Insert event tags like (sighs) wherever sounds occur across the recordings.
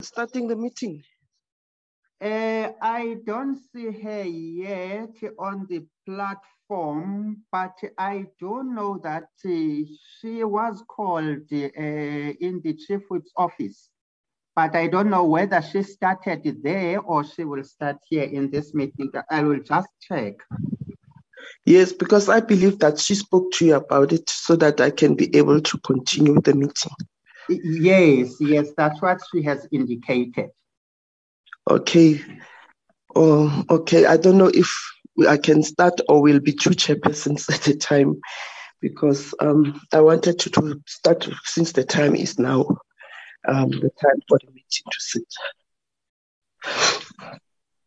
starting the meeting. Uh, I don't see her yet on the platform, but I do know that uh, she was called uh, in the chief whip's office. But I don't know whether she started there or she will start here in this meeting. I will just check. Yes, because I believe that she spoke to you about it so that I can be able to continue the meeting. Yes, yes, that's what she has indicated. Okay. Oh, okay. I don't know if I can start or we'll be two chairpersons at a time because um, I wanted to, to start since the time is now um, the time for the meeting to sit.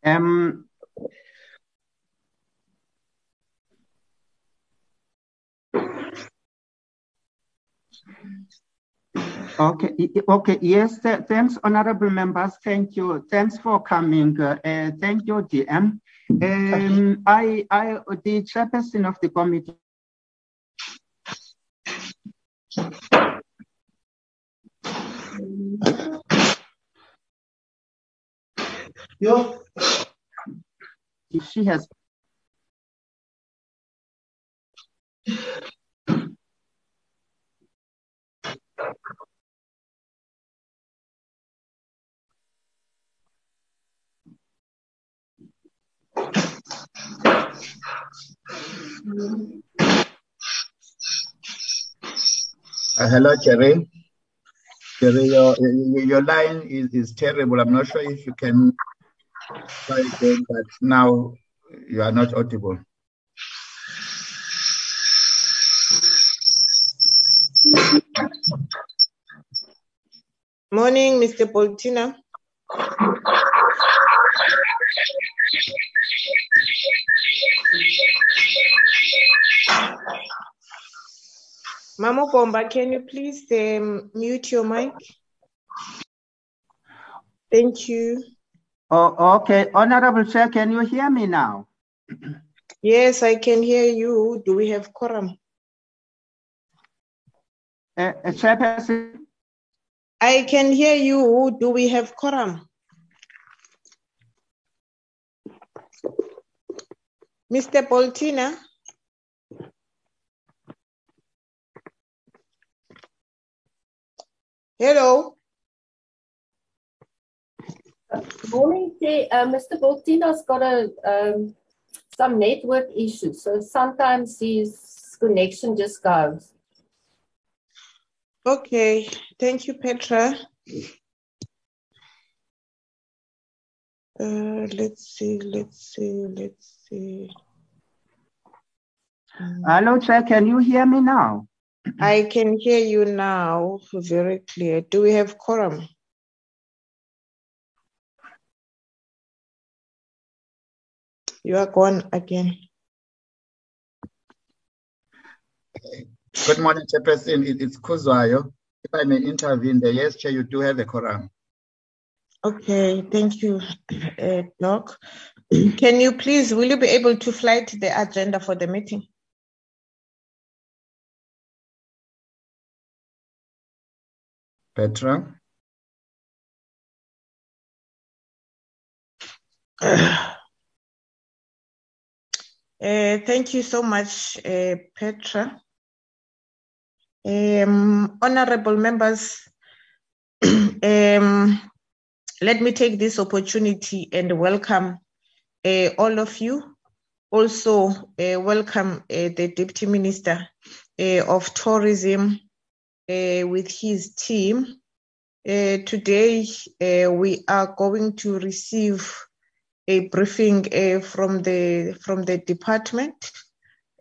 Um, Okay, okay, yes, thanks, honorable members. Thank you. Thanks for coming. Uh, uh, thank you, DM. Um, I, I, the chairperson of the committee. Yo. She has Uh, hello, Jerry. Jerry, your, your line is, is terrible. I'm not sure if you can try again, but now you are not audible. Morning, Mr. Boltina. Mama Bomba, can you please um, mute your mic? Thank you. Oh, okay. Honorable Chair, can you hear me now? Yes, I can hear you. Do we have quorum? Uh, uh, Chairperson? I can hear you. Do we have quorum? Mr. Boltina? Hello. Good Morning, Chair. Uh, Mr. Boltina's got a um, some network issues, so sometimes his connection just goes. Okay, thank you, Petra. Uh, let's see, let's see, let's see. Hello, Chair. Can you hear me now? I (clears throat) can hear you now very clear. Do we have quorum? You are gone again. Good morning, Chairperson. It's Kuzwayo. If I may intervene there, yes, Chair, you do have a quorum. Okay, thank you, uh, Doc. (clears throat) Can you please, will you be able to flight the agenda for the meeting? Petra? Uh, (sighs) thank you so much, uh, Petra. Um, honorable members, (clears throat) um, let me take this opportunity and welcome uh, all of you. Also, welcome the Deputy Minister of Tourism with his team. Uh, today, we are going to receive a briefing from the from the department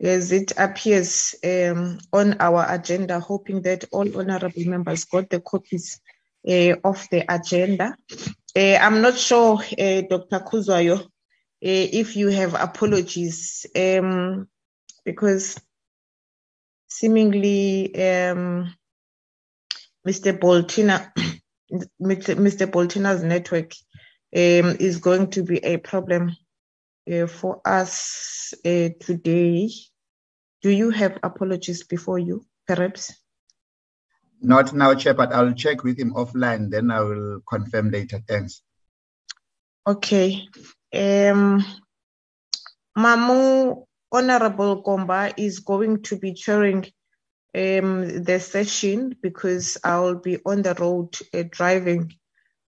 as it appears um, on our agenda, hoping that all honorable members got the copies uh, of the agenda. Uh, I'm not sure, uh, Dr. Kuzwayo, if you have apologies, um, because seemingly um, Mr. Boltina, Mr. Boltina's network um, is going to be a problem uh, for us uh, today. Do you have apologies before you, perhaps? Not now, Chair, but I'll check with him offline. Then I will confirm later. Thanks. Okay. Um, Mamu Honorable Gomba is going to be chairing um, the session because I'll be on the road uh, driving,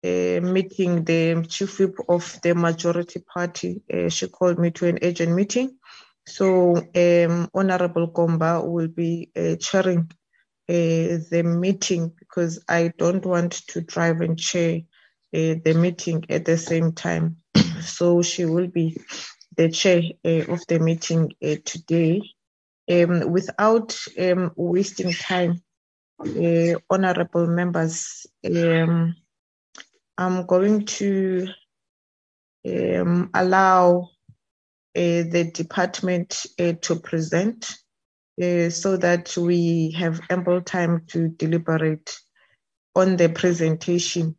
uh, meeting the chief whip of the majority party. Uh, she called me to an urgent meeting. So um, Honorable Gomba will be uh, chairing uh, the meeting because I don't want to drive and chair uh, the meeting at the same time. so she will be the chair of the meeting today um, without um, wasting time, uh, honorable members, um, I'm going to um, allow uh, the department uh, to present uh, so that we have ample time to deliberate on the presentation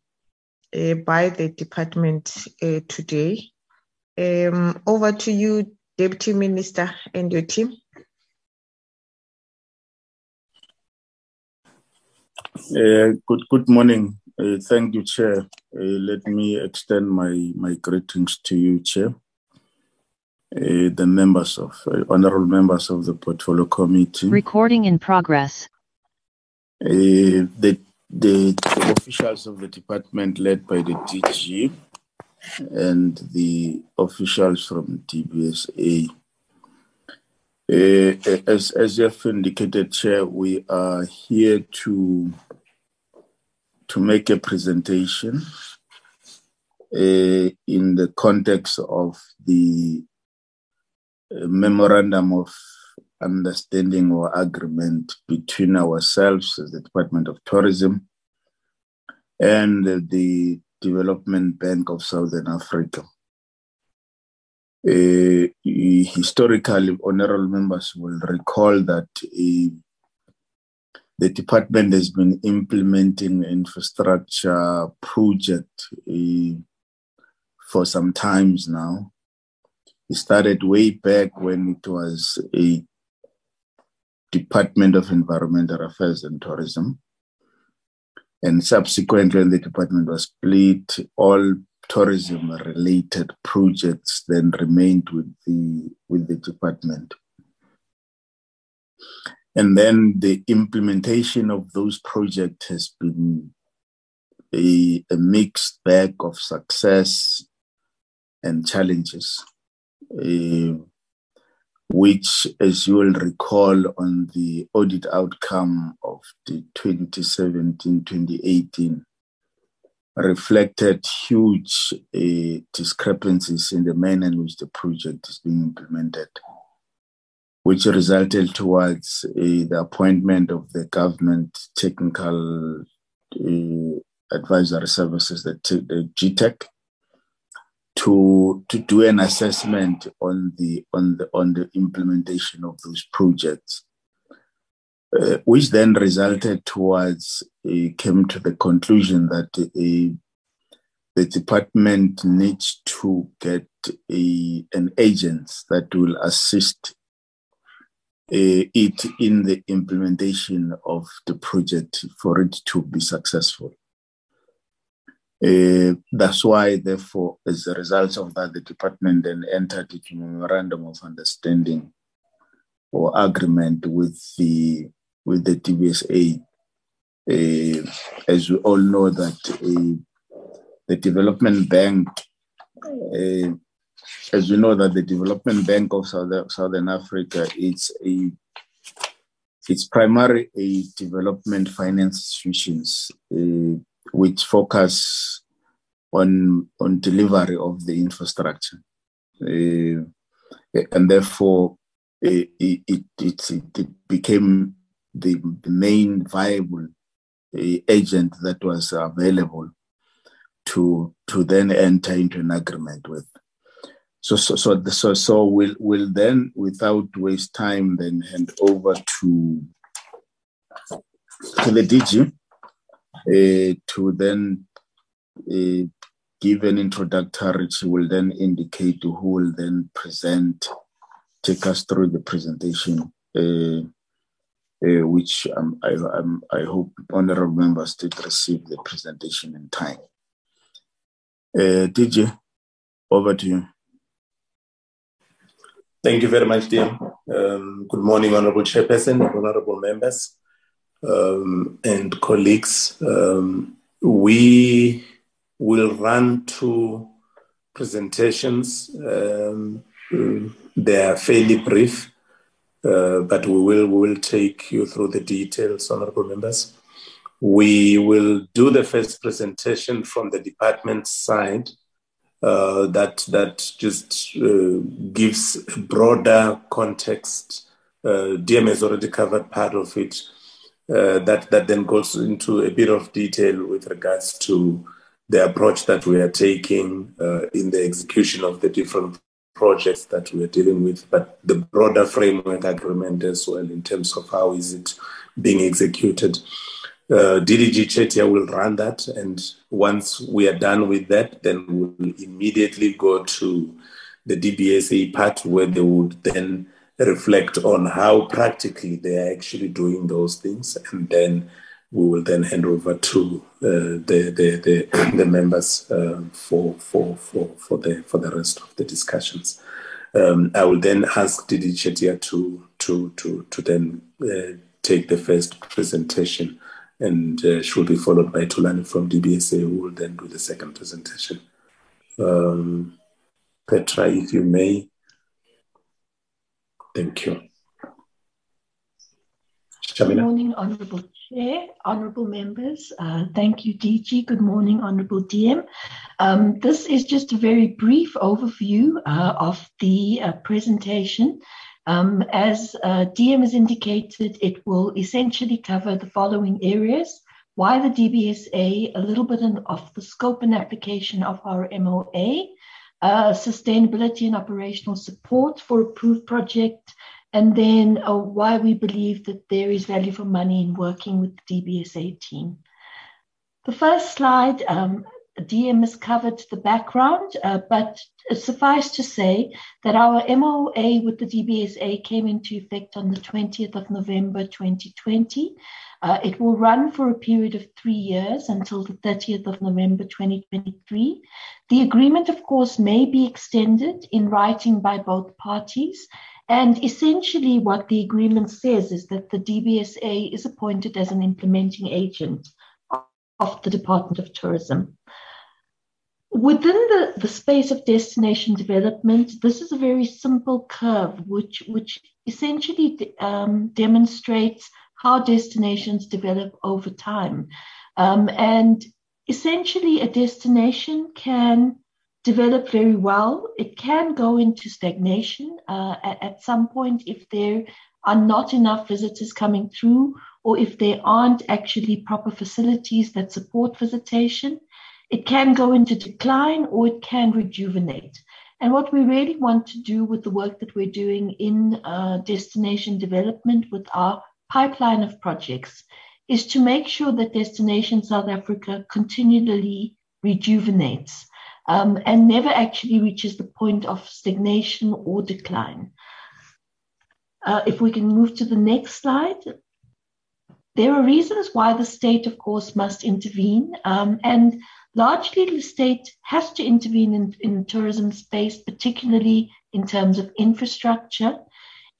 uh, by the department uh, today. Um, over to you, Deputy Minister and your team. Uh, good good morning. Uh, thank you, Chair. Uh, let me extend my, my greetings to you, Chair, uh, the members of uh, honorable members of the Portfolio Committee. Recording in progress. The, the officials of the department, led by the DG, and the officials from DBSA. As as you have indicated, Chair, we are here to to make a presentation uh, in the context of the uh, memorandum of understanding or agreement between ourselves as the Department of Tourism and the Development Bank of Southern Africa. Uh, historically, honorable members will recall that uh, the department has been implementing infrastructure project uh, for some times now. It started way back when it was a Department of Environmental Affairs and Tourism. And subsequently, when the department was split, all tourism related projects then remained with the with the department. And then the implementation of those projects has been a, a mixed bag of success and challenges, uh, which, as you will recall, on the audit outcome of the 2017 2018 reflected huge uh, discrepancies in the manner in which the project is being implemented which resulted towards uh, the appointment of the government technical uh, advisory services, the, the GTAC, to to do an assessment on the on the on the implementation of those projects, uh, which then resulted towards came to the conclusion that the department needs to get a, an agent that will assist uh, it in the implementation of the project for it to be successful. Uh, that's why, therefore, as a result of that, the department then entered into a memorandum of understanding or agreement with the with the DBSA. Uh, as we all know, that uh, the development bank uh, as you know that the Development Bank of South, Southern Africa it's a it's primarily a development finance institutions uh, which focus on on delivery of the infrastructure, uh, and therefore it, it, it, it became the, main viable agent that was available to to then enter into an agreement with. So, so, so, so, so we'll, we'll then, without waste time, then hand over to, to the DG uh, to then uh, give an introductory. She will then indicate who will then present, take us through the presentation. Uh, uh, which um, I, um, I hope honorable members did receive the presentation in time. Uh, DG, over to you. Thank you very much, dear. Um, good morning, Honorable Chairperson, honorable members, um, and colleagues. Um, we will run two presentations. Um, they are fairly brief, uh, but we will we will take you through the details, honorable members. We will do the first presentation from the department side uh, that that just uh, gives a broader context. Uh, DM has already covered part of it. Uh, that that then goes into a bit of detail with regards to the approach that we are taking uh, in the execution of the different projects that we are dealing with, but the broader framework agreement as well in terms of how is it being executed. Uh, DDG Chetia will run that, and once we are done with that, then we'll immediately go to the DBSA part where they would then reflect on how practically they are actually doing those things, and then we will then hand over to uh, the, the, the, the members uh, for, for, for, for, the, for the rest of the discussions. Um, I will then ask Didi Chetia to, to, to, to then uh, take the first presentation and uh, she will be followed by Tulani from DBSA, who will then do the second presentation. Um, Petra, if you may. Thank you. Good morning, Honourable Chair, Honourable Members. Uh, thank you, DG. Good morning, Honourable DM. Um, this is just a very brief overview uh, of the uh, presentation um, as uh, DM has indicated, it will essentially cover the following areas. Why the DBSA, a little bit of the scope and application of our MOA, uh, sustainability and operational support for approved project, and then uh, why we believe that there is value for money in working with the DBSA team. The first slide um, DM has covered the background, uh, but suffice to say that our MOA with the DBSA came into effect on the 20th of November 2020. Uh, it will run for a period of three years until the 30th of November 2023. The agreement, of course, may be extended in writing by both parties. And essentially, what the agreement says is that the DBSA is appointed as an implementing agent of the Department of Tourism. Within the, the space of destination development, this is a very simple curve which, which essentially um, demonstrates how destinations develop over time. Um, and essentially, a destination can develop very well. It can go into stagnation uh, at, at some point if there are not enough visitors coming through or if there aren't actually proper facilities that support visitation. It can go into decline or it can rejuvenate. And what we really want to do with the work that we're doing in uh, destination development with our pipeline of projects is to make sure that Destination South Africa continually rejuvenates um, and never actually reaches the point of stagnation or decline. Uh, if we can move to the next slide. There are reasons why the state, of course, must intervene. Um, and largely the state has to intervene in, in tourism space, particularly in terms of infrastructure,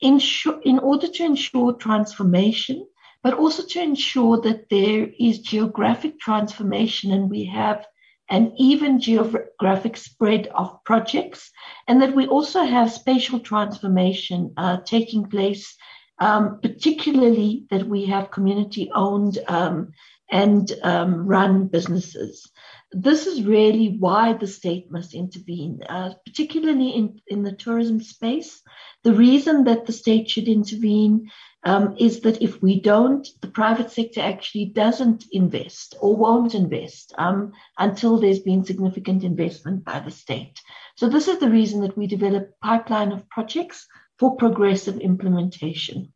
ensure, in order to ensure transformation, but also to ensure that there is geographic transformation and we have an even geographic spread of projects, and that we also have spatial transformation uh, taking place um, particularly that we have community owned um, and um, run businesses. This is really why the state must intervene, uh, particularly in, in the tourism space. The reason that the state should intervene um, is that if we don't, the private sector actually doesn't invest or won't invest um, until there's been significant investment by the state. So this is the reason that we develop a pipeline of projects for progressive implementation.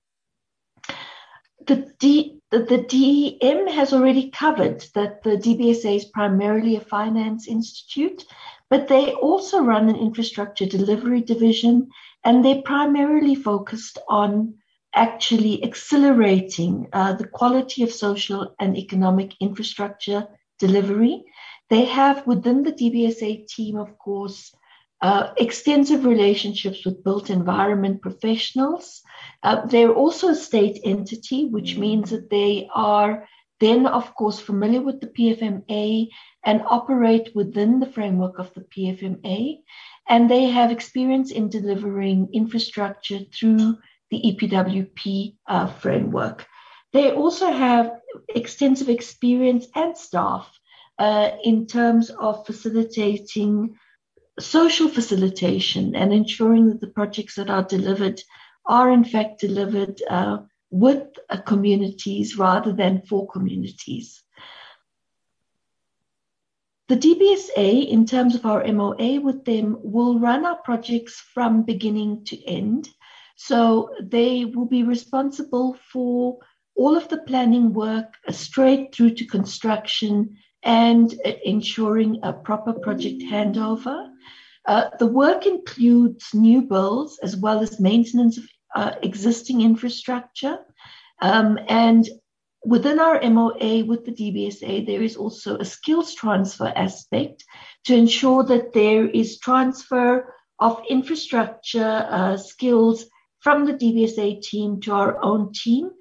The, D, the, the DEM has already covered that the DBSA is primarily a finance institute, but they also run an infrastructure delivery division, and they're primarily focused on actually accelerating uh, the quality of social and economic infrastructure delivery. They have within the DBSA team, of course, uh, extensive relationships with built environment professionals. Uh, they're also a state entity, which means that they are then, of course, familiar with the PFMA and operate within the framework of the PFMA. And they have experience in delivering infrastructure through the EPWP uh, framework. They also have extensive experience and staff uh, in terms of facilitating social facilitation and ensuring that the projects that are delivered are in fact delivered uh, with uh, communities rather than for communities. The DBSA, in terms of our MOA with them, will run our projects from beginning to end. So they will be responsible for all of the planning work straight through to construction and uh, ensuring a proper project handover. Uh, the work includes new builds as well as maintenance of uh, existing infrastructure. Um, and within our MOA with the DBSA, there is also a skills transfer aspect to ensure that there is transfer of infrastructure uh, skills from the DBSA team to our own team.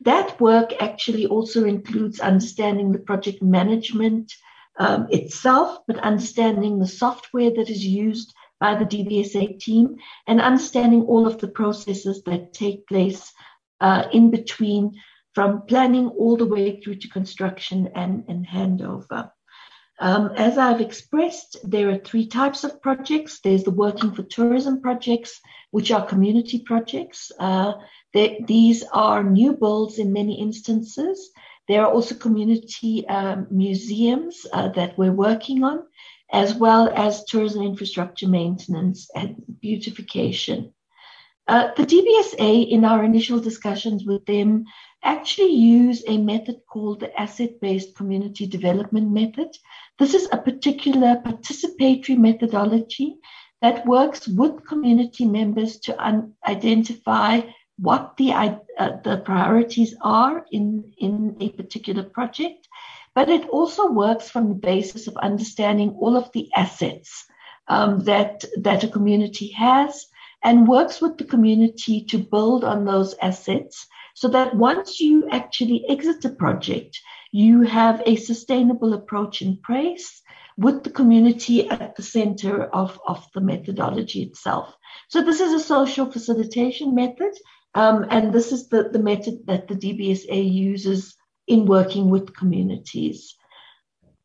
That work actually also includes understanding the project management um, itself, but understanding the software that is used by the DBSA team and understanding all of the processes that take place uh, in between from planning all the way through to construction and, and handover. Um, as I've expressed, there are three types of projects. There's the working for tourism projects, which are community projects. Uh, these are new builds in many instances. There are also community um, museums uh, that we're working on, as well as tourism infrastructure maintenance and beautification. Uh, the DBSA, in our initial discussions with them, actually use a method called the asset based community development method. This is a particular participatory methodology that works with community members to un- identify what the, uh, the priorities are in, in a particular project, but it also works from the basis of understanding all of the assets um, that, that a community has and works with the community to build on those assets so that once you actually exit a project, you have a sustainable approach in place with the community at the center of, of the methodology itself. So this is a social facilitation method um, and this is the, the method that the DBSA uses in working with communities.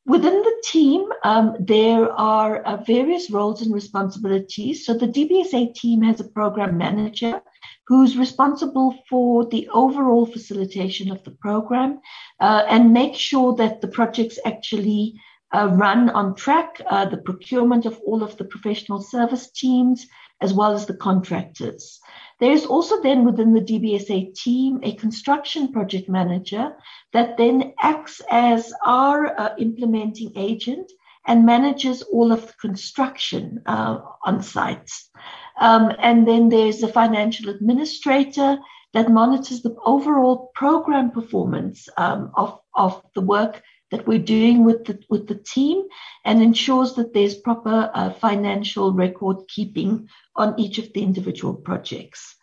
Within the team, um, there are uh, various roles and responsibilities. So the DBSA team has a program manager who's responsible for the overall facilitation of the program uh, and make sure that the projects actually uh, run on track, uh, the procurement of all of the professional service teams, as well as the contractors. There is also then within the DBSA team a construction project manager that then acts as our uh, implementing agent and manages all of the construction uh, on sites. Um, and then there's a financial administrator that monitors the overall program performance um, of, of the work that we're doing with the, with the team and ensures that there's proper uh, financial record keeping on each of the individual projects.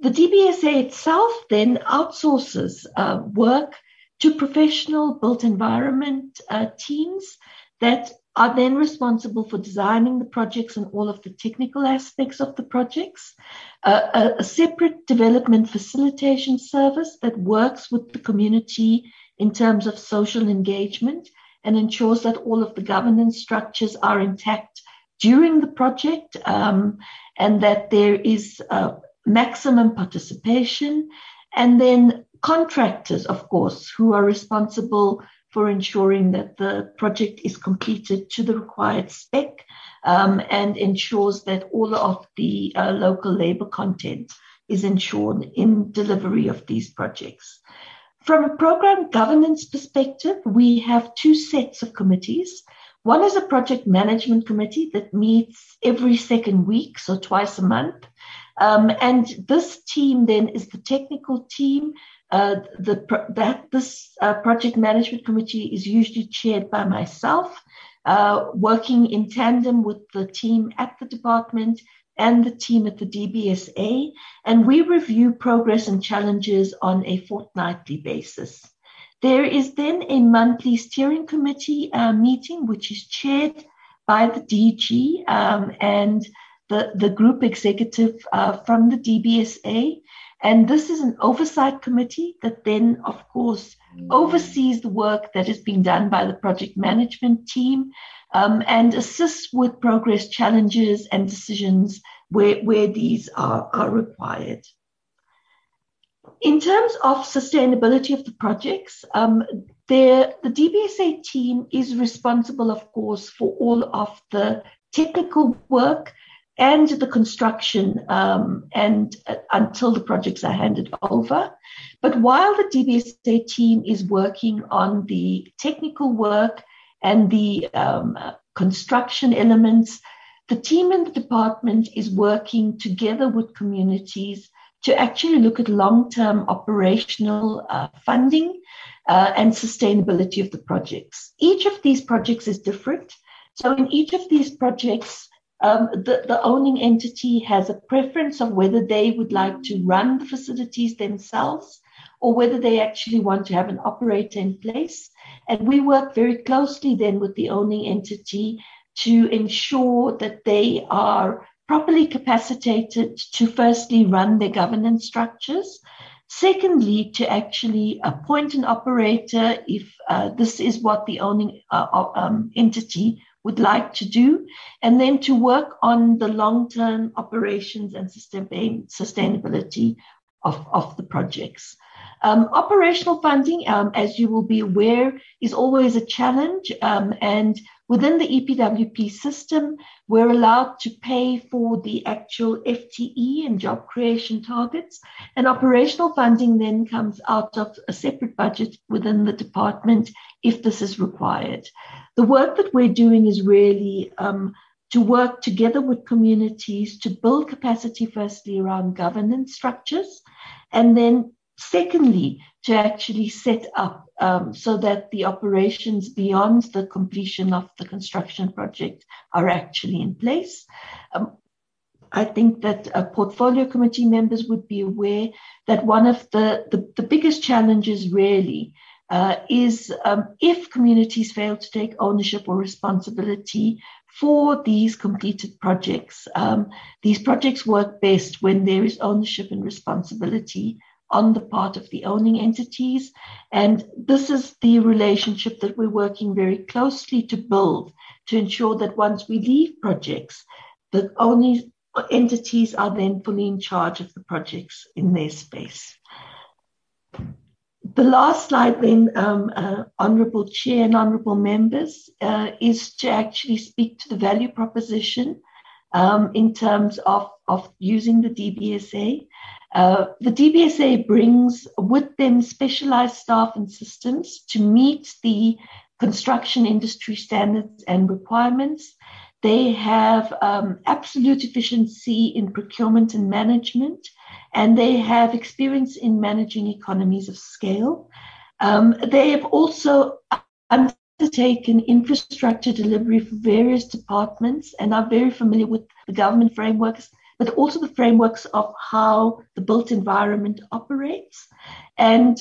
The DBSA itself then outsources uh, work to professional built environment uh, teams that are then responsible for designing the projects and all of the technical aspects of the projects. Uh, a, a, separate development facilitation service that works with the community in terms of social engagement and ensures that all of the governance structures are intact during the project um, and that there is uh, maximum participation and then contractors, of course, who are responsible for ensuring that the project is completed to the required spec um, and ensures that all of the uh, local labor content is ensured in delivery of these projects. From a program governance perspective, we have two sets of committees. One is a project management committee that meets every second week, so twice a month. Um, and this team then is the technical team. Uh, the, that this uh, project management committee is usually chaired by myself, uh, working in tandem with the team at the department and the team at the DBSA. And we review progress and challenges on a fortnightly basis. There is then a monthly steering committee uh, meeting, which is chaired by the DG um, and the, the group executive uh, from the DBSA. And this is an oversight committee that then, of course, oversees the work that is being done by the project management team um, and assist with progress challenges and decisions where, where these are, are required. In terms of sustainability of the projects, um, the DBSA team is responsible, of course, for all of the technical work and the construction um, and uh, until the projects are handed over. But while the DBSA team is working on the technical work and the um, construction elements, the team in the department is working together with communities to actually look at long-term operational uh, funding uh, and sustainability of the projects. Each of these projects is different. So in each of these projects, um, the, the owning entity has a preference of whether they would like to run the facilities themselves or whether they actually want to have an operator in place. And we work very closely then with the owning entity to ensure that they are properly capacitated to firstly run their governance structures. Secondly, to actually appoint an operator if uh, this is what the owning uh, um, entity would like to do, and then to work on the long term operations and sustain- sustainability of, of the projects. Um, operational funding, um, as you will be aware, is always a challenge, um, and Within the EPWP system, we're allowed to pay for the actual FTE and job creation targets, and operational funding then comes out of a separate budget within the department if this is required. The work that we're doing is really um, to work together with communities to build capacity, firstly, around governance structures, and then secondly, to actually set up um, so that the operations beyond the completion of the construction project are actually in place. Um, I think that uh, portfolio committee members would be aware that one of the, the, the biggest challenges really uh, is um, if communities fail to take ownership or responsibility for these completed projects. Um, these projects work best when there is ownership and responsibility on the part of the owning entities. And this is the relationship that we're working very closely to build to ensure that once we leave projects, the owning entities are then fully in charge of the projects in their space. The last slide, then, um, uh, Honourable Chair and Honourable Members, uh, is to actually speak to the value proposition um, in terms of, of using the DBSA. Uh, the DBSA brings with them specialized staff and systems to meet the construction industry standards and requirements. They have um, absolute efficiency in procurement and management, and they have experience in managing economies of scale. Um, they have also undertaken infrastructure delivery for various departments and are very familiar with the government frameworks but also the frameworks of how the built environment operates. And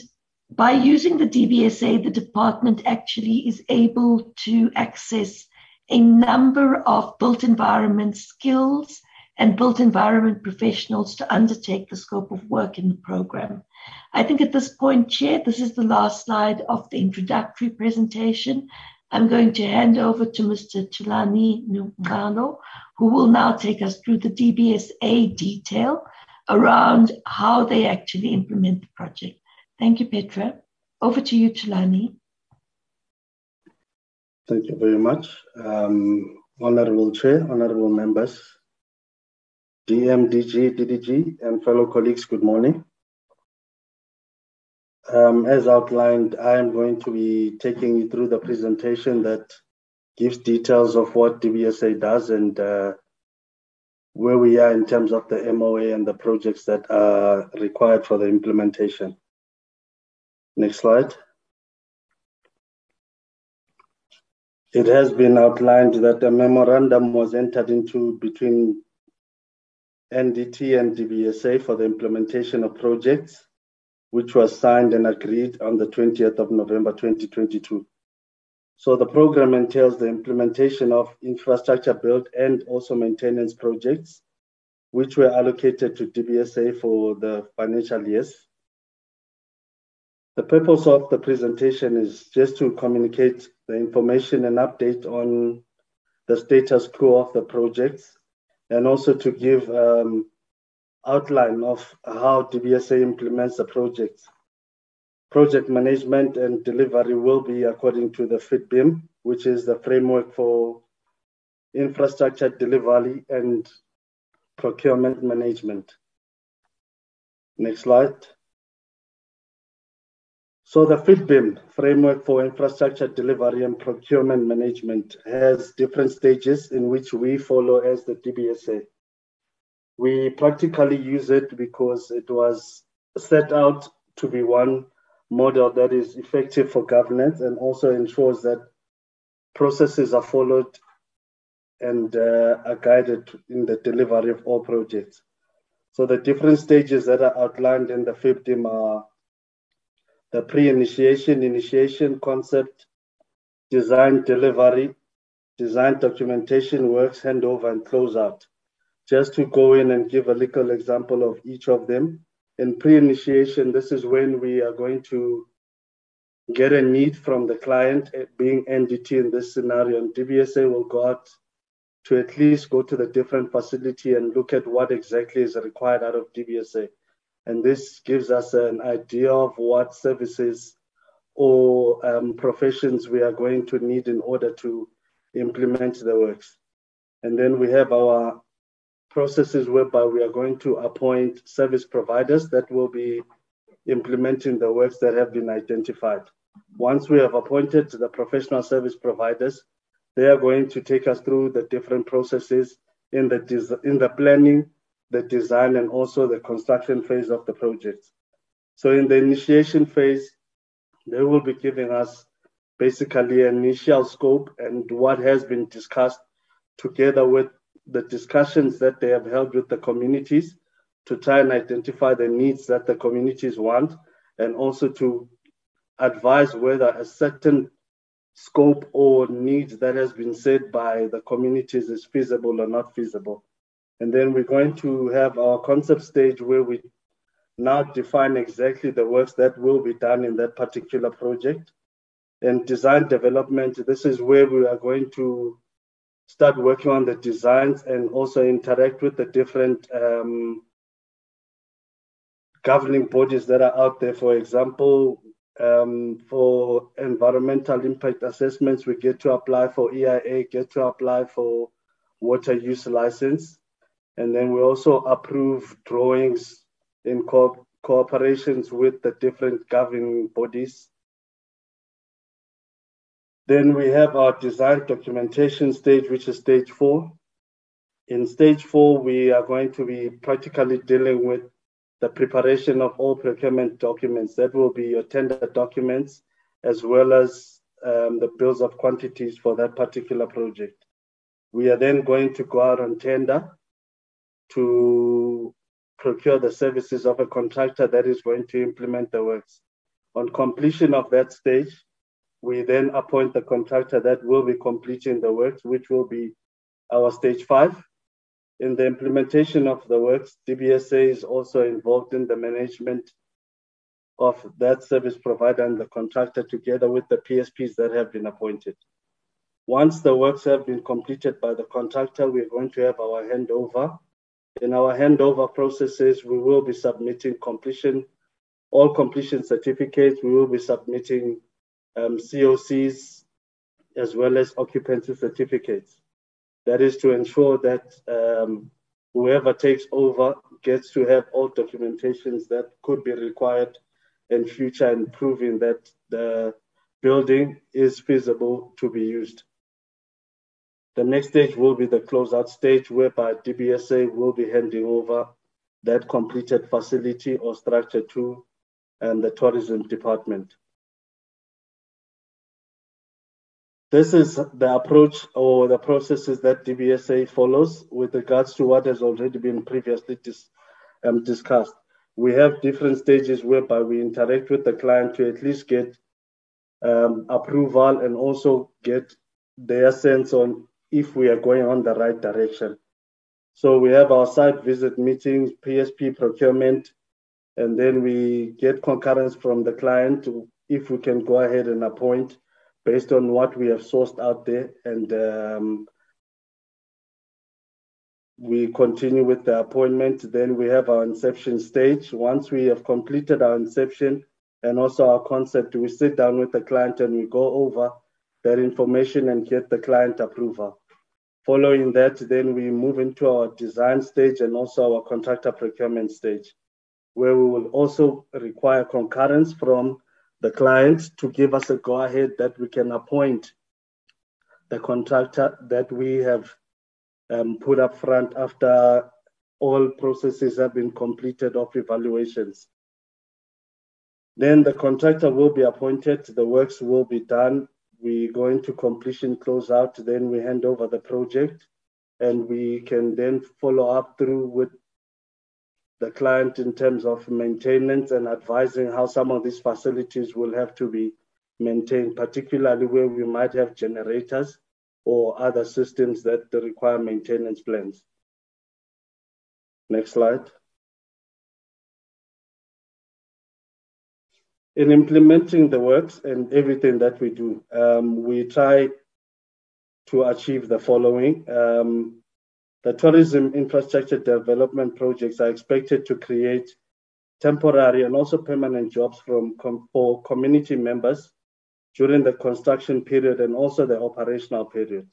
by using the DBSA, the department actually is able to access a number of built environment skills and built environment professionals to undertake the scope of work in the program. I think at this point, Chair, this is the last slide of the introductory presentation. I'm going to hand over to Mr. Tulani Nungalo, who will now take us through the DBSA detail around how they actually implement the project. Thank you, Petra. Over to you, Tulani. Thank you very much. Um, Honorable Chair, Honorable members, DM, DG, DDG, and fellow colleagues, good morning. Um, as outlined, I am going to be taking you through the presentation that gives details of what DBSA does and uh, where we are in terms of the MOA and the projects that are required for the implementation. Next slide. It has been outlined that a memorandum was entered into between NDT and DBSA for the implementation of projects, which was signed and agreed on the 20th of November 2022. So the program entails the implementation of infrastructure build and also maintenance projects, which were allocated to DBSA for the financial years. The purpose of the presentation is just to communicate the information and update on the status quo of the projects, and also to give um, outline of how DBSA implements the project. project management and delivery will be according to the FIDPM, which is the framework for infrastructure delivery and procurement management. Next slide. So the FIDPM, Framework for Infrastructure Delivery and Procurement Management, has different stages in which we follow as the DBSA. We practically use it because it was set out to be one model that is effective for governance and also ensures that processes are followed and uh, are guided in the delivery of all projects. So the different stages that are outlined in the FIDPM are the pre-initiation, initiation, concept, design, delivery, design documentation, works, handover, and closeout. Just to go in and give a little example of each of them in pre-initiation, this is when we are going to get a need from the client, eh, being NDT in this scenario, and DBSA will go out to at least go to the different facility and look at what exactly is required out of DBSA. And this gives us an idea of what services or um, professions we are going to need in order to implement the works. And then we have our processes whereby we are going to appoint service providers that will be implementing the works that have been identified. Once we have appointed the professional service providers, they are going to take us through the different processes in the des- in the planning, the design, and also the construction phase of the project. So in the initiation phase, they will be giving us basically an initial scope and what has been discussed together with the discussions that they have held with the communities to try and identify the needs that the communities want and also to advise whether a certain scope or needs that has been said by the communities is feasible or not feasible. And then we're going to have our concept stage where we now define exactly the works that will be done in that particular project. And design development, this is where we are going to start working on the designs and also interact with the different um, governing bodies that are out there. For example, um, for environmental impact assessments, we get to apply for EIA, get to apply for water use license. And then we also approve drawings in co- cooperations with the different governing bodies then we have our design documentation stage, which is stage four. In stage four, we are going to be practically dealing with the preparation of all procurement documents. That will be your tender documents, as well as um, the bills of quantities for that particular project. We are then going to go out on tender to procure the services of a contractor that is going to implement the works. On completion of that stage, we then appoint the contractor that will be completing the works, which will be our stage five. In the implementation of the works, DBSA is also involved in the management of that service provider and the contractor together with the PSPs that have been appointed. Once the works have been completed by the contractor, we're going to have our handover. In our handover processes, we will be submitting completion, all completion certificates. We will be submitting um, COCs as well as occupancy certificates. That is to ensure that um, whoever takes over gets to have all documentations that could be required in future and proving that the building is feasible to be used. The next stage will be the closeout stage, whereby DBSA will be handing over that completed facility or structure to um, the tourism department. This is the approach or the processes that DBSA follows with regards to what has already been previously dis, um, discussed. We have different stages whereby we interact with the client to at least get um, approval and also get their sense on if we are going on the right direction. So we have our site visit meetings, PSP procurement, and then we get concurrence from the client if we can go ahead and appoint based on what we have sourced out there. And um, we continue with the appointment. Then we have our inception stage. Once we have completed our inception and also our concept, we sit down with the client and we go over that information and get the client approval. Following that, then we move into our design stage and also our contractor procurement stage, where we will also require concurrence from the client to give us a go ahead that we can appoint the contractor that we have um, put up front after all processes have been completed of evaluations. Then the contractor will be appointed, the works will be done. We go into completion close out, then we hand over the project and we can then follow up through with the client in terms of maintenance and advising how some of these facilities will have to be maintained, particularly where we might have generators or other systems that require maintenance plans. Next slide. In implementing the works and everything that we do, um, we try to achieve the following. Um, the tourism infrastructure development projects are expected to create temporary and also permanent jobs from, for community members during the construction period and also the operational period.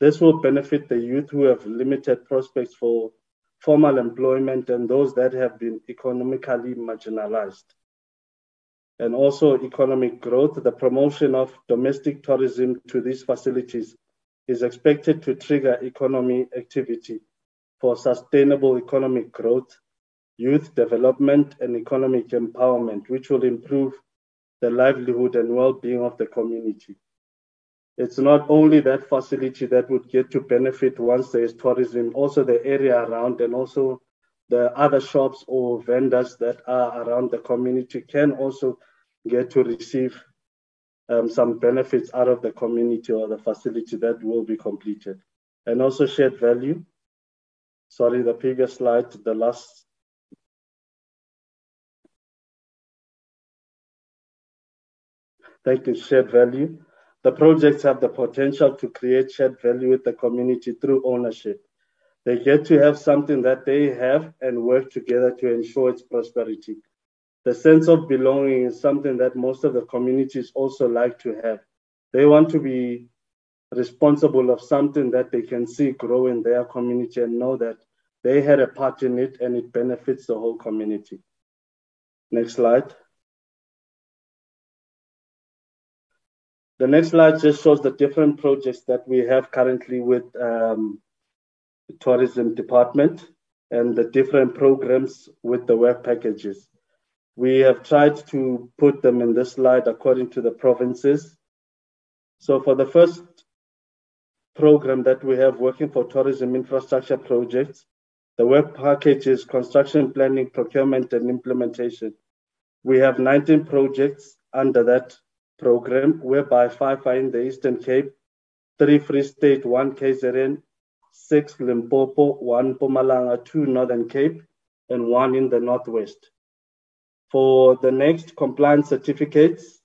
This will benefit the youth who have limited prospects for formal employment and those that have been economically marginalized. And also economic growth, the promotion of domestic tourism to these facilities is expected to trigger economy activity for sustainable economic growth, youth development, and economic empowerment, which will improve the livelihood and well-being of the community. It's not only that facility that would get to benefit once there is tourism, also the area around and also the other shops or vendors that are around the community can also get to receive um, some benefits out of the community or the facility that will be completed. And also shared value. Sorry, the previous slide, the last. Thank you, shared value. The projects have the potential to create shared value with the community through ownership. They get to have something that they have and work together to ensure its prosperity the sense of belonging is something that most of the communities also like to have. They want to be responsible of something that they can see grow in their community and know that they had a part in it and it benefits the whole community. Next slide. The next slide just shows the different projects that we have currently with um, the tourism department and the different programs with the work packages. We have tried to put them in this slide according to the provinces. So for the first program that we have working for tourism infrastructure projects, the work package is construction planning, procurement, and implementation. We have 19 projects under that program, whereby five are in the Eastern Cape, three Free State, one KZN, six Limpopo, one Mpumalanga, two Northern Cape, and one in the Northwest. For the next compliance certificates,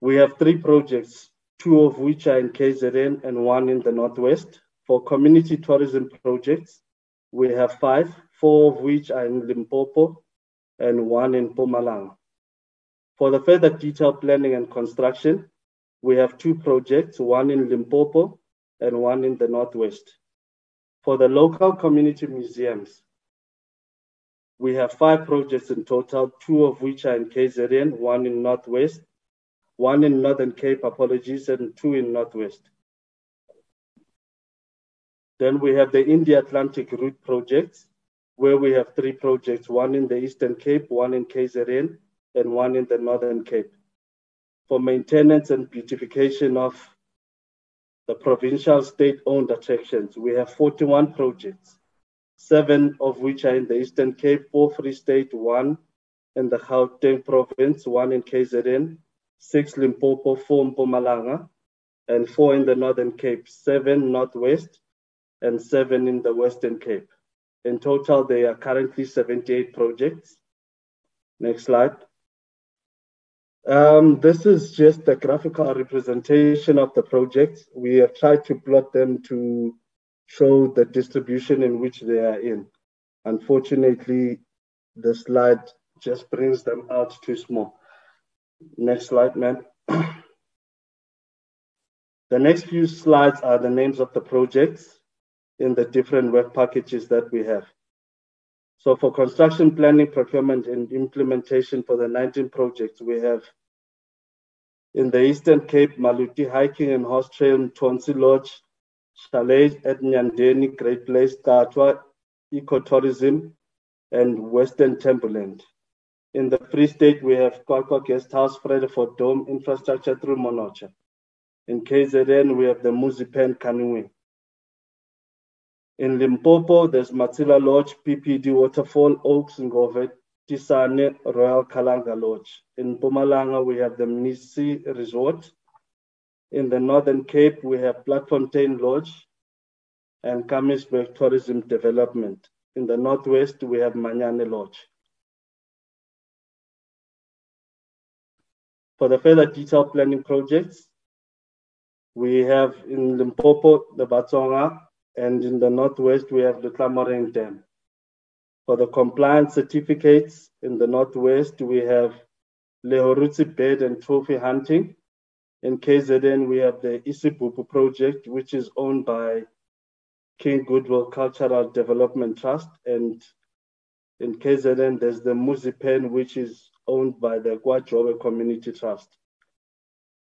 we have three projects, two of which are in KZN and one in the Northwest. For community tourism projects, we have five, four of which are in Limpopo and one in Mpumalanga. For the further detailed planning and construction, we have two projects, one in Limpopo and one in the Northwest. For the local community museums, we have five projects in total, two of which are in KZN, one in Northwest, one in Northern Cape, apologies, and two in Northwest. Then we have the India Atlantic Route projects, where we have three projects, one in the Eastern Cape, one in KZN, and one in the Northern Cape. For maintenance and beautification of the provincial state-owned attractions, we have 41 projects, seven of which are in the Eastern Cape, four Free State, one in the Gauteng province, one in KZN, six Limpopo, four Mpumalanga, and four in the Northern Cape, seven Northwest, and seven in the Western Cape. In total, there are currently 78 projects. Next slide. Um, this is just a graphical representation of the projects. We have tried to plot them to show the distribution in which they are in. Unfortunately, the slide just brings them out too small. Next slide, man. (clears throat) the next few slides are the names of the projects in the different work packages that we have. So for construction planning, procurement, and implementation for the 19 projects, we have in the Eastern Cape, Maluti Hiking and Horse Trail, Tonsi Lodge, Chalet at Nyandeni, Great Place, Katwa, Ecotourism, and Western Timberland. In the Free State, we have QwaQwa Guest House, Vredefort Dome, infrastructure through Monocha. In KZN, we have the Muzipen canoeing. In Limpopo, there's Matsila Lodge, PPD Waterfall, Oaks, Ngove, Tisane, Royal Kalanga Lodge. In Mpumalanga, we have the Mnisi Resort. In the Northern Cape, we have Bloemfontein Lodge and Kamiesberg Tourism Development. In the Northwest, we have Manyane Lodge. For the further detailed planning projects, we have in Limpopo, the Batsonga, and in the Northwest, we have the Tlamarine Dam. For the compliance certificates in the Northwest, we have Lehurutshe Bird and Trophy Hunting. In KZN, we have the Isibubu project, which is owned by King Goodwill Cultural Development Trust. And in KZN, there's the Muzipen, which is owned by the KwaJobe Community Trust.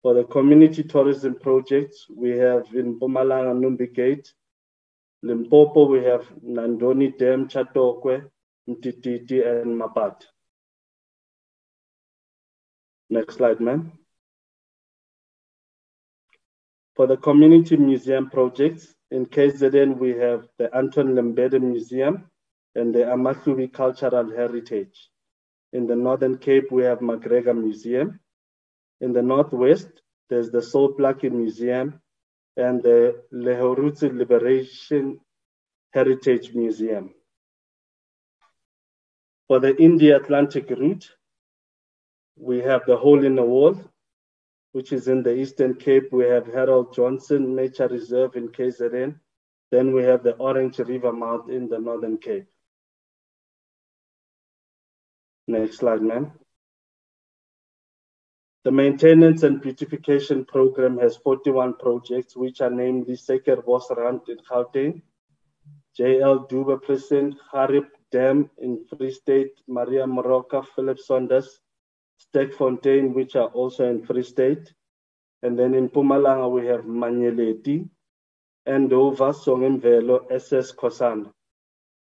For the community tourism projects, we have in Mpumalanga Numbi Gate, Limpopo, we have Nandoni Dam, Chatokwe, Mtititi, and Mapat. Next slide, ma'am. For the community museum projects, in KZN, we have the Anton Lembede Museum and the Amatlubi Cultural Heritage. In the Northern Cape, we have McGregor Museum. In the Northwest, there's the Sol Plaatje Museum and the Lehurutshe Liberation Heritage Museum. For the India Atlantic route, we have the Hole in the Wall, which is in the Eastern Cape. We have Harold Johnson Nature Reserve in KZN. Then we have the Orange River Mouth in the Northern Cape. Next slide, ma'am. The maintenance and beautification program has 41 projects, which are namely Suikerbosrand in Gauteng, JL Dube Precinct, Gariep Dam in Free State, Maria Moroka, Philip Saunders, Sterkfontein, which are also in Free State. And then in Pumalanga, we have Manyeleti, Andover, Songimvelo, SS Kosana.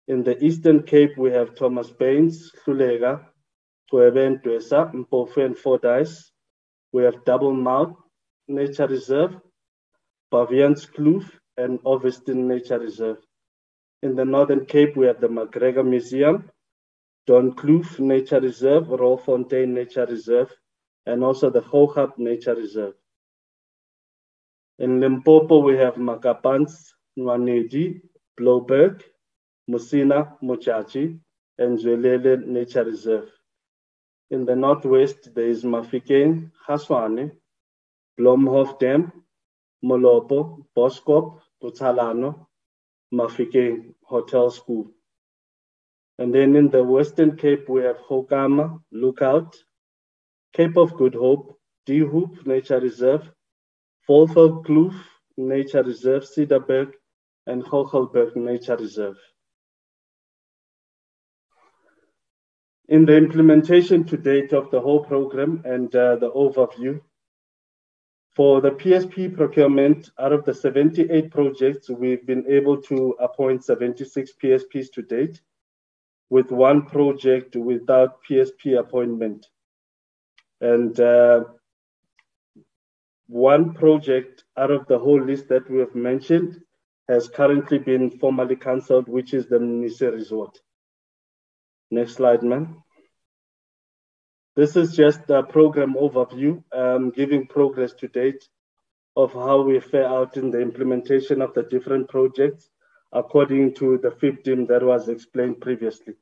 In the Eastern Cape, we have Thomas Baines, Hluleka, Twebe Dwesa, Mpofu and Fordyce, we have Double Mouth Nature Reserve, Baviaanskloof, and Oviston Nature Reserve. In the Northern Cape, we have the McGregor Museum, Doornkloof Nature Reserve, Rolfontein Nature Reserve, and also the Goegap Nature Reserve. In Limpopo, we have Makapans, Nwanedi, Blouberg, Musina, Modjadji, and Zwelele Nature Reserve. In the northwest, there is Mafikeng, Kgaswane, Bloemhof Dam, Molopo, Boskop, Botsalano, Mafikeng Hotel School. And then in the Western Cape, we have Goukamma, Lookout, Cape of Good Hope, De Hoop Nature Reserve, Volvel Kloof Nature Reserve, Cederberg, and Kogelberg Nature Reserve. In the implementation to date of the whole program and uh, the overview, For the PSP procurement, out of the 78 projects, we've been able to appoint 76 PSPs to date, with one project without PSP appointment. And uh, one project out of the whole list that we have mentioned has currently been formally cancelled, which is the Mnisi Resort. Next slide, ma'am. This is just a program overview, um, giving progress to date of how we fare out in the implementation of the different projects according to the 15 that was explained previously.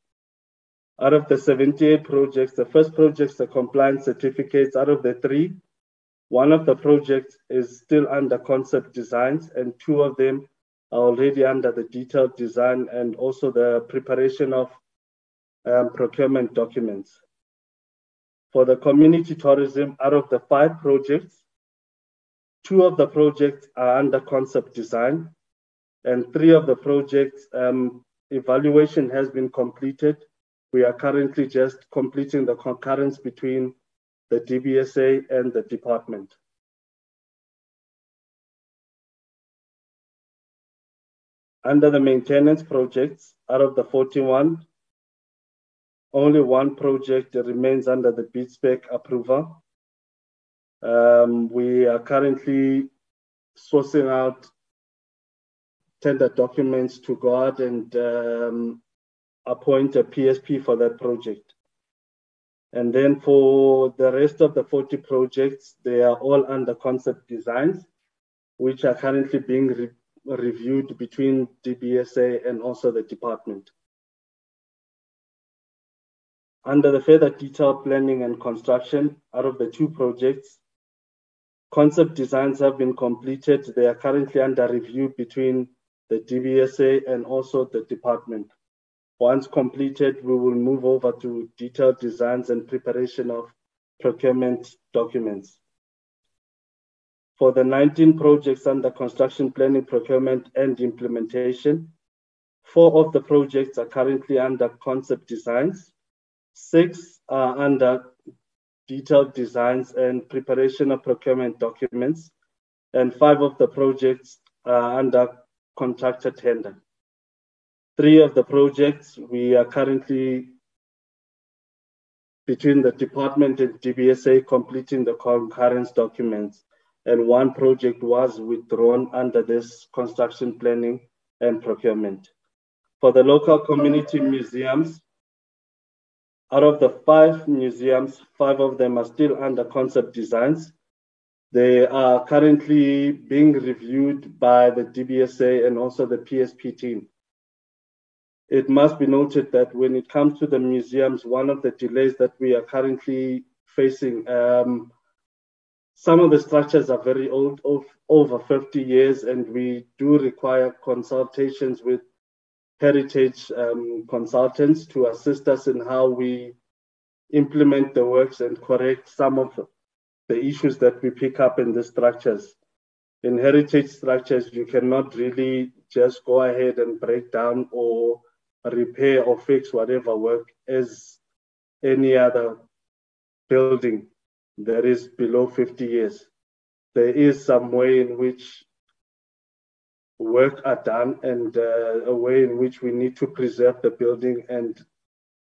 Out of the 78 projects, the first projects are compliance certificates. Out of the three, one of the projects is still under concept designs, and two of them are already under the detailed design and also the preparation of um, procurement documents. For the community tourism, out of the five projects, two of the projects are under concept design, and three of the projects um, evaluation has been completed. We are currently just completing the concurrence between the DBSA and the department. Under the maintenance projects, out of the 41, only one project remains under the bid spec approval. Um, we are currently sourcing out tender documents to God and um, appoint a PSP for that project. And then for the rest of the 40 projects, they are all under concept designs, which are currently being re reviewed between DBSA and also the department. Under the further detailed planning and construction, out of the two projects, concept designs have been completed. They are currently under review between the DBSA and also the department. Once completed, we will move over to detailed designs and preparation of procurement documents. For the 19 projects under construction planning, procurement, and implementation, four of the projects are currently under concept designs. Six are under detailed designs and preparation of procurement documents, and five of the projects are under contractor tender. Three of the projects we are currently between the department and DBSA completing the concurrence documents, and one project was withdrawn under this construction planning and procurement. For the local community museums, out of the five museums, five of them are still under concept designs. They are currently being reviewed by the DBSA and also the PSP team. It must be noted that when it comes to the museums, one of the delays that we are currently facing, um, some of the structures are very old, over 50 years, and we do require consultations with heritage um, consultants to assist us in how we implement the works and correct some of the issues that we pick up in the structures. In heritage structures, you cannot really just go ahead and break down or repair or fix whatever work as any other building that is below 50 years. There is some way in which work are done and uh, a way in which we need to preserve the building and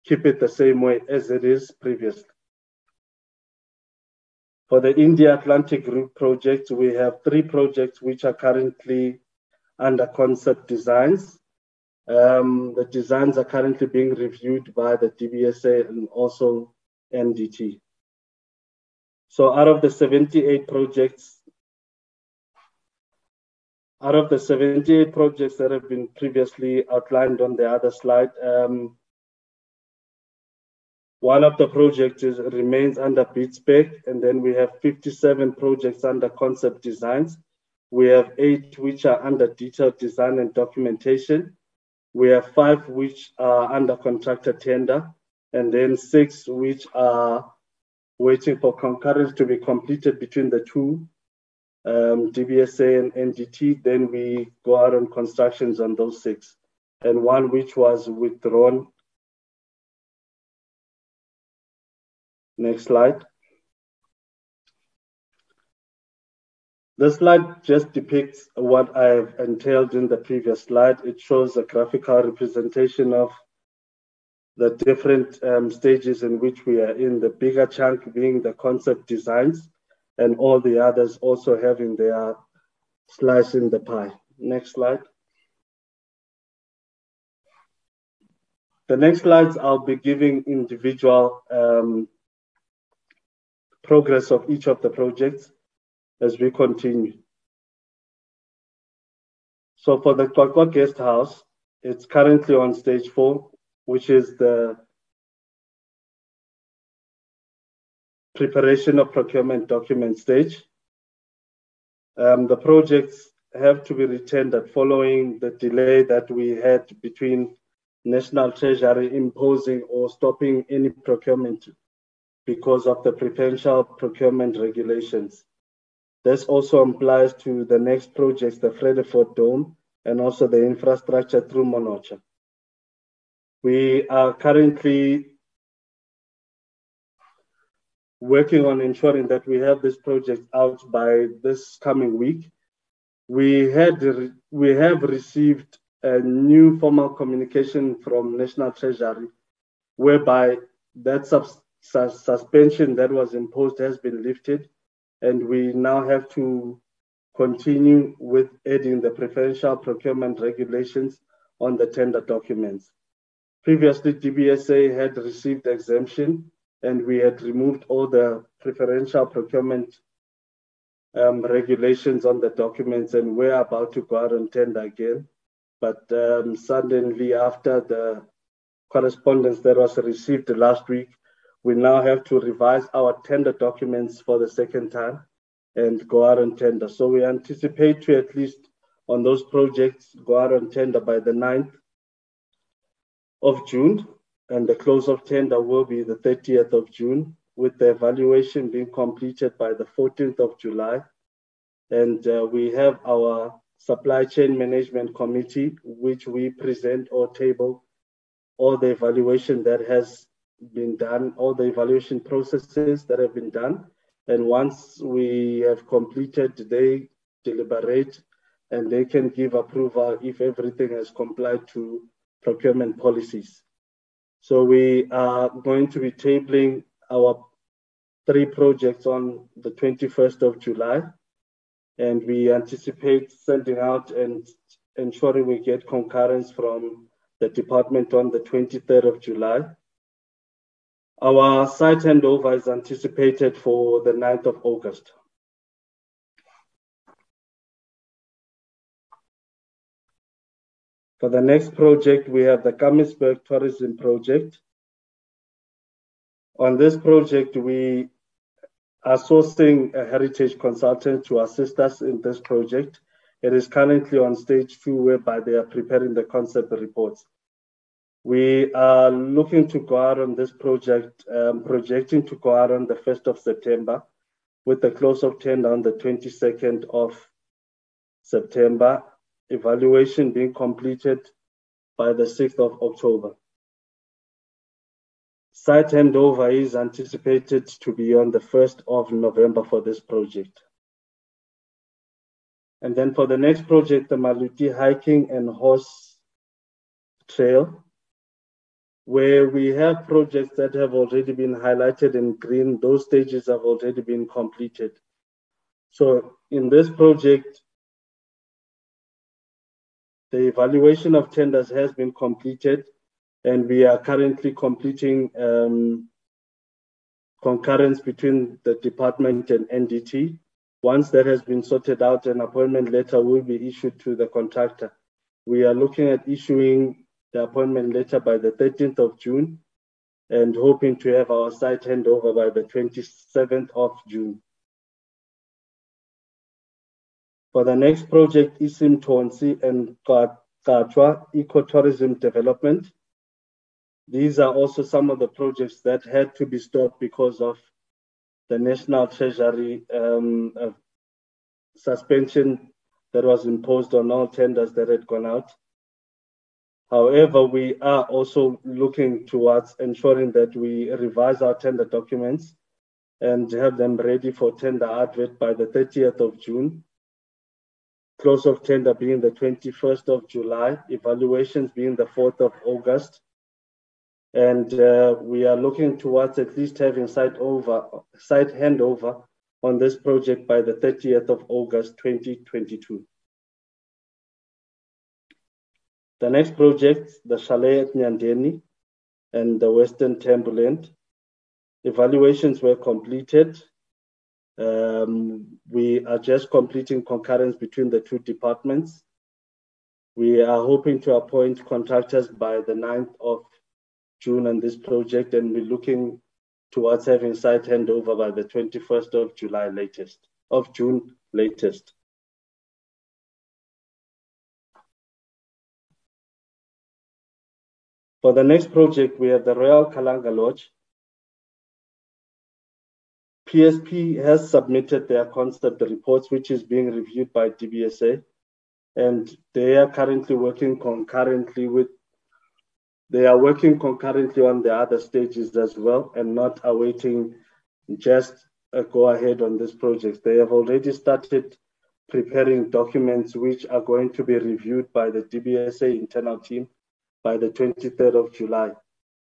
keep it the same way as it is previously. For the India Atlantic Route project, we have three projects which are currently under concept designs. Um, the designs are currently being reviewed by the DBSA and also NDT. So out of the 78 projects, out of the 78 projects that have been previously outlined on the other slide, um, one of the projects is, remains under bid spec, and then we have 57 projects under concept designs. We have eight which are under detailed design and documentation. We have five which are under contractor tender, and then six which are waiting for concurrence to be completed between the two um, DBSA and NDT, then we go out on constructions on those six. And one which was withdrawn. Next slide. This slide just depicts what I've entailed in the previous slide. It shows a graphical representation of the different um, stages in which we are in, the bigger chunk being the concept designs, and all the others also having their slice in the pie. Next slide. The next slides, I'll be giving individual um, progress of each of the projects as we continue. So for the QwaQwa Guest House, it's currently on stage four, which is the preparation of procurement document stage. Um, the projects have to be retendered following the delay that we had between National Treasury imposing or stopping any procurement because of the preferential procurement regulations. This also applies to the next projects, the Vredefort Dome, and also the infrastructure through Monocha. We are currently working on ensuring that we have this project out by this coming week. We had we have received a new formal communication from National Treasury, whereby that sus suspension that was imposed has been lifted, and we now have to continue with adding the preferential procurement regulations on the tender documents. Previously, DBSA had received exemption and we had removed all the preferential procurement um, regulations on the documents and we're about to go out on tender again. But um, suddenly, after the correspondence that was received last week, we now have to revise our tender documents for the second time and go out on tender. So we anticipate to at least on those projects go out on tender by the 9th of June, and the close of tender will be the 30th of June, with the evaluation being completed by the 14th of July. And uh, we have our supply chain management committee, which we present or table all the evaluation that has been done, all the evaluation processes that have been done. And once we have completed, they deliberate and they can give approval if everything has complied to procurement policies. So we are going to be tabling our three projects on the 21st of July, and we anticipate sending out and ensuring we get concurrence from the department on the 23rd of July. Our site handover is anticipated for the 9th of August. For the next project, we have the Kamiesberg Tourism Project. On this project, we are sourcing a heritage consultant to assist us in this project. It is currently on stage two, whereby they are preparing the concept reports. We are looking to go out on this project, um, projecting to go out on the 1st of September, with the close of tender on the 22nd of September evaluation being completed by the 6th of October. Site handover is anticipated to be on the 1st of November for this project. And then for the next project, the Maluti Hiking and Horse Trail, where we have projects that have already been highlighted in green, those stages have already been completed. So in this project, the evaluation of tenders has been completed, and we are currently completing um, concurrence between the department and NDT. Once that has been sorted out, an appointment letter will be issued to the contractor. We are looking at issuing the appointment letter by the 13th of June and hoping to have our site handover by the 27th of June. For the next project, Isim Tonsi and Katwa Ecotourism Development. These are also some of the projects that had to be stopped because of the National Treasury um, uh, suspension that was imposed on all tenders that had gone out. However, we are also looking towards ensuring that we revise our tender documents and have them ready for tender advert by the 30th of June close of tender being the 21st of July, evaluations being the 4th of August. And uh, we are looking towards at least having site over, site handover on this project by the 30th of August 2022. The next project, the chalet at Nyandeni and the Western Tembuland, evaluations were completed um, we are just completing concurrence between the two departments. We are hoping to appoint contractors by the 9th of June on this project, and we're looking towards having site handover by the 21st of July latest, of June latest. For the next project, we have the Royal Kalanga Lodge, PSP has submitted their concept reports, which is being reviewed by DBSA, and they are currently working concurrently with. They are working concurrently on the other stages as well, and not awaiting just a go ahead on this project. They have already started preparing documents which are going to be reviewed by the DBSA internal team by the 23rd of July.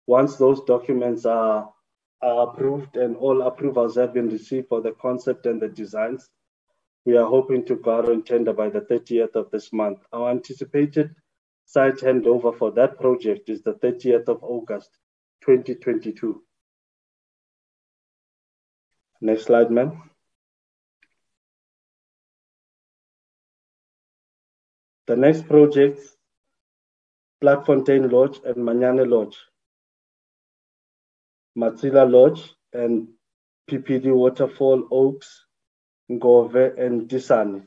Once those documents are are approved and all approvals have been received for the concept and the designs. We are hoping to go out on tender by the 30th of this month. Our anticipated site handover for that project is the 30th of August, 2022. Next slide, ma'am. The next project, Blackfontein Lodge and Manyane Lodge. Matsila Lodge and PPD Waterfall Oaks, Ngove and Disani.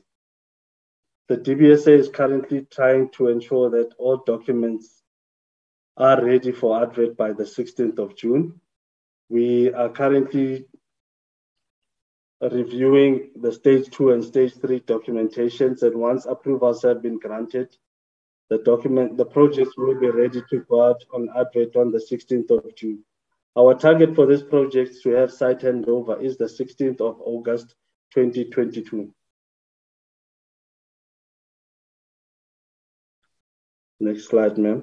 The DBSA is currently trying to ensure that all documents are ready for advert by the 16th of June. We are currently reviewing the stage two and stage three documentations, and once approvals have been granted, the document, the projects will be ready to go out on advert on the 16th of June. Our target for this project to have site handover is the 16th of August 2022. Next slide, ma'am.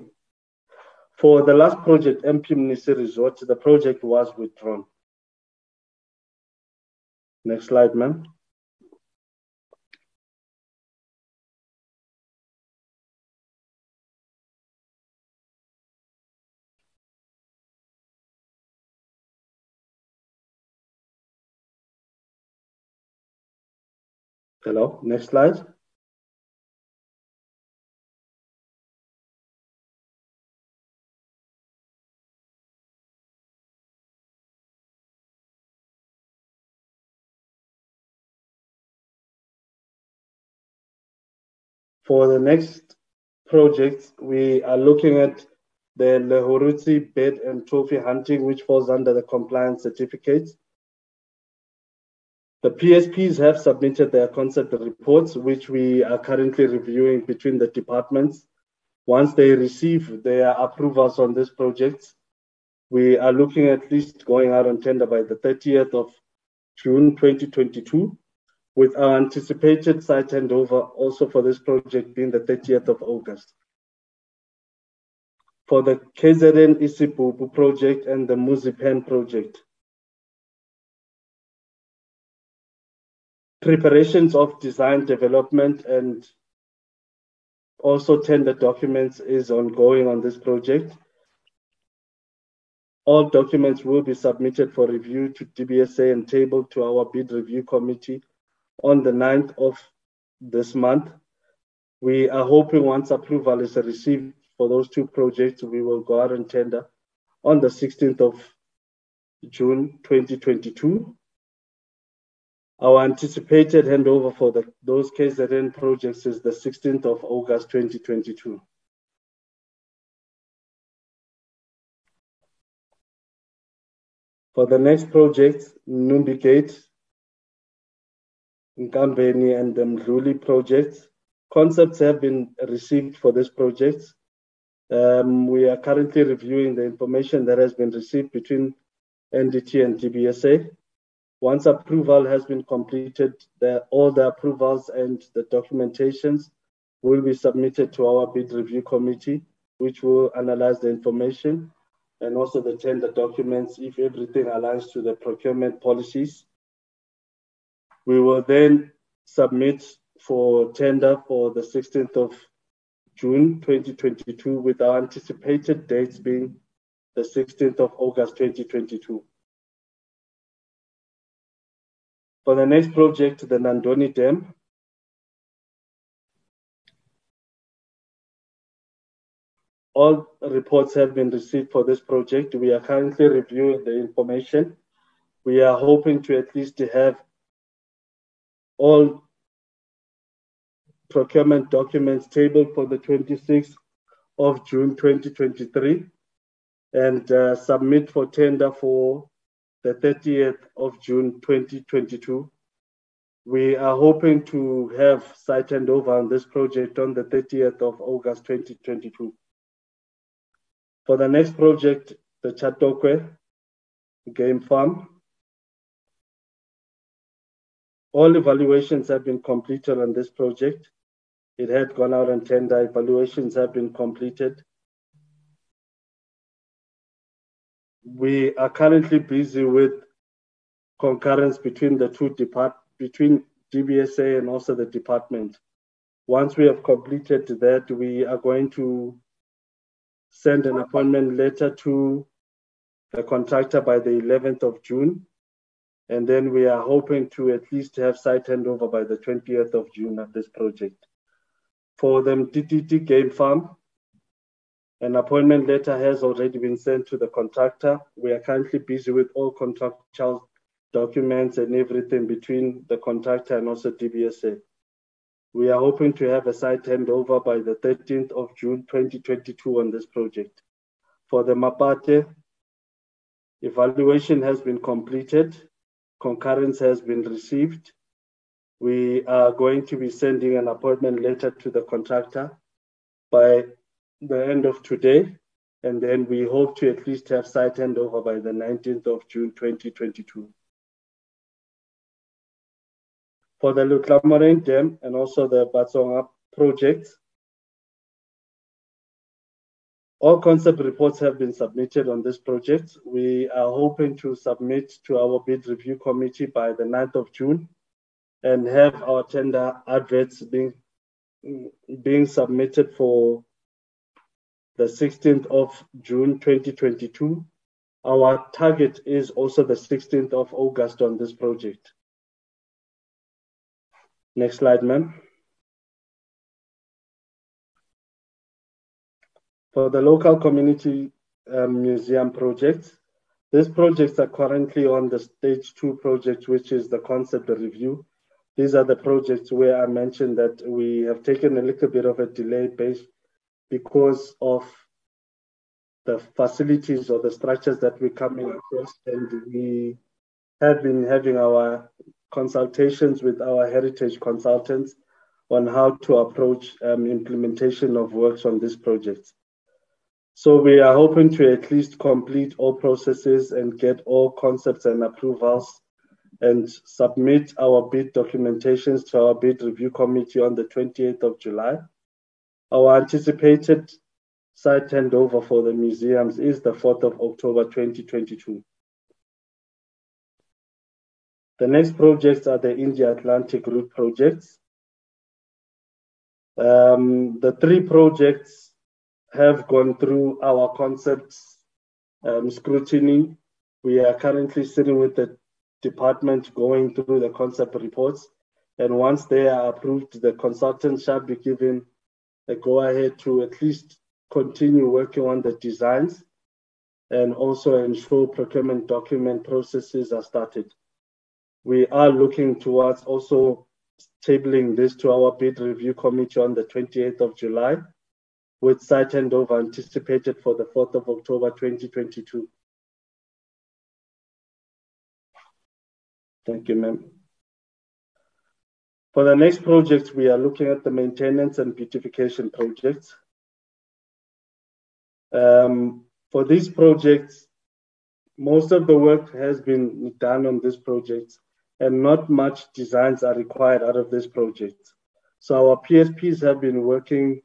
For the last project, MP Mnisi Resort, the project was withdrawn. Next slide, ma'am. Hello, next slide. For the next project, we are looking at the Lehurutshe bed and trophy hunting, which falls under the compliance certificates. The PSPs have submitted their concept reports, which we are currently reviewing between the departments. Once they receive their approvals on these projects, we are looking at least going out on tender by the 30th of June 2022, with our anticipated site handover also for this project being the 30th of August. For the KZN Isibubu project and the Muzipen project, preparations of design development and also tender documents is ongoing on this project. All documents will be submitted for review to DBSA and tabled to our bid review committee on the 9th of this month. We are hoping once approval is received for those two projects, we will go out and tender on the 16th of June 2022 our anticipated handover for the, those KZN projects is the 16th of August 2022. For the next project, Numbi Gate, Nkambeni and the Mdluli projects, concepts have been received for this project. Um, we are currently reviewing the information that has been received between NDT and DBSA Once approval has been completed, the, all the approvals and the documentations will be submitted to our bid review committee, which will analyze the information and also the tender documents if everything aligns to the procurement policies. We will then submit for tender for the 16th of June 2022 with our anticipated dates being the 16th of August 2022. For the next project, the Nandoni Dam, all reports have been received for this project. We are currently reviewing the information. We are hoping to at least have all procurement documents tabled for the 26th of June 2023 and uh, submit for tender for the 30th of June 2022. We are hoping to have site handover on this project on the 30th of August 2022. For the next project, the Chatokwe Game Farm, all evaluations have been completed on this project. It had gone out on tender. Evaluations have been completed. We are currently busy with concurrence between the two depart between DBSA and also the department. Once we have completed that, we are going to send an appointment letter to the contractor by the 11th of June. And then we are hoping to at least have site handover by the 20th of June of this project. For the DTT Game Farm, an appointment letter has already been sent to the contractor. We are currently busy with all contractual documents and everything between the contractor and also DBSA. We are hoping to have a site handover by the 13th of June 2022 on this project. For the Mapate, evaluation has been completed, concurrence has been received. We are going to be sending an appointment letter to the contractor by the end of today, and then we hope to at least have site handover by the 19th of June 2022. For the Luklamarine Dam and also the Batsonga project, all concept reports have been submitted on this project. We are hoping to submit to our bid review committee by the 9th of June and have our tender adverts being, being submitted for the 16th of June 2022. Our target is also the 16th of August on this project. Next slide, ma'am. For the local community um, museum projects, these projects are currently on the stage two project, which is the concept review. These are the projects where I mentioned that we have taken a little bit of a delay based because of the facilities or the structures that we're coming across. And we have been having our consultations with our heritage consultants on how to approach um, implementation of works on this project. So we are hoping to at least complete all processes and get all concepts and approvals and submit our bid documentations to our bid review committee on the 28th of July. Our anticipated site handover for the museums is the 4th of October 2022. The next projects are the India Atlantic Route projects. Um, the three projects have gone through our concepts um, scrutiny. We are currently sitting with the department going through the concept reports. And once they are approved, the consultant shall be given a go ahead to at least continue working on the designs and also ensure procurement document processes are started. We are looking towards also tabling this to our bid review committee on the 28th of July with site handover anticipated for the 4th of October 2022. Thank you, ma'am. For the next project, we are looking at the maintenance and beautification projects. Um, for these projects, most of the work has been done on this project and not much designs are required out of this project. So our PSPs have been working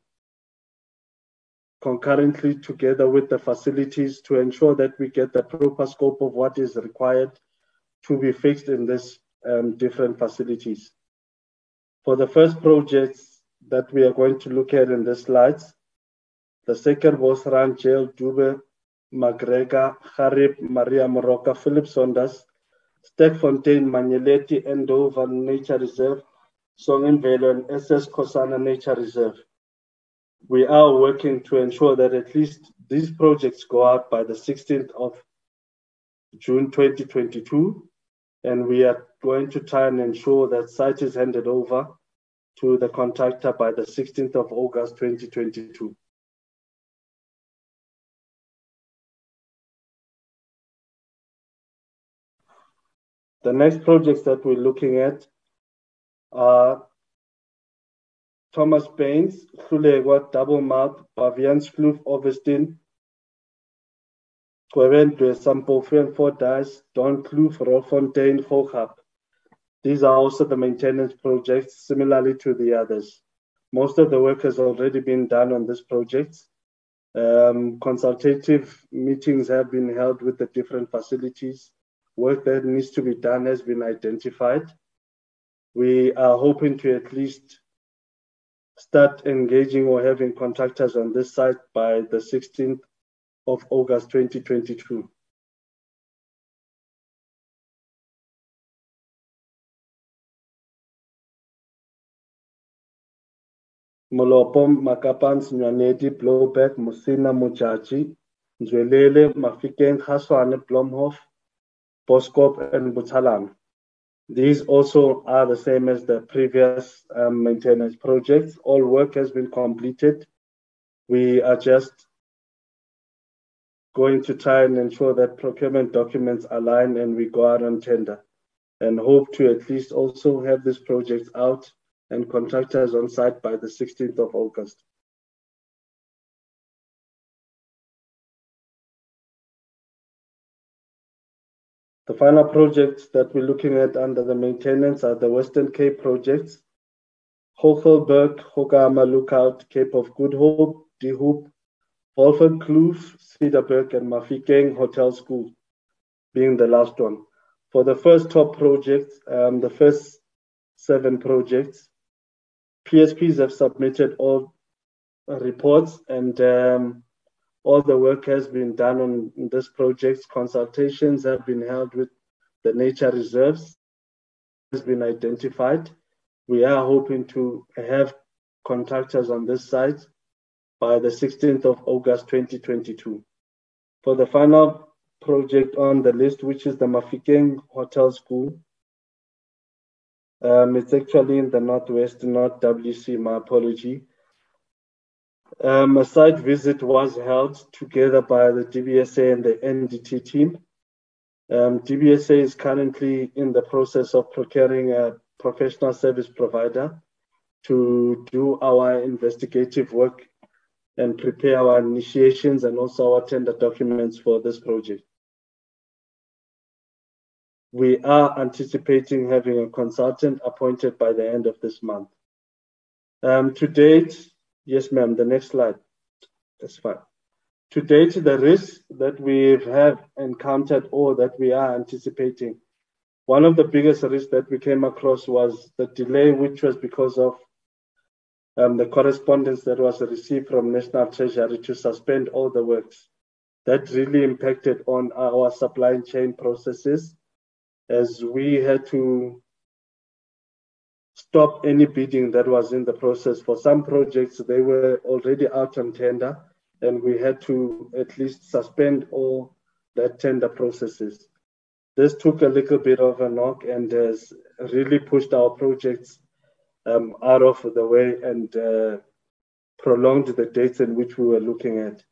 concurrently together with the facilities to ensure that we get the proper scope of what is required to be fixed in these um, different facilities. For the first projects that we are going to look at in the slides, the second was Rand Jail, Dube, McGregor, Harib, Maria Moroka, Philip Saunders, Sterkfontein, Manyeleti, Endover Nature Reserve, Songimvelo, and SS Kosana Nature Reserve. We are working to ensure that at least these projects go out by the 16th of June 2022 and we are going to try and ensure that site is handed over to the contractor by the 16th of August 2022. The next projects that we're looking at are Thomas Baines, Hluleka, Double Mouth, Bavians Kloof, Oviston, Gwebendwe, Sampofu, Fort Dice, Doornkloof, Roelfontein, Goegap. These are also the maintenance projects, similarly to the others. Most of the work has already been done on this project. Um, consultative meetings have been held with the different facilities. Work that needs to be done has been identified. We are hoping to at least start engaging or having contractors on this site by the 16th of August 2022. Molopo, Makapans, Nyaneti, Blowback, Musina, Modjadji, Nzwelele, Mafikeng, Kgaswane, Bloemhof, Boskop, and Botsalano. These also are the same as the previous um, maintenance projects. All work has been completed. We are just going to try and ensure that procurement documents align and we go out on tender and hope to at least also have this project out and contractors on site by the 16th of August. The final projects that we're looking at under the maintenance are the Western Cape projects, Kogelberg, Goukamma Lookout, Cape of Good Hope, De Hoop, Wolfenkloof, Cederberg, and Mafikeng Hotel School being the last one. For the first top projects, um, the first seven projects, PSPs have submitted all reports and um, all the work has been done on this project. Consultations have been held with the nature reserves, has been identified. We are hoping to have contractors on this site by the 16th of August 2022. For the final project on the list, which is the Mafikeng Hotel School, um, it's actually in the Northwest, not WC, my apology. Um, a site visit was held together by the DBSA and the NDT team. Um, DBSA is currently in the process of procuring a professional service provider to do our investigative work and prepare our initiations and also our tender documents for this project. We are anticipating having a consultant appointed by the end of this month. Um, to date, yes, ma'am, the next slide. That's fine. To date, the risks that we have encountered or that we are anticipating, one of the biggest risks that we came across was the delay, which was because of um, the correspondence that was received from National Treasury to suspend all the works. That really impacted on our supply chain processes as we had to stop any bidding that was in the process. For some projects, they were already out on tender, and we had to at least suspend all that tender processes. This took a little bit of a knock and has really pushed our projects um, out of the way and uh, prolonged the dates in which we were looking at.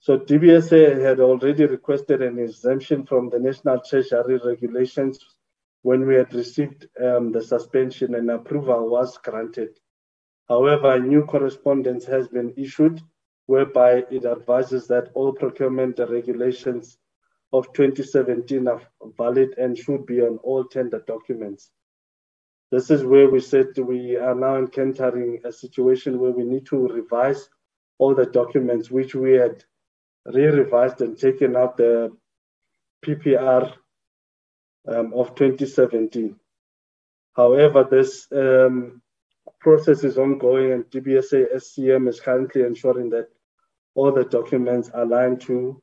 So DBSA had already requested an exemption from the National Treasury regulations when we had received um, the suspension and approval was granted. However, a new correspondence has been issued whereby it advises that all procurement regulations of 2017 are valid and should be on all tender documents. This is where we said we are now encountering a situation where we need to revise all the documents which we had re-revised and taken out the PPR um, of 2017. However, this um, process is ongoing and DBSA SCM is currently ensuring that all the documents align to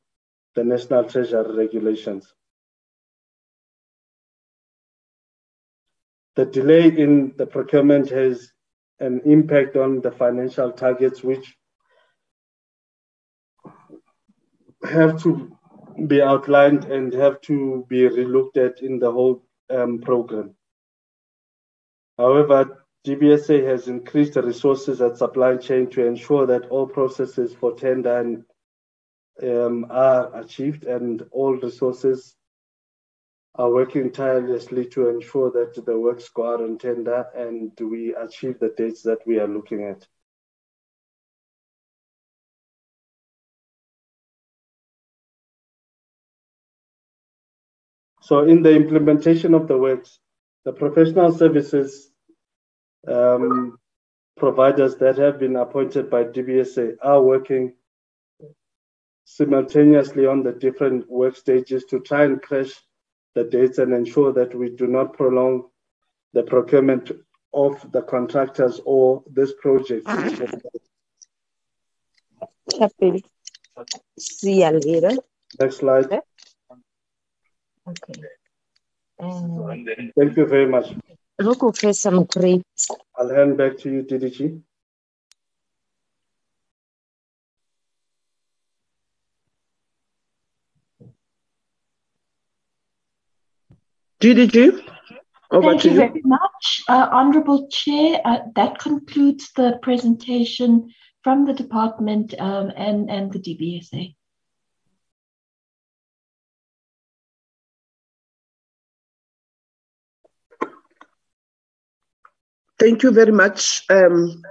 the National Treasury regulations. The delay in the procurement has an impact on the financial targets, which have to be outlined and have to be relooked at in the whole um, program. However, DBSA has increased the resources at supply chain to ensure that all processes for tender and, um, are achieved and all resources are working tirelessly to ensure that the works go out on tender and we achieve the dates that we are looking at. So in the implementation of the works, the professional services um, providers that have been appointed by DBSA are working simultaneously on the different work stages to try and crash the dates and ensure that we do not prolong the procurement of the contractors or this project. See you later. Next slide. Okay. Um, Thank you very much. Look for some grapes. I'll hand back to you, DDG. DDG, over Thank you you. very much, uh, Honourable Chair. Uh, that concludes the presentation from the department um, and, and the DBSA. Thank you very much, um,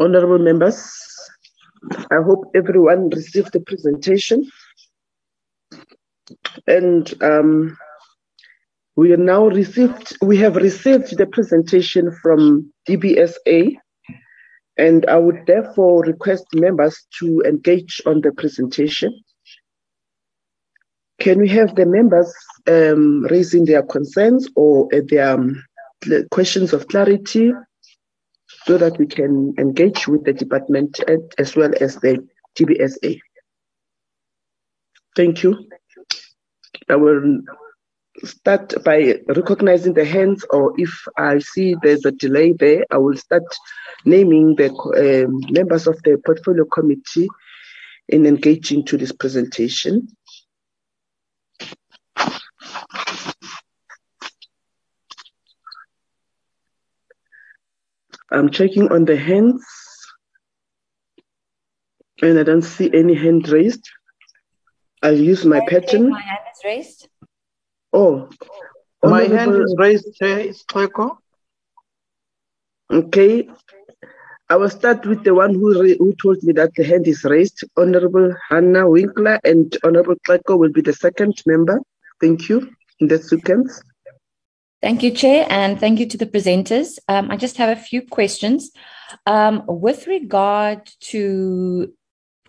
honorable members. I hope everyone received the presentation. And um, we are now received, we have received the presentation from DBSA, and I would therefore request members to engage on the presentation. Can we have the members um, raising their concerns or uh, their um, questions of clarity so that we can engage with the department as well as the DBSA? Thank you. I will start by recognizing the hands, or if I see there's a delay there, I will start naming the um, members of the portfolio committee in engaging to this presentation. I'm checking on the hands, and I don't see any hand raised. I'll use my pattern. My hand is raised. Oh, My hand is raised, Chair Streko. Okay. I will start with the one who, ra- who told me that the hand is raised. Honorable Hannah Winkler and Honorable Kleko will be the second member. Thank you. In that sequence. Thank you, Chair, and thank you to the presenters. Um, I just have a few questions. Um, with regard to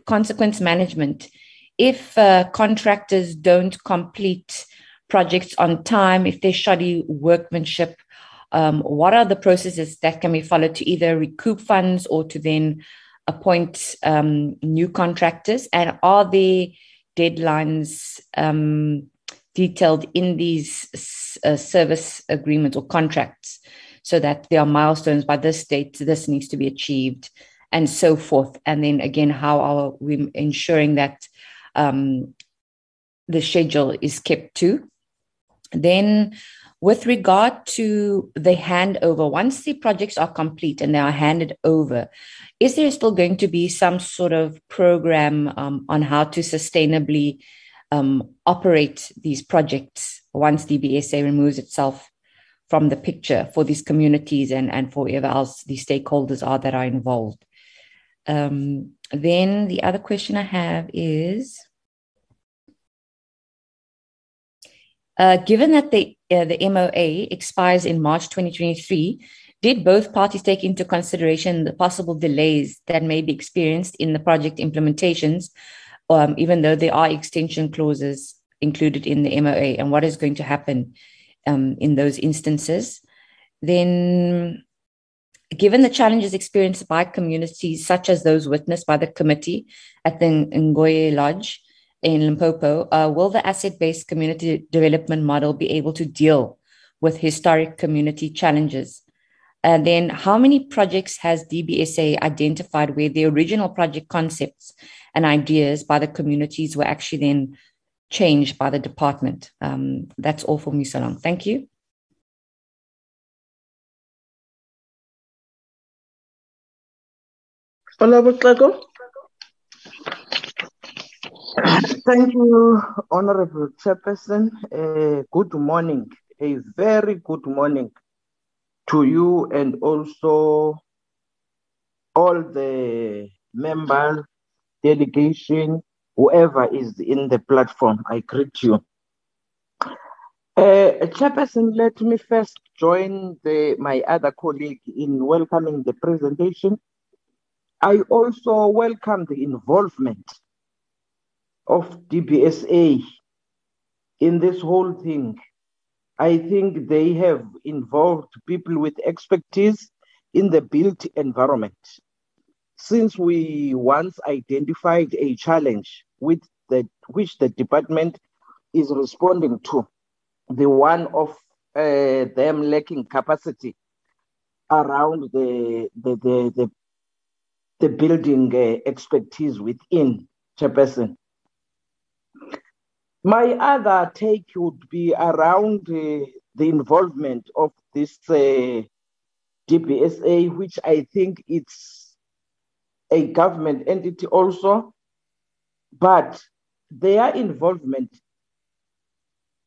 consequence management, if uh, contractors don't complete projects on time, if there's shoddy workmanship, um, what are the processes that can be followed to either recoup funds or to then appoint um, new contractors? And are there deadlines um, detailed in these uh, service agreements or contracts so that there are milestones by this date, this needs to be achieved, and so forth? And then again, how are we ensuring that um, the schedule is kept to? Then, with regard to the handover, once the projects are complete and they are handed over, is there still going to be some sort of program um, on how to sustainably um, operate these projects once DBSA removes itself from the picture for these communities and, and for whoever else the stakeholders are that are involved? Um, then the other question I have is Uh, given that the, uh, the MOA expires in March 2023, did both parties take into consideration the possible delays that may be experienced in the project implementations, um, even though there are extension clauses included in the MOA, and what is going to happen um, in those instances? Then, given the challenges experienced by communities such as those witnessed by the committee at the Ngoye Lodge, in Limpopo, uh, will the asset based community development model be able to deal with historic community challenges? And then, how many projects has DBSA identified where the original project concepts and ideas by the communities were actually then changed by the department? Um, that's all for me, so. Thank you. Honorable Thank you, Honorable Chairperson. Uh, good morning, a very good morning to you and also all the members, delegation, whoever is in the platform. I greet you. Uh, Chairperson, let me first join the, my other colleague in welcoming the presentation. I also welcome the involvement of DBSA in this whole thing. I think they have involved people with expertise in the built environment. Since we once identified a challenge with the, which the department is responding to, the one of uh, them lacking capacity around the, the, the, the, the building uh, expertise within Chairperson. My other take would be around uh, the involvement of this uh, DBSA, which I think it's a government entity also, but their involvement,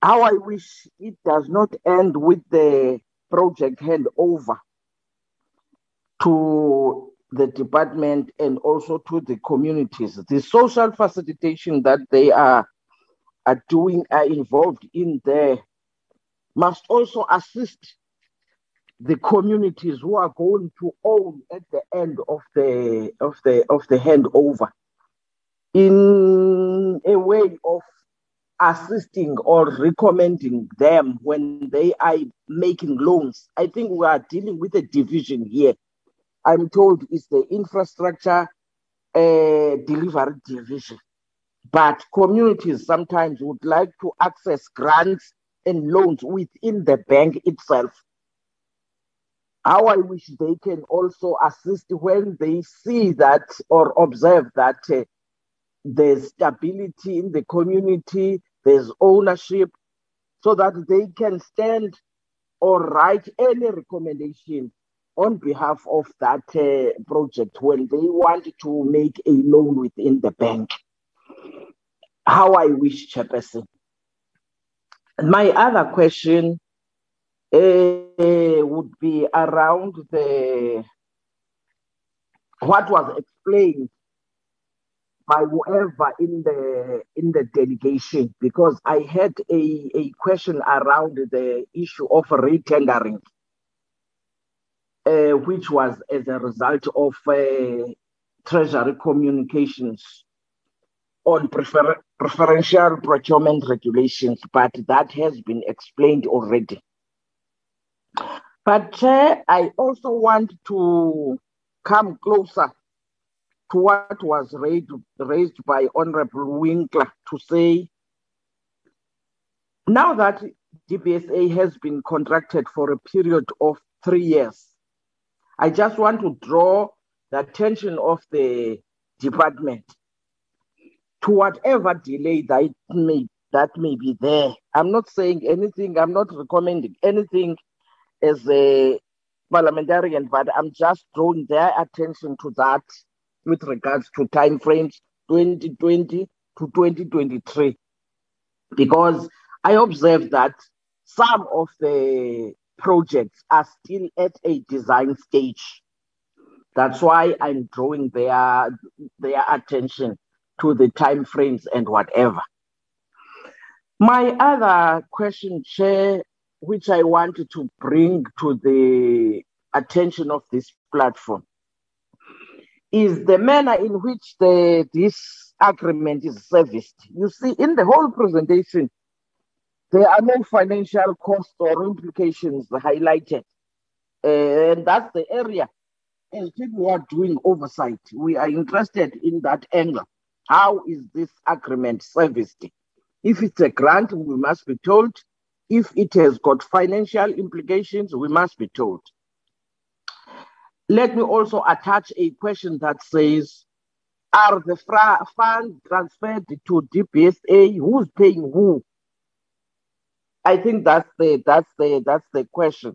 how I wish it does not end with the project handover to the department and also to the communities. The social facilitation that they are are doing are involved in there must also assist the communities who are going to own at the end of the of the of the handover in a way of assisting or recommending them when they are making loans. I think we are dealing with a division here. I'm told it's the infrastructure uh, delivery division. But communities sometimes would like to access grants and loans within the bank itself. How I wish they can also assist when they see that or observe that uh, there's stability in the community, there's ownership, so that they can stand or write any recommendation on behalf of that uh, project when they want to make a loan within the bank how I wish, Chairperson. My other question uh, would be around the what was explained by whoever in the in the delegation because I had a, a question around the issue of retendering, uh, which was as a result of uh, Treasury communications on prefer- preferential procurement regulations, but that has been explained already. But I also want to come closer to what was raised, raised by Honorable Winkler to say now that DBSA has been contracted for a period of three years, I just want to draw the attention of the department to whatever delay that may that may be there. I'm not saying anything, I'm not recommending anything as a parliamentarian, but I'm just drawing their attention to that with regards to time frames 2020 to 2023. Because I observe that some of the projects are still at a design stage. That's why I'm drawing their their attention to the time frames and whatever. My other question, Chair, which I wanted to bring to the attention of this platform, is the manner in which the, this agreement is serviced. You see, in the whole presentation, there are no financial costs or implications highlighted. Uh, and that's the area. And people are doing oversight. We are interested in that angle. How is this agreement serviced? If it's a grant, we must be told. If it has got financial implications, we must be told. Let me also attach a question that says, are the funds transferred to DBSA? Who's paying who? I think that's the that's the that's the question.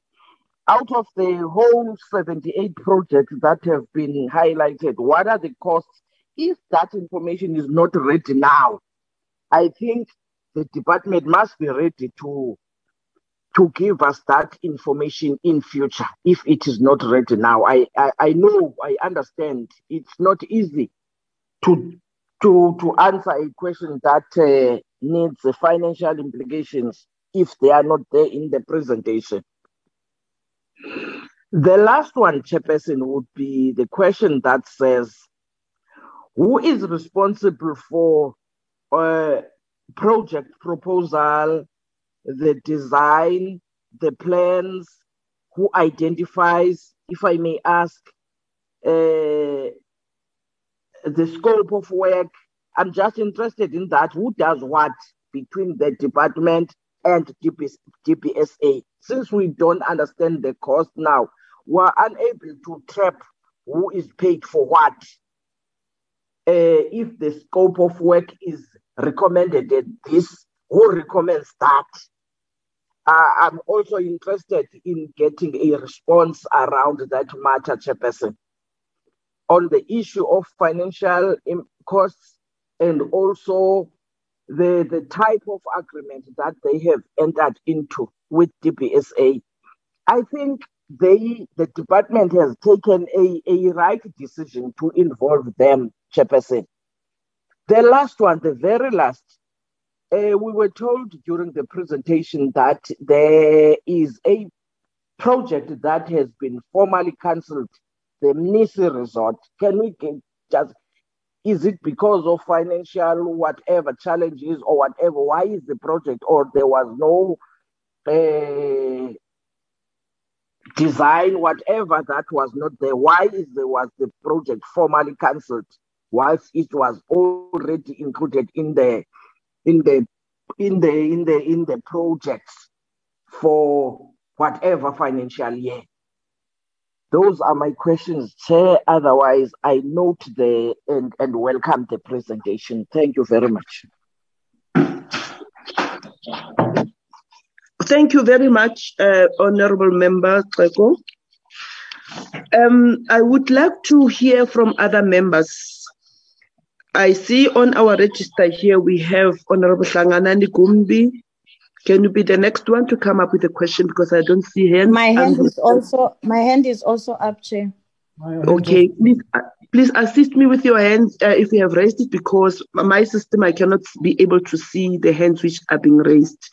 Out of the whole 78 projects that have been highlighted, what are the costs? If that information is not ready now, I think the department must be ready to to give us that information in future if it is not ready now. I, I, I know, I understand it's not easy to to to answer a question that uh, needs financial implications if they are not there in the presentation. The last one, Chairperson, would be the question that says, who is responsible for uh, project proposal, the design, the plans, who identifies, if I may ask, uh, the scope of work. I'm just interested in that. Who does what between the department and DBSA? Since we don't understand the cost now, we're unable to trap who is paid for what. Uh, if the scope of work is recommended at this, who recommends that? Uh, I'm also interested in getting a response around that matter, Chairperson, on the issue of financial costs and also the, the type of agreement that they have entered into with DBSA. I think they the department has taken a, a right decision to involve them, Chairperson. The last one, the very last, uh, we were told during the presentation that there is a project that has been formally cancelled, the Mnisi Resort. Can we get just, is it because of financial whatever challenges or whatever? Why is the project or there was no uh, design, whatever that was not there? Why is there was the project formally cancelled? Whilst it was already included in the in the in the in the in the projects for whatever financial year. Those are my questions, Chair. Otherwise, I note the and, and welcome the presentation. Thank you very much. Thank you very much, uh, Honorable Member Treko. Um, I would like to hear from other members I see on our register here we have Honorable Hlanganani Gumbi. Can you be the next one to come up with a question because I don't see hands? My hand is also my hand is also up, Chair. Okay, please, uh, please assist me with your hands uh, if you have raised it because my system I cannot be able to see the hands which are being raised.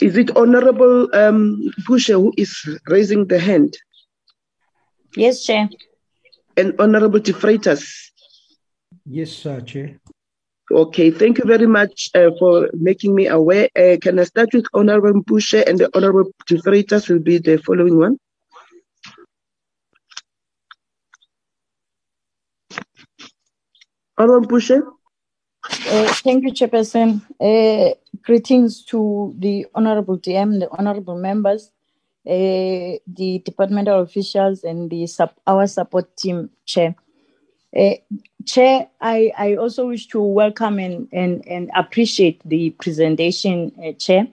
Is it Honorable um, who is raising the hand? Yes, Chair. And Honorable De Freitas. Yes, uh, Chair. Okay, thank you very much uh, for making me aware. Uh, can I start with Honorable Pushe and the Honorable De will be the following one? Honorable Pushe. Uh, thank you, Chairperson. Uh, greetings to the Honorable DM, the Honorable members, uh, the departmental officials, and the sub- our support team, Chair. Uh, Chair, I, I also wish to welcome and, and, and appreciate the presentation, uh, Chair,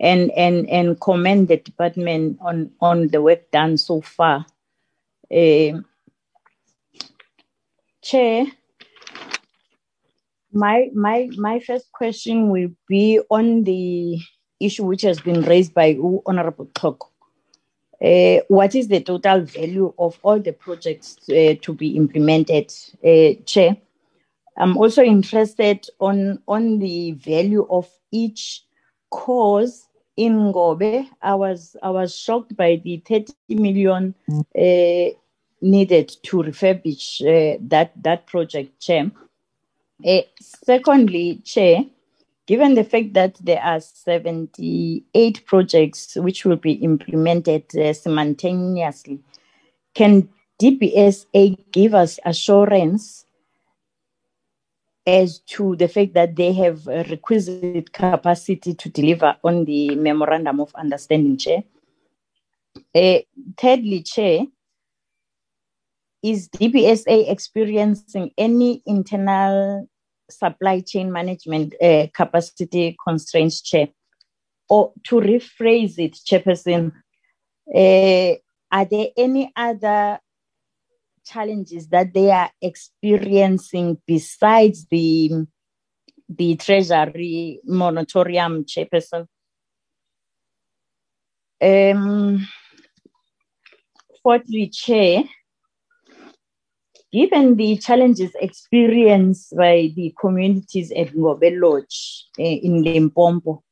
and, and, and commend the department on, on the work done so far. Uh, Chair, my, my, my first question will be on the issue which has been raised by Honorable Clock uh, what is the total value of all the projects uh, to be implemented, uh, Chair? I'm also interested on, on the value of each cause in Ngobe. I was I was shocked by the 30 million uh, needed to refurbish uh, that that project, Chair. Uh, secondly, Chair, given the fact that there are 78 projects which will be implemented uh, simultaneously, can DBSA give us assurance as to the fact that they have requisite capacity to deliver on the memorandum of understanding, Chair? Uh, thirdly, Chair, is DBSA experiencing any internal supply chain management uh, capacity constraints, Chair? Or to rephrase it, Chairperson, uh, are there any other challenges that they are experiencing besides the the treasury moratorium chairperson um fourthly chair given the challenges experienced by the communities at Ngobe Lodge uh, in Limpopo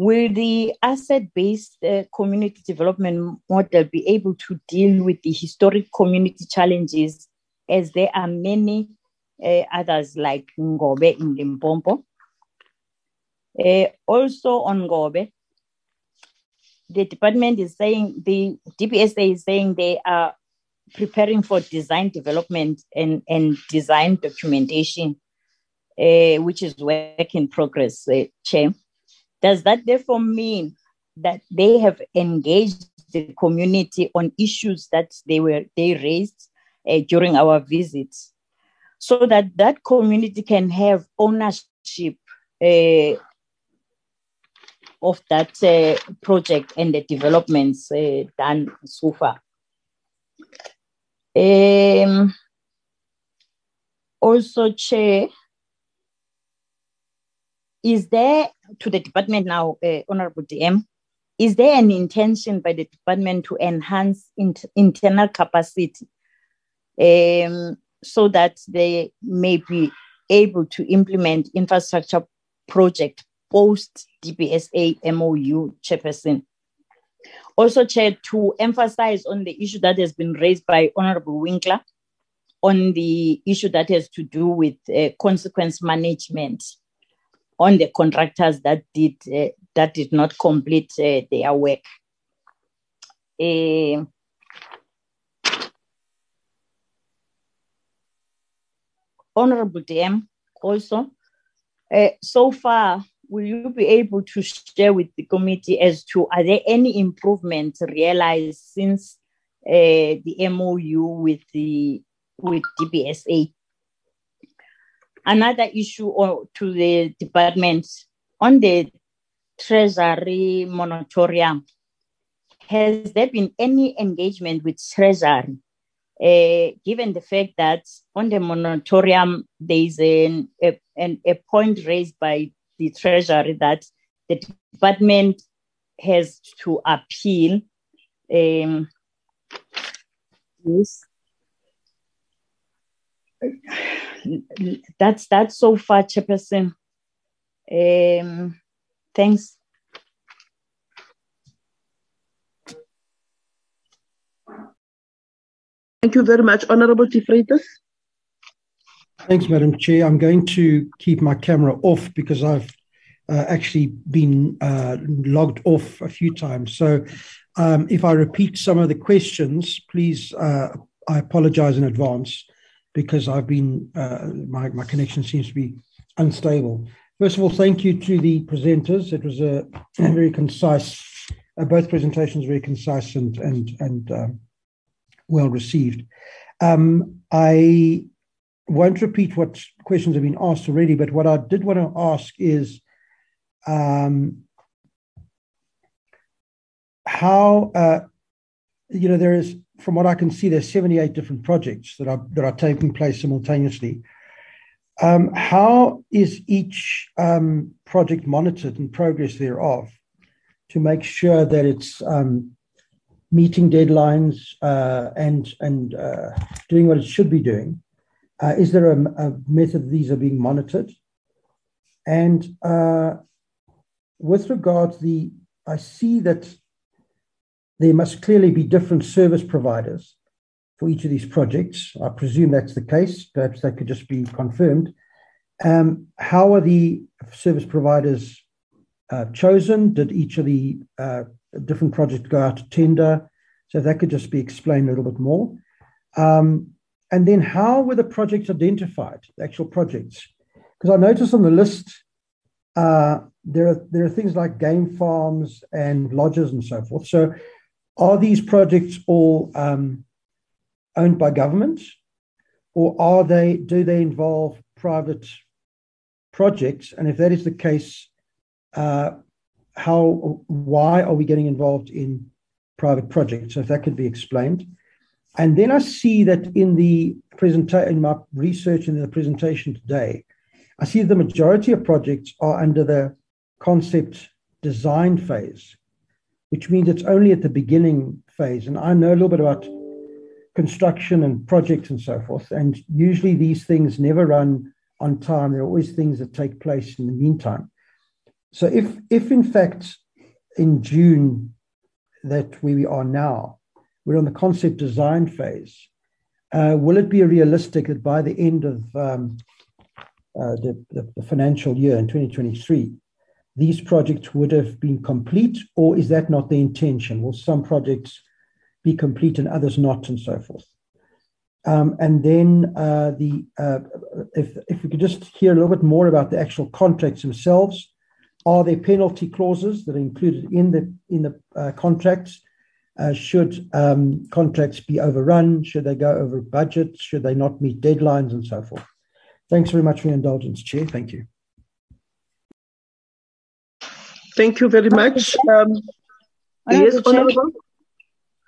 Will the asset-based uh, community development model be able to deal with the historic community challenges as there are many uh, others like Ngobe in Limpopo? Also on Ngobe, the department is saying, the DBSA is saying they are preparing for design development and, and design documentation, uh, which is work in progress, uh, Chair. Does that therefore mean that they have engaged the community on issues that they were they raised uh, during our visits, so that that community can have ownership uh, of that uh, project and the developments done so far. Um, also, Chair, is there to the department now, uh, Honorable DM, is there an intention by the department to enhance internal capacity um, so that they may be able to implement infrastructure project post DBSA MOU chairperson? Also, Chair, to emphasize on the issue that has been raised by Honorable Winkler on the issue that has to do with uh, consequence management on the contractors that did uh, that did not complete uh, their work. Uh, Honorable DM, also, uh, so far, will you be able to share with the committee as to are there any improvements realized since uh, the MOU with the with DBSA? another issue or to the department on the treasury moratorium has there been any engagement with treasury uh, given the fact that on the moratorium there is an, a, an, a point raised by the treasury that the department has to appeal um, yes that's that's so far, Chairperson. Um, thanks. Thank you very much, Honorable DeFreitas. Thanks, Madam Chair. I'm going to keep my camera off because I've uh, actually been uh, logged off a few times. So um, if I repeat some of the questions, please, uh, I apologize in advance because I've been, uh, my, my connection seems to be unstable. First of all, thank you to the presenters. It was a, very concise, uh, both presentations very concise and, and, and um, well received. Um, I won't repeat what questions have been asked already, but what I did want to ask is um, how, uh, you know, there is from what I can see, there's 78 different projects that are that are taking place simultaneously. Um, how is each um, project monitored and progress thereof to make sure that it's um, meeting deadlines uh, and and uh, doing what it should be doing? Uh, is there a, a, method these are being monitored? And uh, with regard to the, I see that there must clearly be different service providers for each of these projects. I presume that's the case. Perhaps that could just be confirmed. Um, how are the service providers uh, chosen? Did each of the uh, different projects go out to tender? So that could just be explained a little bit more. Um, and then how were the projects identified, the actual projects? Because I noticed on the list uh, there are there are things like game farms and lodges and so forth. So are these projects all um, owned by government, or are they do they involve private projects? And if that is the case, uh, how why are we getting involved in private projects? So if that could be explained. And then I see that in the presentation, in my research and in the presentation today, I see the majority of projects are under the concept design phase, which means it's only at the beginning phase. And I know a little bit about construction and projects and so forth. And usually these things never run on time. There are always things that take place in the meantime. So if if in fact in June that we are now, we're on the concept design phase, uh, will it be realistic that by the end of um, uh, the, the, the financial year in 2023, these projects would have been complete, or is that not the intention? Will some projects be complete and others not, and so forth? Um, and then uh, the uh, if if we could just hear a little bit more about the actual contracts themselves, are there penalty clauses that are included in the in the uh, contracts? Uh, should um, contracts be overrun? Should they go over budget? Should they not meet deadlines and so forth? Thanks very much for your indulgence, Chair. Thank you. Thank you very much. Um, yes, Honorable.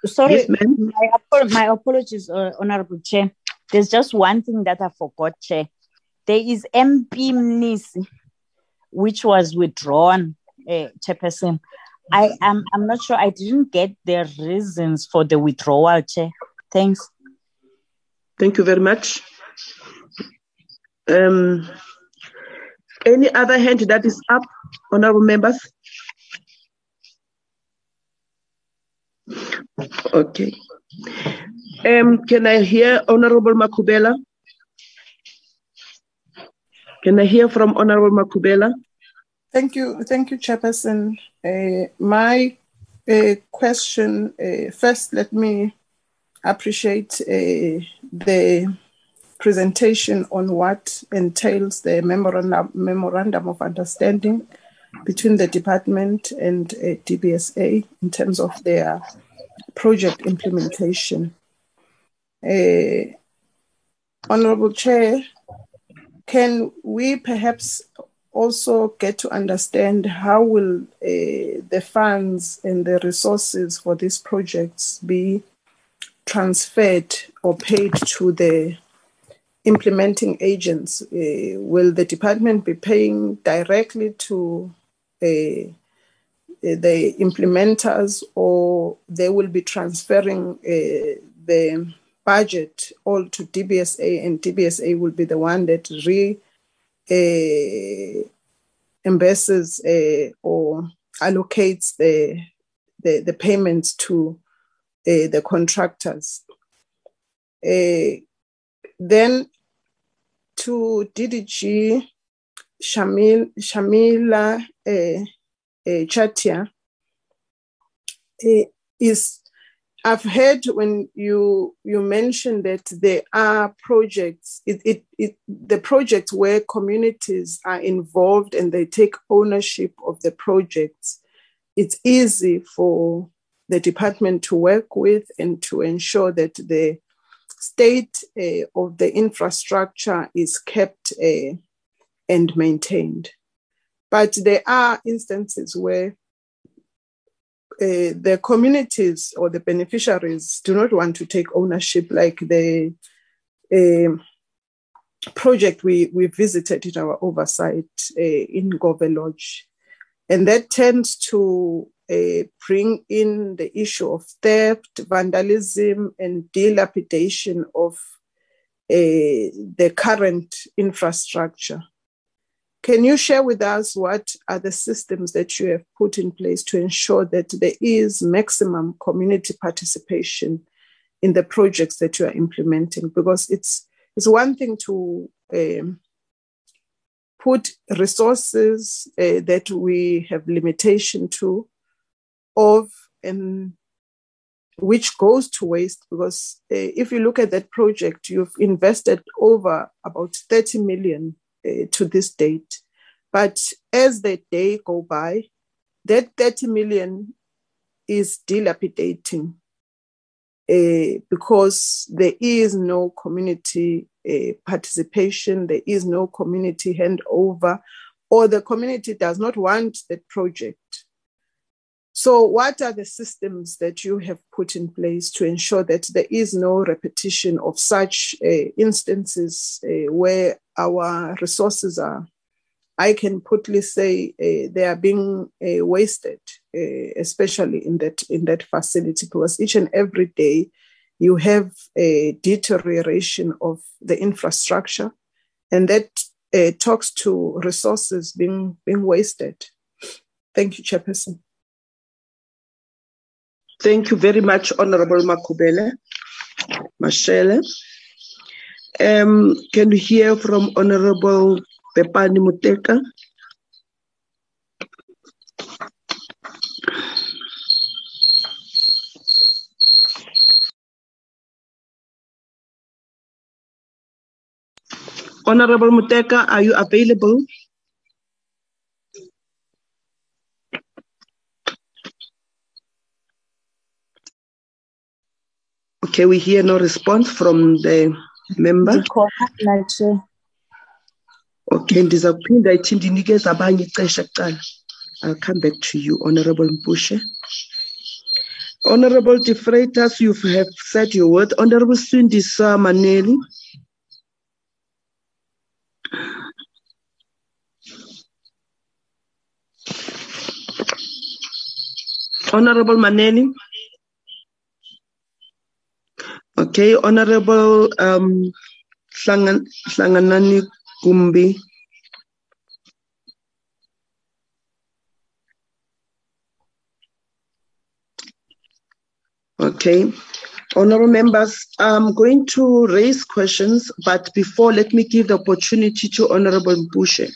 Sorry, yes, my, my, apologies, uh, Honorable Chair. There's just one thing that I forgot, Chair. There is MP Mnisi, which was withdrawn, uh, Chairperson. I am I'm not sure. I didn't get the reasons for the withdrawal, Chair. Thanks. Thank you very much. Um, any other hand that is up, honorable members? Okay. Um, can I hear Honorable Makubela? Can I hear from Honorable Makubela? Thank you, thank you, Chairperson. Uh, my uh, question uh, first, let me appreciate uh, the presentation on what entails the memorandum, memorandum of understanding between the department and uh, DBSA in terms of their project implementation. Uh, Honorable Chair, can we perhaps also get to understand how will uh, the funds and the resources for these projects be transferred or paid to the implementing agents? Uh, will the department be paying directly to uh, the implementers or they will be transferring uh, the budget all to DBSA and DBSA will be the one that re uh, uh, or allocates the, the, the payments to uh, the contractors. Then to DDG Shamil, Shamila uh, uh, Chatia uh, is I've heard when you you mentioned that there are projects, it, it, it, the projects where communities are involved and they take ownership of the projects. It's easy for the department to work with and to ensure that the state uh, of the infrastructure is kept uh, and maintained. But there are instances where uh, the communities or the beneficiaries do not want to take ownership, like the uh, project we, we visited in our oversight uh, in Gove Lodge. And that tends to uh, bring in the issue of theft, vandalism, and dilapidation of the current infrastructure. Can you share with us what are the systems that you have put in place to ensure that there is maximum community participation in the projects that you are implementing? Because it's it's one thing to um, put resources uh, that we have limitation to of and which goes to waste because uh, if you look at that project you've invested over about 30 million uh, to this date but as the day go by that 30 million is dilapidating uh, because there is no community uh, participation, there is no community handover, or the community does not want that project. So, what are the systems that you have put in place to ensure that there is no repetition of such uh, instances uh, where our resources are I can putly say uh, they are being uh, wasted, uh, especially in that in that facility, because each and every day you have a deterioration of the infrastructure, and that uh, talks to resources being being wasted. Thank you, Chairperson. Thank you very much, Honorable Makubele. Mashele. Um, can we hear from Honorable Pepani Muteka. Honorable Muteka, are you available? Okay, we hear no response from the member. Okay, ndizakuphinda ithi ndinikeza abanye ixesha kuqala. I'll come back to you, Honorable Mpushe. Honorable De Freitas, you have said your word. Honorable Sindisa Maneli. Honorable Maneli. Okay, Honorable um, Hlanganani Gumbi. Okay. Honorable members, I'm going to raise questions, but before, let me give the opportunity to Honorable Bushe.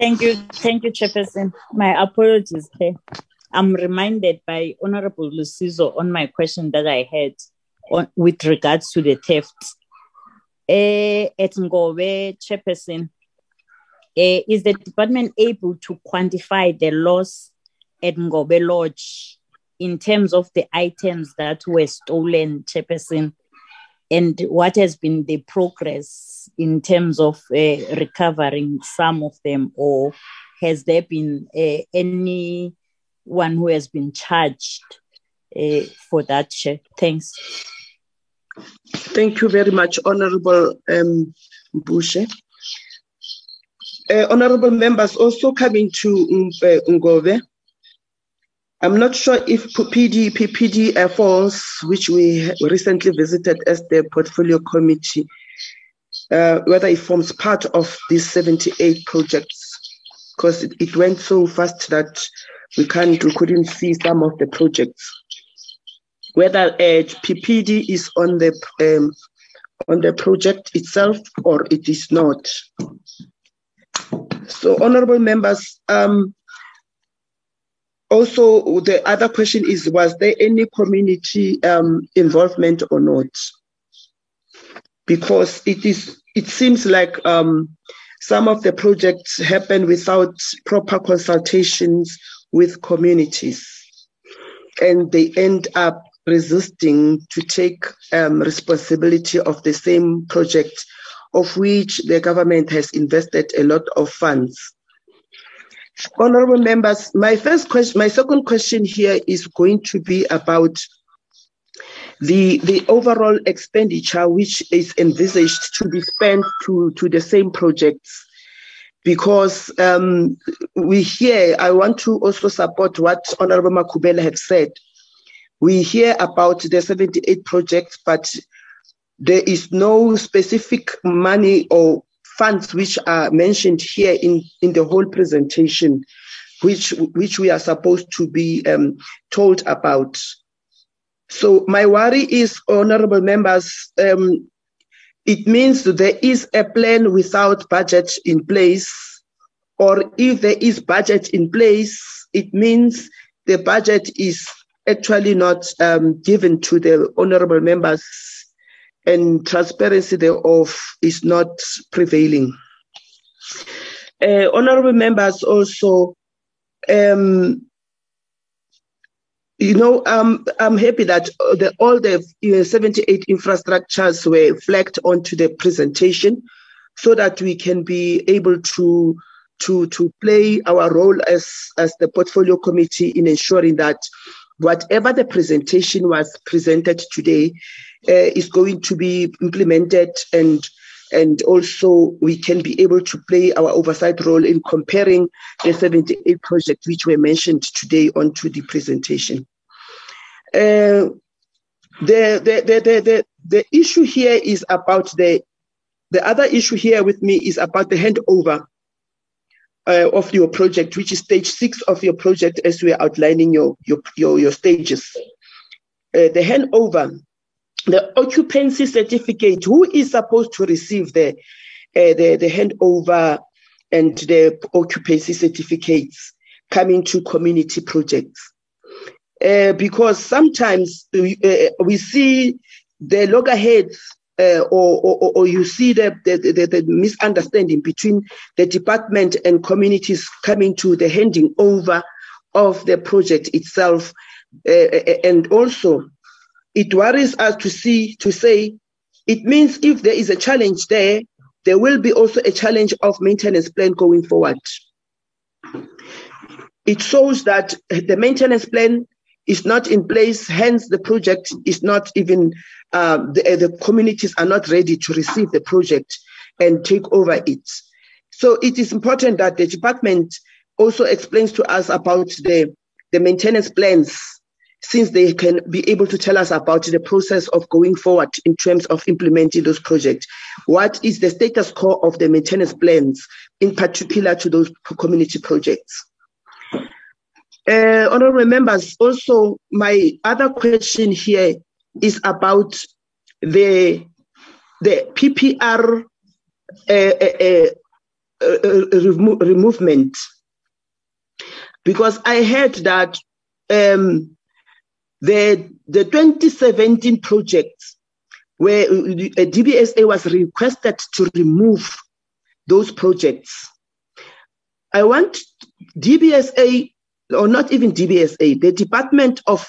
Thank you. Thank you, Chairperson. My apologies, Chair. I'm reminded by Honorable Lucizo on my question that I had on, with regards to the theft uh, at Chairperson, uh, is the department able to quantify the loss at Ngobe Lodge in terms of the items that were stolen, Chairperson? And what has been the progress in terms of uh, recovering some of them, or has there been uh, anyone who has been charged uh, for that? Thanks. Thank you very much, Honorable um, Bushe. Uh, honorable members, also coming to uh, Ngove, I'm not sure if PD, PPD efforts, which we recently visited as the portfolio committee, uh, whether it forms part of these 78 projects, because it, it, went so fast that we can't, we couldn't see some of the projects whether a PPD is on the um, on the project itself or it is not. So, honorable members, um, also the other question is: Was there any community um, involvement or not? Because it is, it seems like um, some of the projects happen without proper consultations with communities, and they end up resisting to take um, responsibility of the same project of which the government has invested a lot of funds. Honorable members, my first question, my second question here is going to be about the, the overall expenditure which is envisaged to be spent to, to the same projects. Because um, we hear, I want to also support what Honorable Makubela had said we hear about the 78 projects, but there is no specific money or funds which are mentioned here in, in the whole presentation, which which we are supposed to be um, told about. So my worry is, honourable members, um, it means there is a plan without budget in place, or if there is budget in place, it means the budget is actually not um, given to the honourable members and transparency thereof is not prevailing. Uh, honorable members also, um, you know, um, I'm happy that the, all the you know, 78 infrastructures were flagged onto the presentation so that we can be able to to to play our role as as the portfolio committee in ensuring that whatever the presentation was presented today uh, is going to be implemented and and also we can be able to play our oversight role in comparing the 78 projects which were mentioned today onto the presentation. Uh, the, the, the, the, the, the issue here is about the, the other issue here with me is about the handover uh, of your project, which is stage six of your project as we are outlining your, your, your, your stages. Uh, the handover the occupancy certificate, who is supposed to receive the, uh, the, the handover and the occupancy certificates coming to community projects? Uh, because sometimes we, uh, we see the loggerheads uh, or, or, or, you see the, the, the, the, misunderstanding between the department and communities coming to the handing over of the project itself. Uh, and also it worries us to see, to say, it means if there is a challenge there, there will be also a challenge of maintenance plan going forward. It shows that the maintenance plan is not in place, hence the project is not even, uh, the, the communities are not ready to receive the project and take over it. So it is important that the department also explains to us about the, the maintenance plans since they can be able to tell us about the process of going forward in terms of implementing those projects. What is the status quo of the maintenance plans, in particular to those community projects? Uh, honorable members, also my other question here is about the the PPR uh, uh, uh, uh remo- removement because I heard that um, the, the 2017 projects where uh, DBSA was requested to remove those projects. I want DBSA, or not even DBSA, the Department of,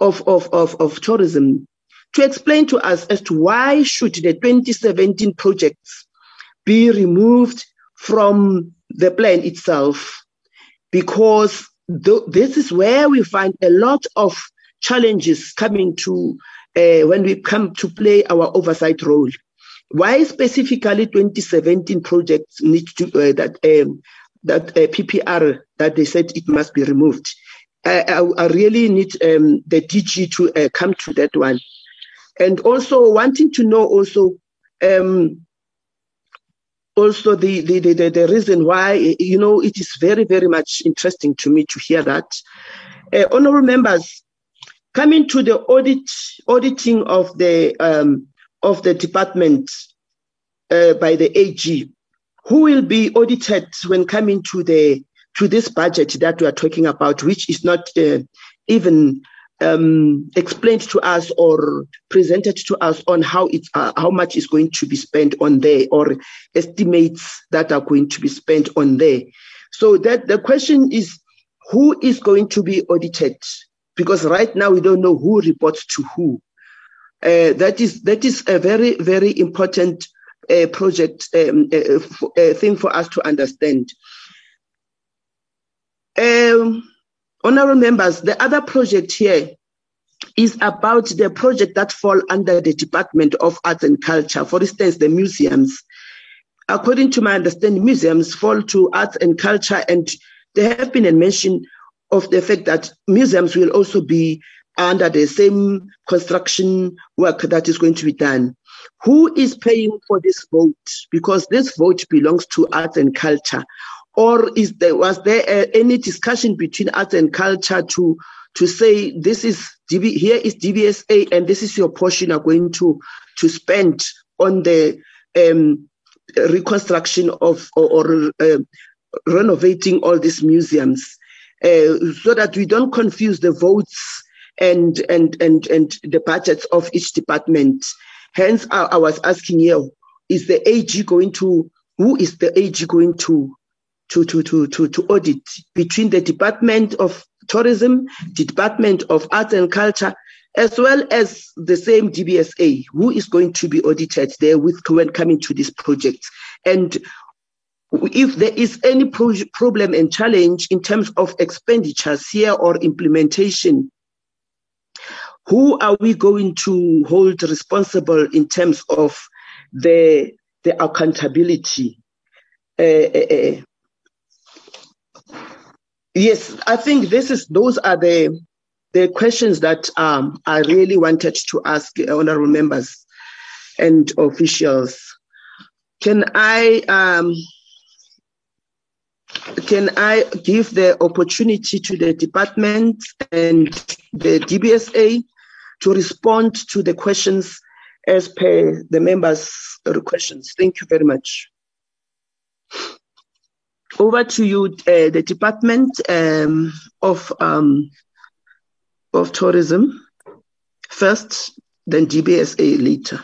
of, of, of, of Tourism, to explain to us as to why should the 2017 projects be removed from the plan itself because th- this is where we find a lot of challenges coming to uh, when we come to play our oversight role. Why specifically 2017 projects need to uh, that um, that uh, PPR that they said it must be removed? I, I, I really need um, the DG to uh, come to that one, and also wanting to know also um, also the, the, the, the, reason why, you know, it is very, very much interesting to me to hear that. Uh, honorable members, Coming to the audit, auditing of the um, of the department uh, by the AG, who will be audited when coming to the to this budget that we are talking about, which is not uh, even um, explained to us or presented to us on how it's uh, how much is going to be spent on there or estimates that are going to be spent on there. So that the question is, who is going to be audited? because right now we don't know who reports to who. Uh, that is that is a very very important uh, project um, uh, uh thing for us to understand. Um, honorable members, the other project here is about the project that fall under the Department of Arts and Culture. For instance, the museums. According to my understanding, museums fall to arts and culture, and there have been a mention of the fact that museums will also be under the same construction work that is going to be done. who is paying for this vote? Because this vote belongs to arts and culture. Or is there was there uh, any discussion between arts and culture to to say this is DB, here is DBSA and this is your portion are going to to spend on the um, reconstruction of or, or uh, renovating all these museums? Uh, so that we don't confuse the votes and and and and the budgets of each department. Hence I, I was asking you is the ag going to who is the ag going to to to to to, to audit between the department of tourism the department of arts and culture as well as the same DBSA, who is going to be audited there with when coming to this project. And if there is any pro- problem and challenge in terms of expenditures here or implementation, who are we going to hold responsible in terms of the the accountability? Uh, uh, uh, yes, I think this is those are the the questions that um, I really wanted to ask honorable members and officials. Can I um, can I give the opportunity to the department and the DBSA to respond to the questions as per the members' questions? Thank you very much. Over to you, uh, the Department um, of um, of tourism first, then DBSA later.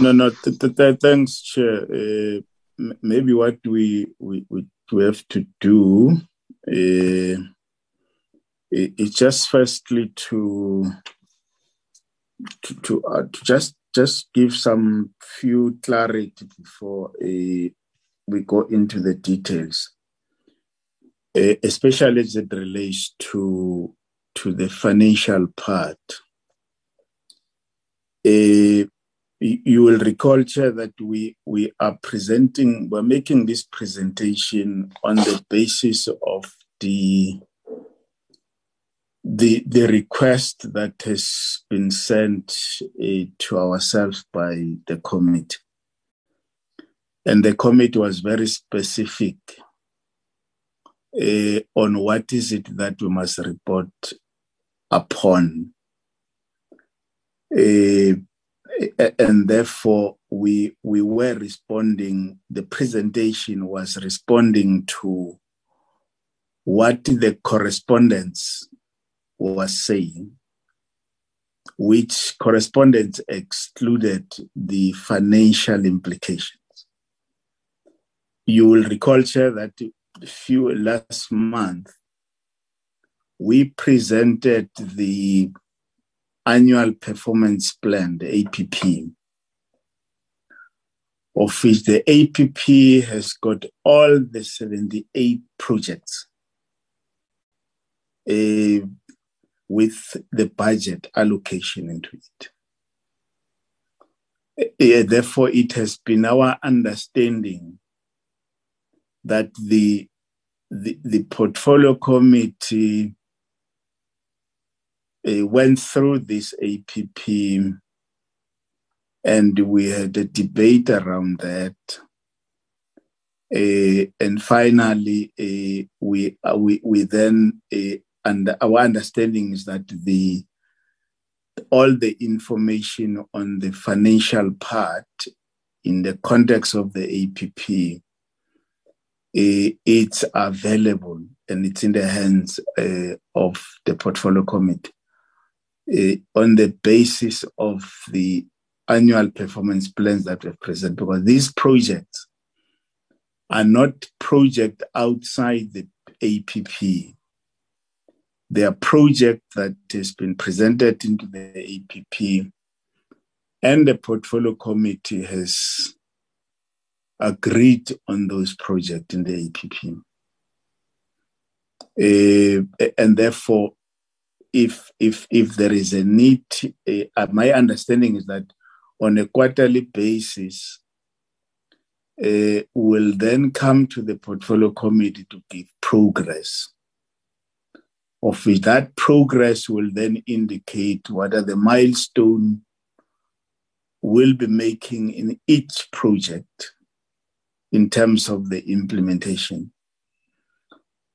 No, no, th- th- th- thanks, Chair. Uh, m- maybe what we, we, we have to do uh, is just firstly to to to, uh, to just just give some few clarity before uh, we go into the details. Eh, especially as it relates to to the financial part. Uh, you will recall, Chair, that we we are presenting, we're making this presentation on the basis of the the the request that has been sent uh, to ourselves by the committee, and the committee was very specific uh, on what is it that we must report upon. Uh, and therefore, we, we were responding, the presentation was responding to what the correspondence was saying, which correspondence excluded the financial implications. You will recall, Chair, that few last month, we presented the annual performance plan, the APP, of which the APP has got all the 78 projects uh, with the budget allocation into it. Uh, therefore, it has been our understanding that the the, the portfolio committee uh, went through this APP and we had a debate around that. Uh, and finally, uh, we, we we then and our understanding is that the all the information on the financial part in the context of the APP uh, it's available and it's in the hands uh, of the portfolio committee uh, on the basis of the annual performance plans that we've presented because these projects are not projects outside the APP. They are projects that has been presented into the APP and the portfolio committee has agreed on those projects in the APP. Uh, and therefore, if if if there is a need, uh, my understanding is that on a quarterly basis, uh, will then come to the portfolio committee to give progress of which that progress will then indicate what are the milestone will be making in each project in terms of the implementation.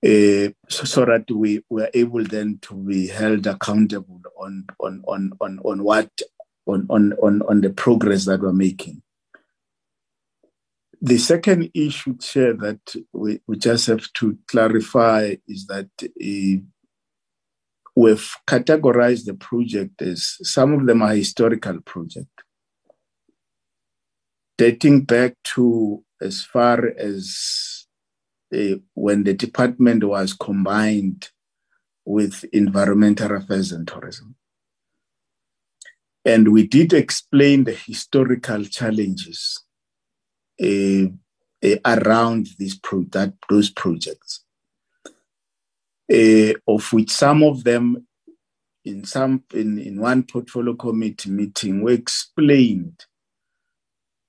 Uh, so, so, that we were able then to be held accountable on on on on, on what on, on on on the progress that we're making. The second issue, Chair, that we, we just have to clarify is that uh, we've categorized the project as some of them are historical projects, dating back to as far as uh, when the department was combined with environmental affairs and tourism. And we did explain the historical challenges uh, uh, around this pro- that, those projects, uh, of which some of them, in some in, in one portfolio committee meeting, were explained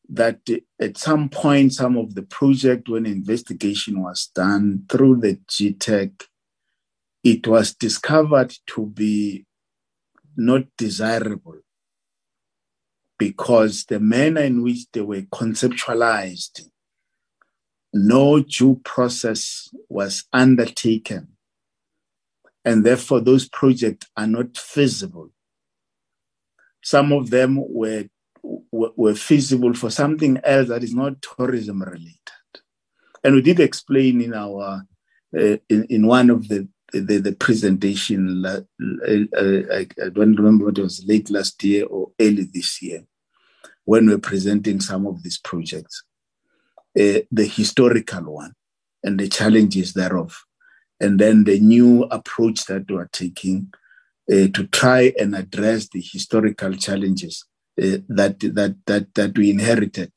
that at some point, some of the project, when investigation was done through the GTAC, it was discovered to be not desirable because the manner in which they were conceptualized, no due process was undertaken. And therefore, those projects are not feasible. Some of them were were feasible for something else that is not tourism related. And we did explain in our uh, in, in one of the the, the presentation, uh, I, I, don't remember what it was late last year or early this year, when we we're presenting some of these projects, uh, the historical one and the challenges thereof, and then the new approach that we're taking uh, to try and address the historical challenges uh, that that that that we inherited,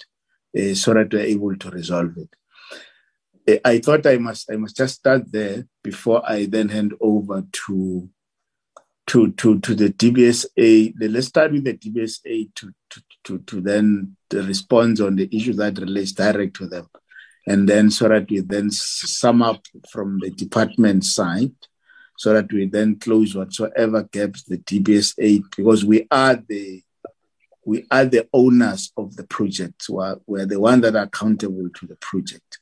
uh, so that we're able to resolve it. Uh, I thought I must I must just start there before I then hand over to to to to the DBSA. Let's start with the DBSA to to to, to then the response on the issue that relates direct to them, and then so that we then sum up from the department side, so that we then close whatsoever gaps the DBSA because we are the we are the owners of the project. We're, we're the one that are accountable to the project.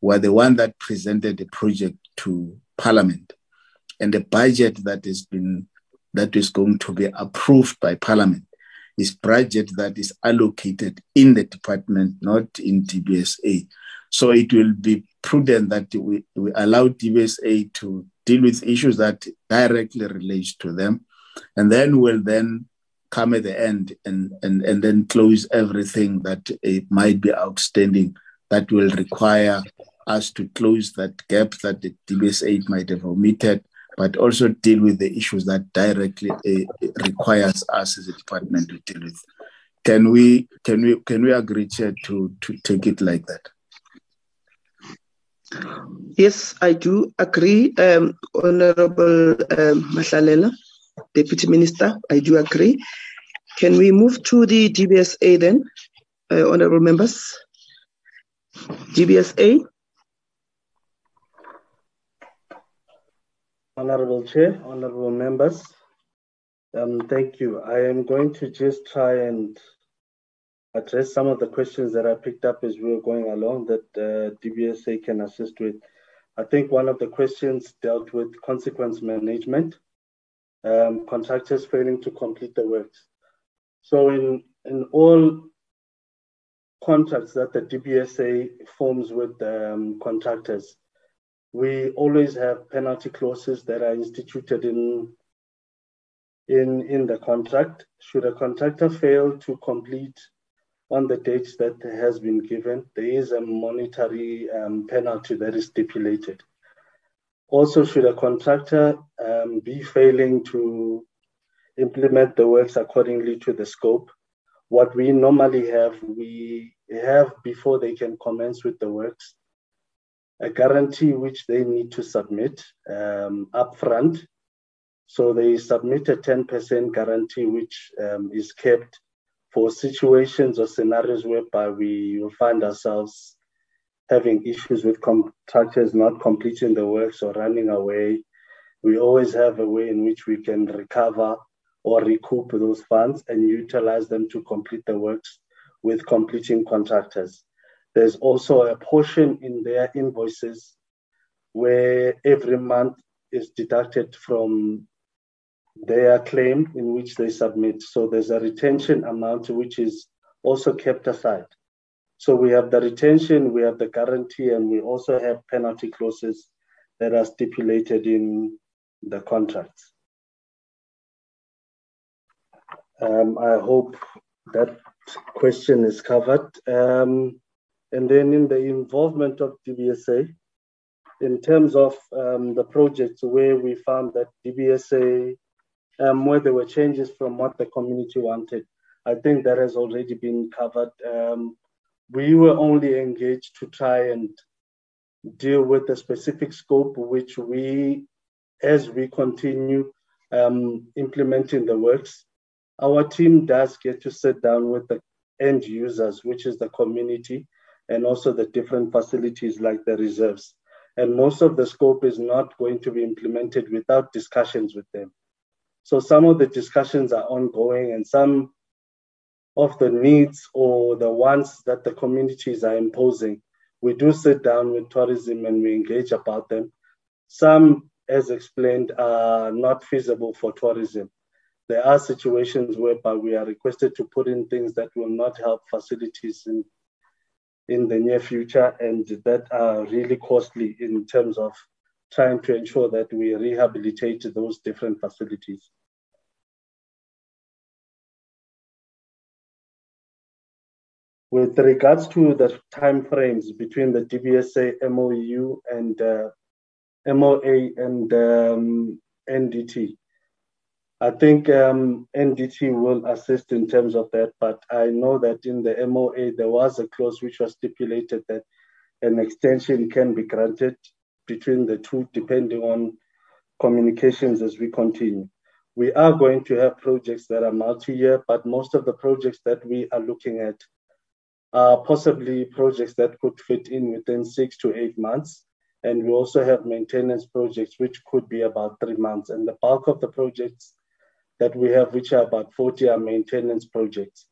We're the one that presented the project to Parliament. And the budget that has been that is going to be approved by Parliament is budget that is allocated in the department, not in DBSA. So it will be prudent that we, we allow DBSA to deal with issues that directly relate to them. And then we'll then come at the end and, and, and then close everything that uh, might be outstanding that will require us to close that gap that the DBSA might have omitted, but also deal with the issues that directly uh, requires us as a department to deal with. Can we can we can we agree, to to take it like that? Yes, I do agree, um, Honorable um. Deputy Minister, I do agree. Can we move to the DBSA then, uh, honorable members? DBSA. Honorable Chair, honorable members, um, thank you. I am going to just try and address some of the questions that I picked up as we were going along that uh, DBSA can assist with. I think one of the questions dealt with consequence management um, contractors failing to complete the works. So in, in all contracts that the DBSA forms with um, contractors, we always have penalty clauses that are instituted in, in, in the contract. Should a contractor fail to complete on the dates that has been given, there is a monetary um, penalty that is stipulated. Also, should a contractor um, be failing to implement the works accordingly to the scope, what we normally have, we have before they can commence with the works, a guarantee which they need to submit um, upfront. So they submit a 10% guarantee, which um, is kept for situations or scenarios whereby we will find ourselves having issues with contractors not completing the works or running away. we always have a way in which we can recover or recoup those funds and utilize them to complete the works with completing contractors. There's also a portion in their invoices where every month is deducted from their claim in which they submit. So there's a retention amount which is also kept aside. So we have the retention, we have the guarantee, and we also have penalty clauses that are stipulated in the contracts. Um, I hope that question is covered. Um, and then in the involvement of DBSA, in terms of um, the projects where we found that DBSA, um, where there were changes from what the community wanted, I think that has already been covered. Um, we were only engaged to try and deal with the specific scope which we, as we continue um, implementing the works, our team does get to sit down with the end users, which is the community, and also the different facilities like the reserves. And most of the scope is not going to be implemented without discussions with them. So some of the discussions are ongoing, and some of the needs or the wants that the communities are imposing, we do sit down with tourism and we engage about them. Some, as explained, are not feasible for tourism there are situations whereby we are requested to put in things that will not help facilities in in the near future and that are really costly in terms of trying to ensure that we rehabilitate those different facilities. With regards to the time frames between the DBSA MOU and uh, MOA and um, NDT, I think um, NDT will assist in terms of that, but I know that in the MOA there was a clause which was stipulated that an extension can be granted between the two depending on communications as we continue. We are going to have projects that are multi-year, but most of the projects that we are looking at are possibly projects that could fit in within six to eight months. And we also have maintenance projects, which could be about three months. And the bulk of the projects that we have, which are about 40 are maintenance projects.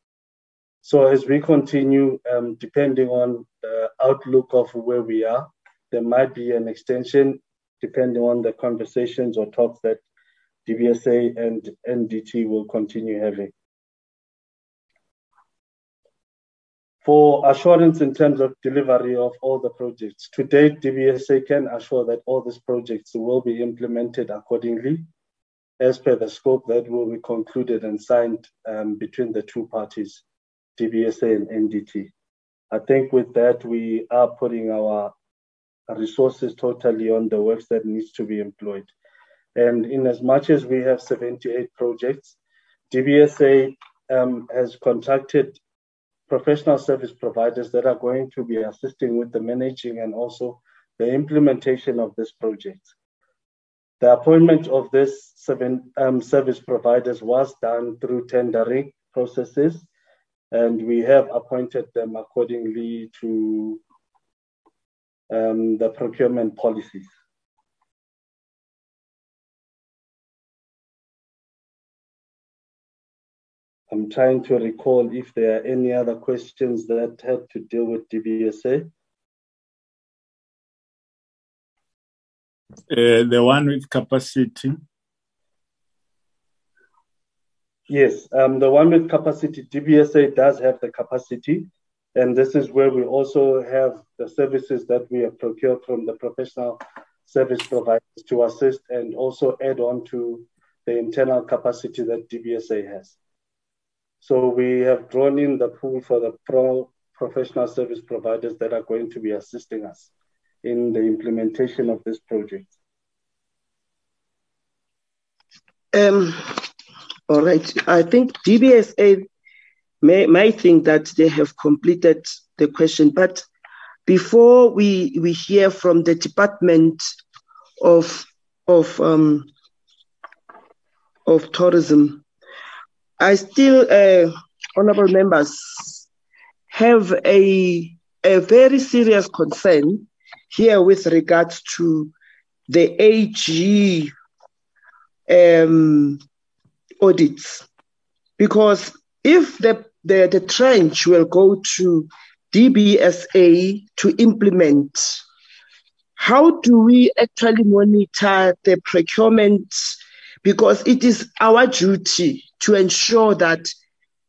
So as we continue, um, depending on the outlook of where we are, there might be an extension depending on the conversations or talks that DBSA and NDT will continue having. For assurance in terms of delivery of all the projects, to date, DBSA can assure that all these projects will be implemented accordingly as per the scope that will be concluded and signed um, between the two parties, DBSA and NDT. I think with that, we are putting our resources totally on the works that needs to be employed. And in as much as we have 78 projects, DBSA um, has contracted professional service providers that are going to be assisting with the managing and also the implementation of this project. The appointment of these seven um, service providers was done through tendering processes, and we have appointed them accordingly to um, the procurement policies. I'm trying to recall if there are any other questions that had to deal with DBSA. Uh, the one with capacity. Yes, um, the one with capacity, DBSA does have the capacity. And this is where we also have the services that we have procured from the professional service providers to assist and also add on to the internal capacity that DBSA has. So we have drawn in the pool for the pro professional service providers that are going to be assisting us in the implementation of this project? Um, all right. I think DBSA may, may think that they have completed the question, but before we, we hear from the Department of, of, um, of Tourism, I still, uh, honorable members, have a, a very serious concern here with regards to the AG um, audits. Because if the, the, the tranche will go to DBSA to implement, how do we actually monitor the procurement? Because it is our duty to ensure that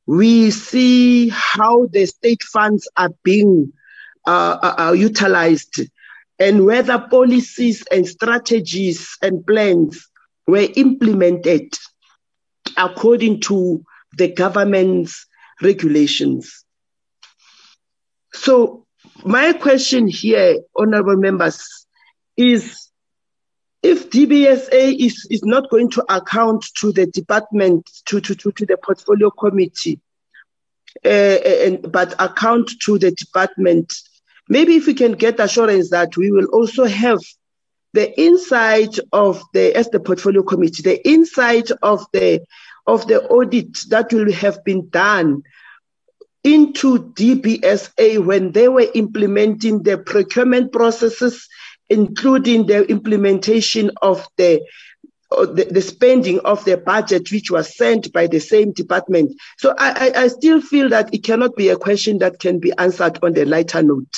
we see how the state funds are being uh, uh, uh utilized and whether policies and strategies and plans were implemented according to the government's regulations. So, my question here, honorable members, is if DBSA is, is not going to account to the department, to, to, to, to the portfolio committee, uh, and, but account to the department, maybe if we can get assurance that we will also have the insight of the as the portfolio committee, the insight of the of the audit that will have been done into DBSA when they were implementing the procurement processes, including the implementation of the uh, the, the, spending of the budget which was sent by the same department. So I, I, I still feel that it cannot be a question that can be answered on the lighter note.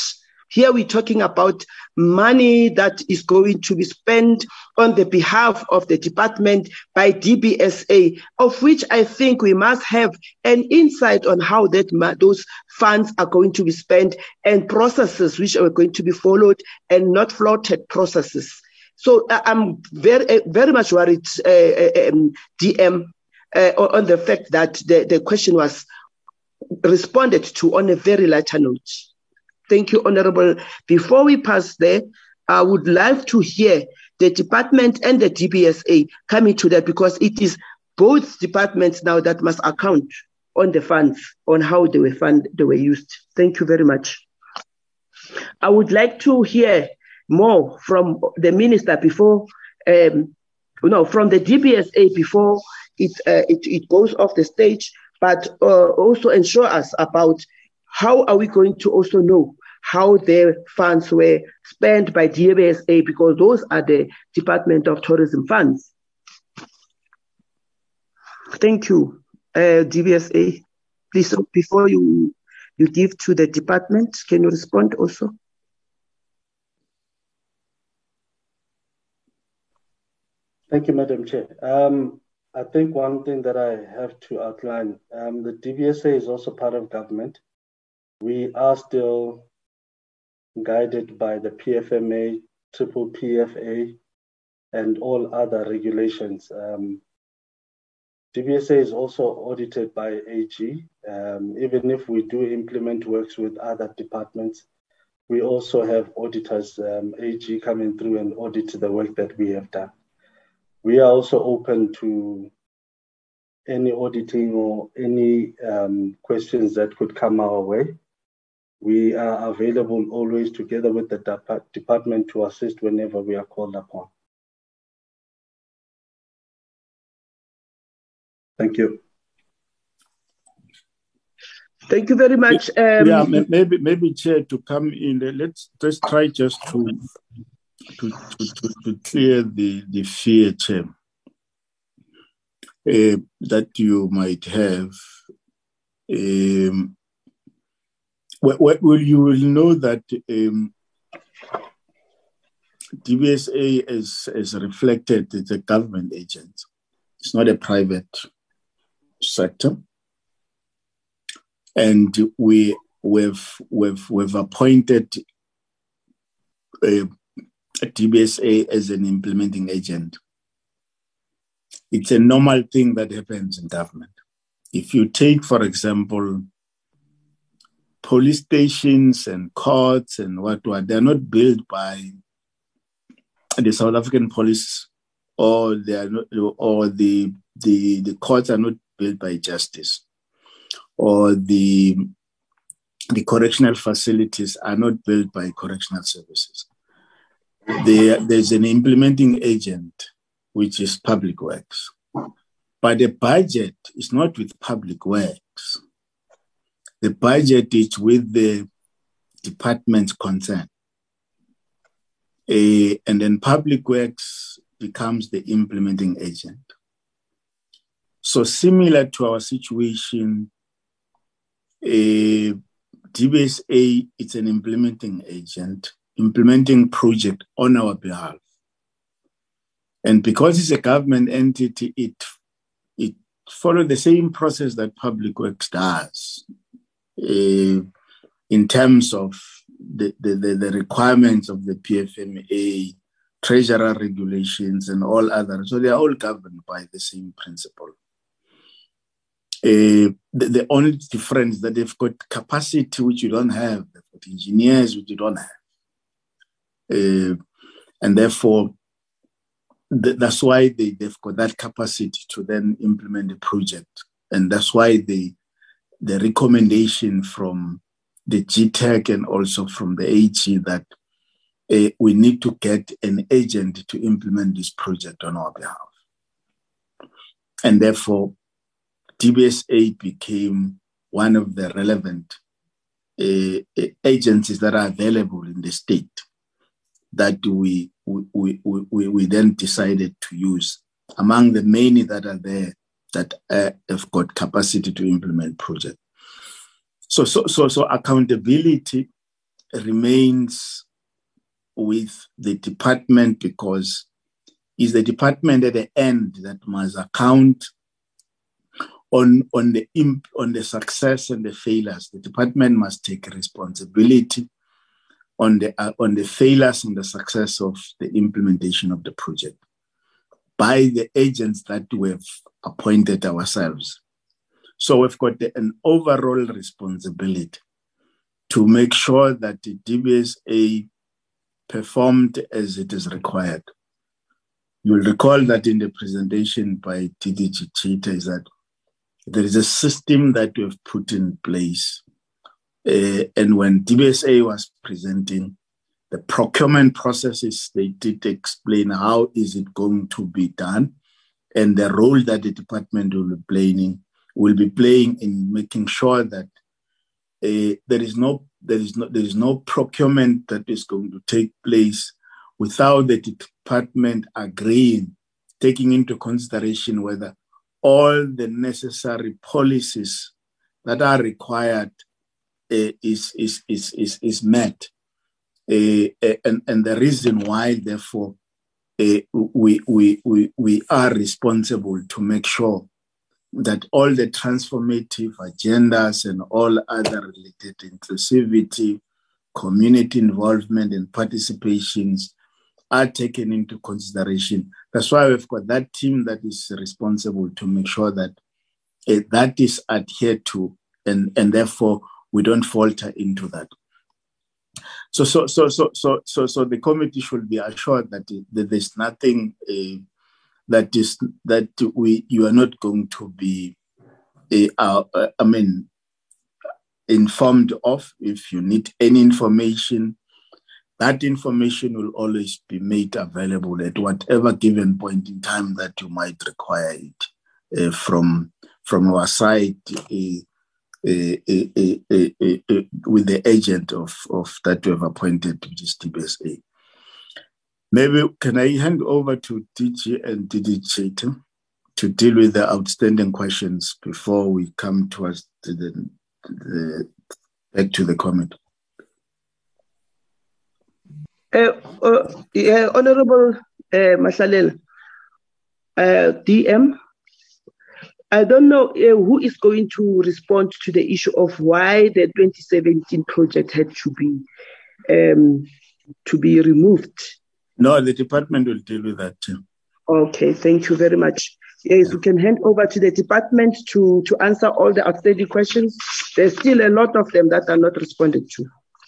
Here we're talking about money that is going to be spent on the behalf of the department by DBSA, of which I think we must have an insight on how that those funds are going to be spent and processes which are going to be followed and not floated processes. So I'm very, very much worried, uh um, DM, uh, on the fact that the, the question was responded to on a very lighter note. Thank you, Honorable. Before we pass there, I would like to hear the department and the DBSA coming to that because it is both departments now that must account on the funds, on how they were fund, they were used. Thank you very much. I would like to hear more from the minister before, um, know, from the DBSA before it, uh, it, it goes off the stage, but uh, also ensure us about how are we going to also know how their funds were spent by DBSA because those are the Department of Tourism funds? Thank you, uh, DBSA. Please, before you you give to the department, can you respond also? Thank you, Madam Chair. Um, I think one thing that I have to outline, um, the DBSA is also part of government we are still guided by the PFMA, triple PFA, and all other regulations. Um, DBSA is also audited by AG. Um, even if we do implement works with other departments, we also have auditors, um, AG coming through and audit the work that we have done. We are also open to any auditing or any um, questions that could come our way. We are available always together with the department to assist whenever we are called upon. Thank you. Thank you very much. Um, yeah, maybe maybe chair to come in. Let's let's try just to to to, to, to clear the the fear, chair, uh, that you might have. Um, well, you will know that um, DBSA is, is reflected, it's a government agent. It's not a private sector. And we, we've, we've, we've appointed a DBSA as an implementing agent. It's a normal thing that happens in government. If you take, for example, police stations and courts and what what they're not built by the South African police or they are not or the the the courts are not built by justice or the the correctional facilities are not built by correctional services. There, there's an implementing agent, which is public works. But the budget is not with public works the budget is with the department's concern. Uh, and then public works becomes the implementing agent. So similar to our situation, uh, DBSA is an implementing agent, implementing project on our behalf. And because it's a government entity, it it follows the same process that Public Works does in terms of the, the, the, requirements of the PFMA, treasurer regulations, and all others. So they are all governed by the same principle. Uh, the, the, only difference that they've got capacity which you don't have, they've got engineers which you don't have. Uh, and therefore, th- that's why they, they've got that capacity to then implement the project. And that's why they, the recommendation from the GTAC and also from the AG that uh, we need to get an agent to implement this project on our behalf. And therefore, DBSA became one of the relevant uh, agencies that are available in the state that we, we, we, we then decided to use among the many that are there that uh, have got capacity to implement projects. So, so, so, so accountability remains with the department because it's the department at the end that must account on, on, the imp, on the success and the failures. The department must take responsibility on the, uh, on the failures and the success of the implementation of the project by the agents that we have appointed ourselves. So we've got an overall responsibility to make sure that the DBSA performed as it is required. You'll recall that in the presentation by DDG Chita is that there is a system that we have put in place. Uh, and when DBSA was presenting the procurement processes, they did explain how is it going to be done and the role that the department will be playing will be playing in making sure that uh, there is no there is no there is no procurement that is going to take place without the department agreeing, taking into consideration whether all the necessary policies that are required uh, is, is, is, is, is met. And, and the reason why, therefore, we, we, we, we are responsible to make sure that all the transformative agendas and all other related inclusivity, community involvement, and participations are taken into consideration. That's why we've got that team that is responsible to make sure that uh, that is adhered to, and and therefore we don't falter into that. So so so so so so so the committee should be assured that, that there's nothing uh, that is that we you are not going to be, uh, uh, I mean, informed of. If you need any information, that information will always be made available at whatever given point in time that you might require it uh, from from our side with the agent of, of that we have appointed, which is DBSA. Maybe can I hand over to DG and DD to deal with the outstanding questions before we come towards to the, the back to the comment. Uh, uh, yeah, Honorable uh, Mahlalela, uh, DM, I don't know uh, who is going to respond to the issue of why the 2017 project had to be um, to be removed. No, the department will deal with that too. Okay, thank you very much. Yes, we can hand over to the department to, to answer all the outstanding questions. There's still a lot of them that are not responded to.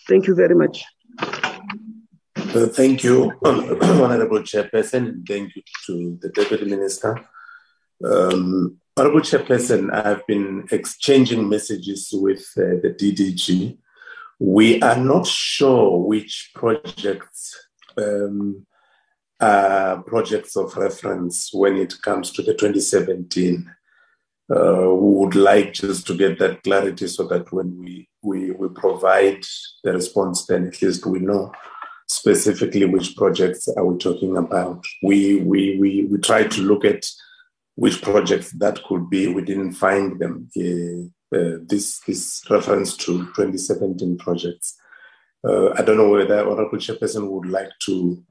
Thank you very much. Uh, thank you, (coughs) Honorable Chairperson. Thank you to the Deputy Minister. Um, Honorable Chairperson, I've been exchanging messages with uh, the DDG. We are not sure which projects um, are projects of reference when it comes to the 2017. Uh, we would like just to get that clarity so that when we, we, we provide the response, then at least we know specifically which projects are we talking about. We, we, we, we try to look at which projects that could be. We didn't find them. Uh, this this reference to 2017 projects. Uh, I don't know whether Honorable Chairperson would like to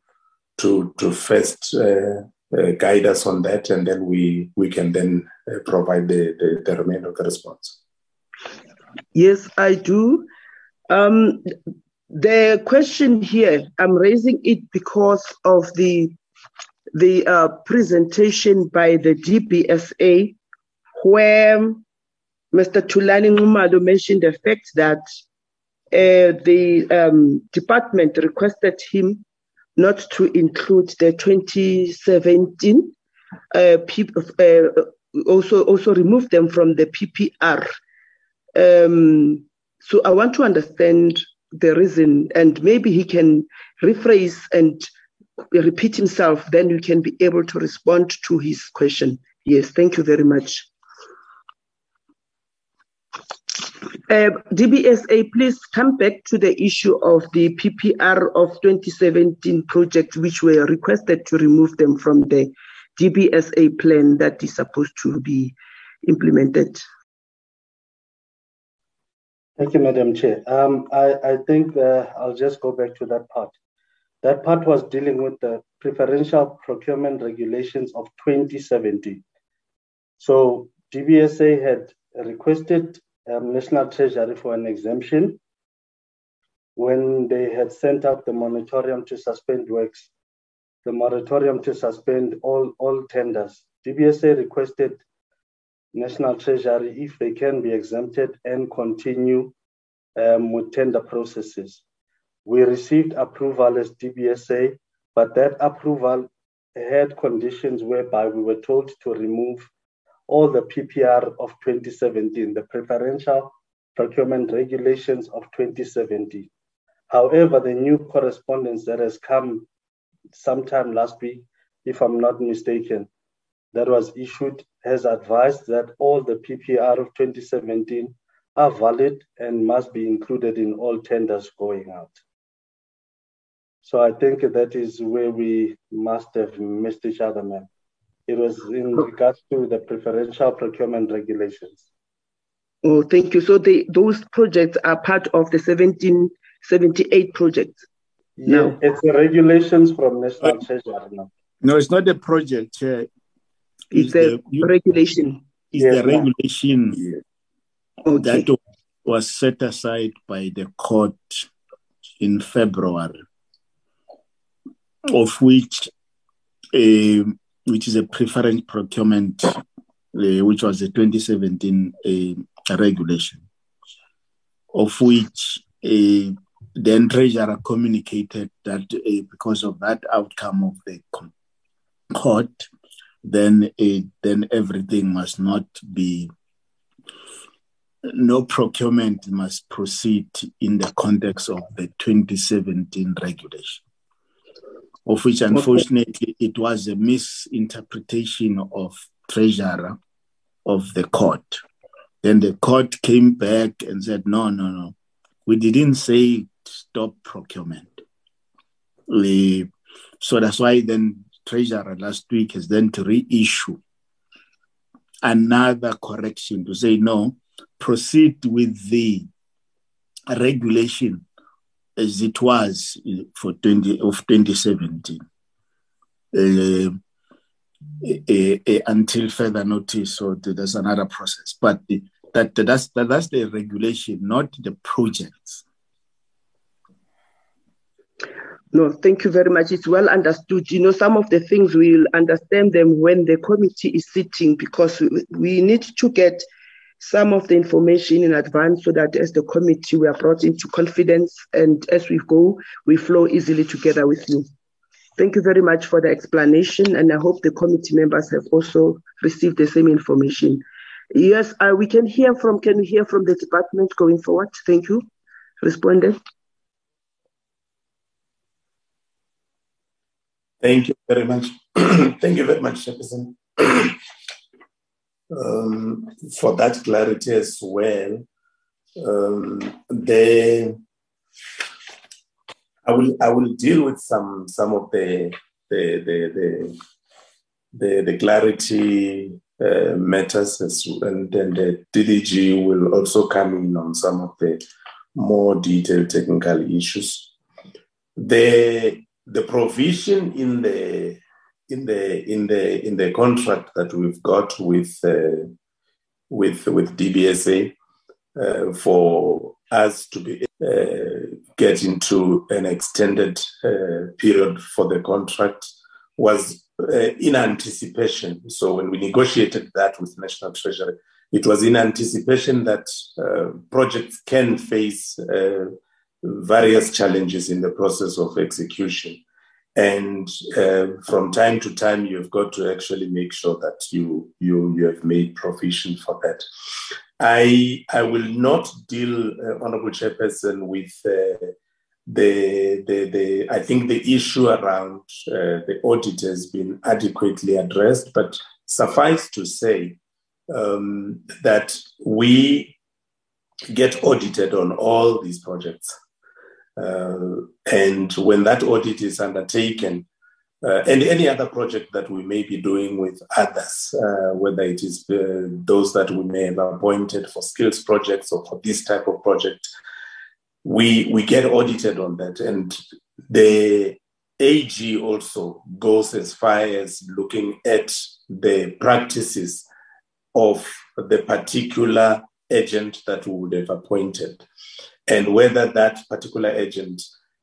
to to first uh, uh, guide us on that, and then we we can then uh, provide the, the, the remainder of the response. Yes, I do. Um, the question here, I'm raising it because of the the uh, presentation by the DBSA, where Mr. Tulani Nxumalo mentioned the fact that uh, the um, department requested him not to include the 2017 uh, uh, also also remove them from the PPR. Um, so I want to understand the reason, and maybe he can rephrase and repeat himself. Then you can be able to respond to his question. Yes, thank you very much. Uh, DBSA, please come back to the issue of the PPR of 2017 projects, which were requested to remove them from the DBSA plan that is supposed to be implemented. Thank you, Madam Chair. Um, I, I, think uh, I'll just go back to that part. That part was dealing with the preferential procurement regulations of 2017. So DBSA had requested um, National Treasury for an exemption when they had sent out the moratorium to suspend works, the moratorium to suspend all, all tenders. DBSA requested National Treasury if they can be exempted and continue um, with tender processes. We received approval as DBSA, but that approval had conditions whereby we were told to remove all the PPR of 2017, the preferential procurement regulations of 2017. However, the new correspondence that has come sometime last week, if I'm not mistaken, that was issued has advised that all the PPR of 2017 are valid and must be included in all tenders going out. So I think that is where we must have missed each other, ma'am. It was in regards to the preferential procurement regulations. Oh, thank you. So they, those projects are part of the 1778 project. Yeah, no. it's the regulations from National Treasury now. No, it's not a project. Uh, it's, the, the regulation. It's yes, the regulation okay. that was set aside by the court in February, of which uh, which is a preference procurement, uh, which was the 2017 uh, regulation, of which then treasurer communicated that because of that outcome of the court, then then everything must not be no procurement must proceed in the context of the 2017 regulation of which unfortunately it was a misinterpretation of treasurer of the court. Then the court came back and said, no, no, no, we didn't say stop procurement. We, so that's why then treasurer last week has then to reissue another correction to say no, proceed with the regulation as it was for 20 of 2017 uh, uh, uh, until further notice so there's another process. But the, that that's that, that's the regulation not the projects. No thank you very much. It's well understood. You know some of the things we'll understand them when the committee is sitting because we, we need to get some of the information in advance so that as the committee we are brought into confidence and as we go, we flow easily together with you. Thank you very much for the explanation and I hope the committee members have also received the same information. Yes, uh, we can hear from, can we hear from the department going forward? Thank you. Respondent. Thank you very much. (clears throat) Thank you very much, Chairperson (clears throat) um, for that clarity as well. Um, the I will I will deal with some some of the the the, the, the, the clarity uh, matters, as, and then the DDG will also come in on some of the more detailed technical issues. The the provision in the in the in the in the contract that we've got with uh, with with DBSA uh, for us to be uh, get into an extended uh, period for the contract was uh, in anticipation. So when we negotiated that with National Treasury, it was in anticipation that uh, projects can face various challenges in the process of execution. And uh, from time to time, you've got to actually make sure that you, you, you have made provision for that. I, I will not deal, uh, Honorable Chairperson, with uh, the, the, the, I think the issue around uh, the audit has been adequately addressed, but suffice to say um, that we get audited on all these projects. Uh, and when that audit is undertaken, uh, and any other project that we may be doing with others, uh, whether it is uh, those that we may have appointed for skills projects or for this type of project, we we get audited on that. And the AG also goes as far as looking at the practices of the particular agent that we would have appointed and whether that particular agent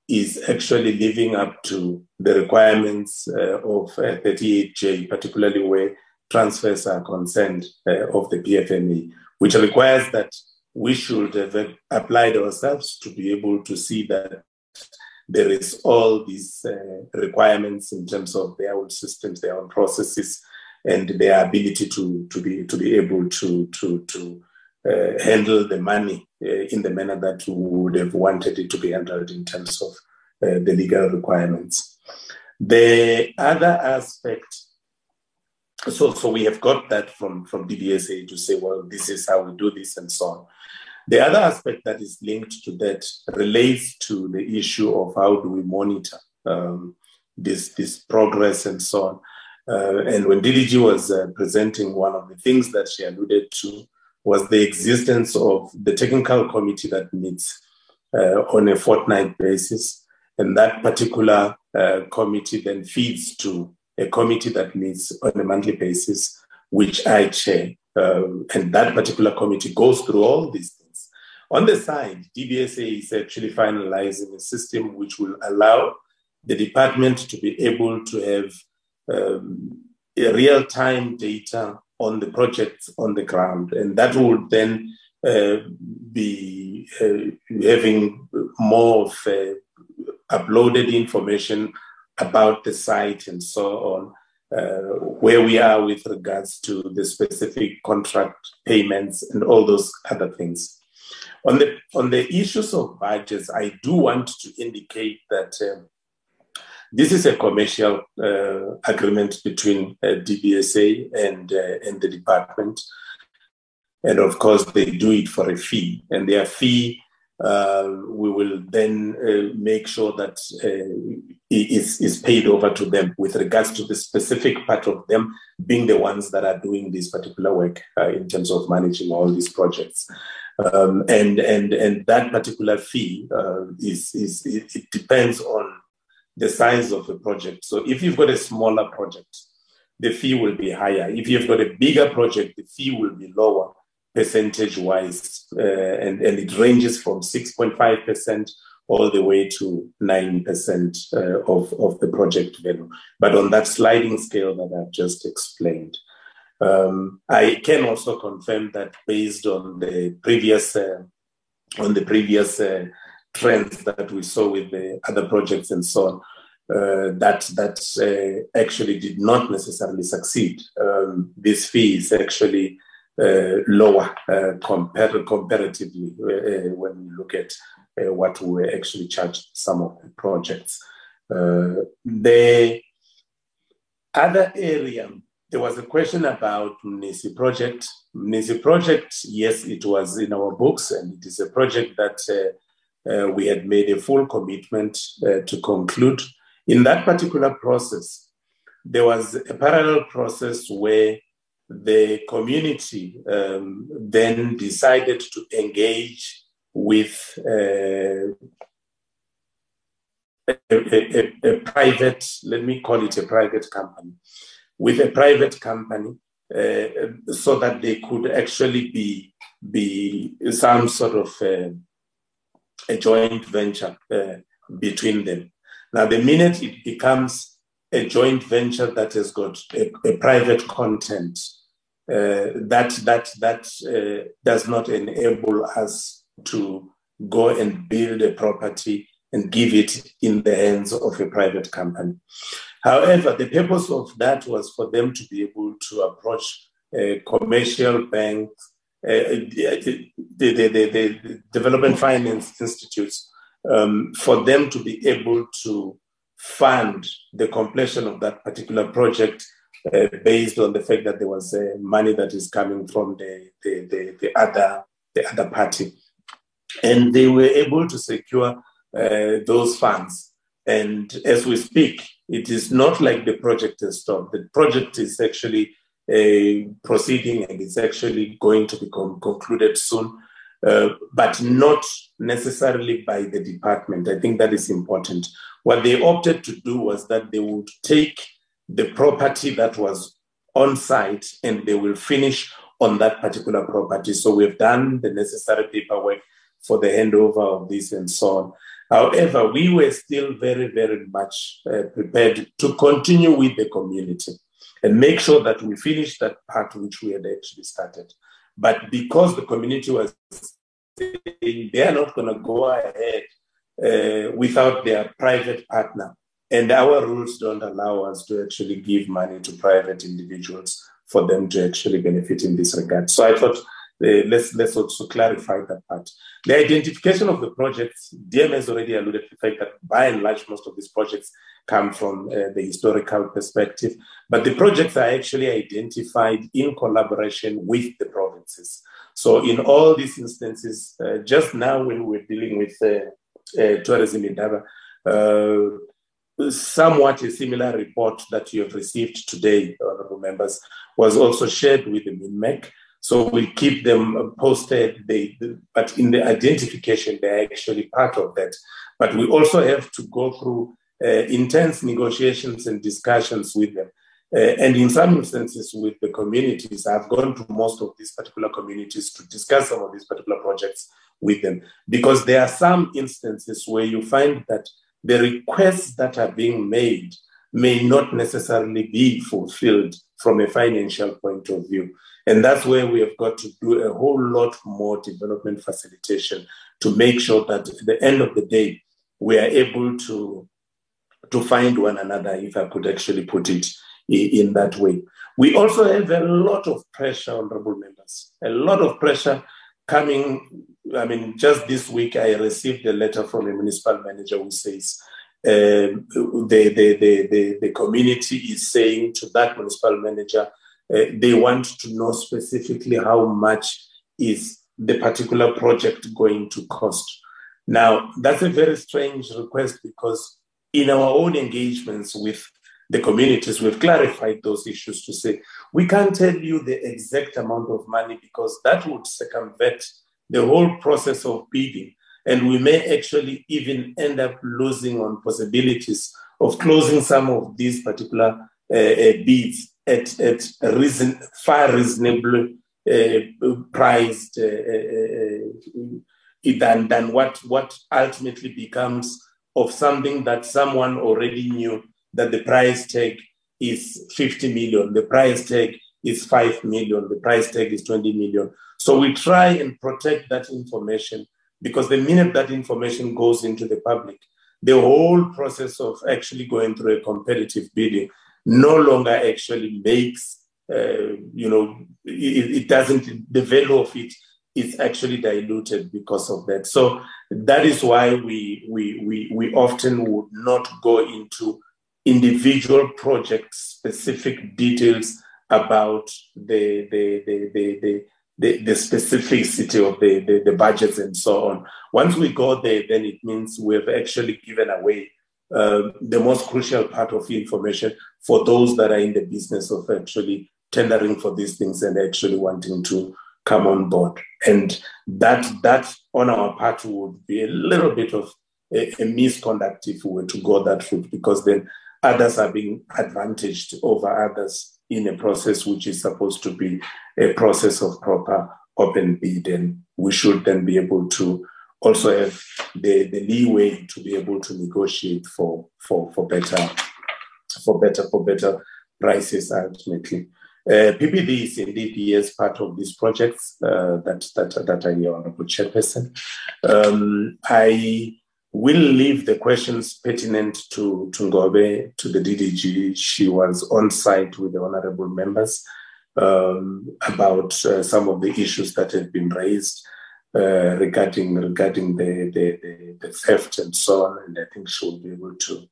is actually living up to the requirements uh, of uh, 38J, particularly where transfers are concerned uh, of the PFMA, which requires that we should have applied ourselves to be able to see that there is all these uh, requirements in terms of their own systems, their own processes, and their ability to, to be to be able to to to uh, handle the money in the manner that we would have wanted it to be handled in terms of uh, the legal requirements. The other aspect, so, so we have got that from, from DBSA to say, well, this is how we do this and so on. The other aspect that is linked to that relates to the issue of how do we monitor um, this, this progress and so on. Uh, and when DDG was uh, presenting, one of the things that she alluded to was the existence of the technical committee that meets uh, on a fortnight basis. And that particular uh, committee then feeds to a committee that meets on a monthly basis, which I chair. Um, and that particular committee goes through all these things. On the side, DBSA is actually finalizing a system which will allow the department to be able to have um, real time data on the projects on the ground. And that would then uh, be uh, having more of uh, uploaded information about the site and so on, uh, where we are with regards to the specific contract payments and all those other things. On the, on the issues of budgets, I do want to indicate that um, this is a commercial uh, agreement between uh, DBSA and, uh, and the department. And of course, they do it for a fee. And their fee, uh, we will then uh, make sure that uh, is, is paid over to them with regards to the specific part of them being the ones that are doing this particular work in terms of managing all these projects. Um, and, and, and that particular fee is, is, it depends on the size of a project. So if you've got a smaller project, the fee will be higher. If you've got a bigger project, the fee will be lower percentage wise. Uh, and, and it ranges from 6.5% all the way to 9% uh, of, of the project value. But on that sliding scale that I've just explained. Um, I can also confirm that based on the previous uh, on the previous uh, trends that we saw with the other projects and so on, uh, that that uh, actually did not necessarily succeed. Um, this fee is actually uh, lower uh, compar- comparatively uh, when we look at uh, what we actually charged some of the projects. the other area, there was a question about MNISI project. MNISI project, yes, it was in our books, and it is a project that uh, we had made a full commitment uh, to conclude. In that particular process, there was a parallel process where the community um, then decided to engage with uh, a, a, a, private, let me call it a private company, with a private company uh, so that they could actually be, be some sort of uh, a joint venture uh, between them. Now, the minute it becomes a joint venture that has got a, a private content, uh, that that that uh, does not enable us to go and build a property and give it in the hands of a private company. However, the purpose of that was for them to be able to approach uh, commercial banks, the, the, the, development finance institutes, um, for them to be able to fund the completion of that particular project uh, based on the fact that there was uh, money that is coming from the, the, the, the, other, the other party. And they were able to secure uh, those funds. And as we speak, it is not like the project has stopped. The project is actually uh, proceeding and it's actually going to be concluded soon. Uh, but not necessarily by the department. I think that is important. What they opted to do was that they would take the property that was on site and they will finish on that particular property. So we've done the necessary paperwork for the handover of this and so on. However, we were still very, very much uh, prepared to continue with the community and make sure that we finish that part which we had actually started. But because the community was saying they are not going to go ahead uh, without their private partner, and our rules don't allow us to actually give money to private individuals for them to actually benefit in this regard. So I thought uh, let's let's also clarify that part. The identification of the projects, DM has already alluded to the fact that by and large most of these projects come from uh, the historical perspective, but the projects are actually identified in collaboration with the provinces. So in all these instances, uh, just now when we're dealing with uh, uh tourism Indaba, uh, somewhat a similar report that you have received today, honorable members, was also shared with the MINMEC. So we keep them posted. They, but in the identification, they're actually part of that. But we also have to go through uh, intense negotiations and discussions with them. Uh, and in some instances with the communities, I've gone to most of these particular communities to discuss some of these particular projects with them. Because there are some instances where you find that the requests that are being made may not necessarily be fulfilled from a financial point of view. And that's where we have got to do a whole lot more development facilitation to make sure that at the end of the day, we are able to, to find one another, if I could actually put it in that way. We also have a lot of pressure, honorable members, a lot of pressure coming. I mean, just this week, I received a letter from a municipal manager who says, um, the, the, the, the, the community is saying to that municipal manager, they want to know specifically how much is the particular project going to cost. Now, that's a very strange request because in our own engagements with the communities, we've clarified those issues to say we can't tell you the exact amount of money because that would circumvent the whole process of bidding. And we may actually even end up losing on possibilities of closing some of these particular uh, uh, bids at, at a reason, far reasonably uh, priced uh, uh, uh, than, than what, what ultimately becomes of something that someone already knew that the price tag is 50 million, the price tag is 5 million, the price tag is 20 million. So we try and protect that information because the minute that information goes into the public, the whole process of actually going through a competitive bidding no longer actually makes, uh, you know, it, it, doesn't, the value of it is actually diluted because of that. So that is why we, we, we, we often would not go into individual project specific details about the, the, the, the, the the, the specificity of the, the, the, budgets and so on. Once we go there, then it means we've actually given away uh, the most crucial part of information for those that are in the business of actually tendering for these things and actually wanting to come on board. And that that on our part would be a little bit of a, a misconduct if we were to go that route, because then others are being advantaged over others in a process which is supposed to be a process of proper open bid. And we should then be able to also have the, the leeway to be able to negotiate for, for, for better for better for better prices ultimately. Uh, PPD is indeed yes part of these projects uh, that that that I honourable chairperson. Um, I will leave the questions pertinent to to Ngobe to the DDG. She was on site with the honourable members um, about uh, some of the issues that have been raised uh, regarding regarding the, the, the the theft and so on, and I think she will be able to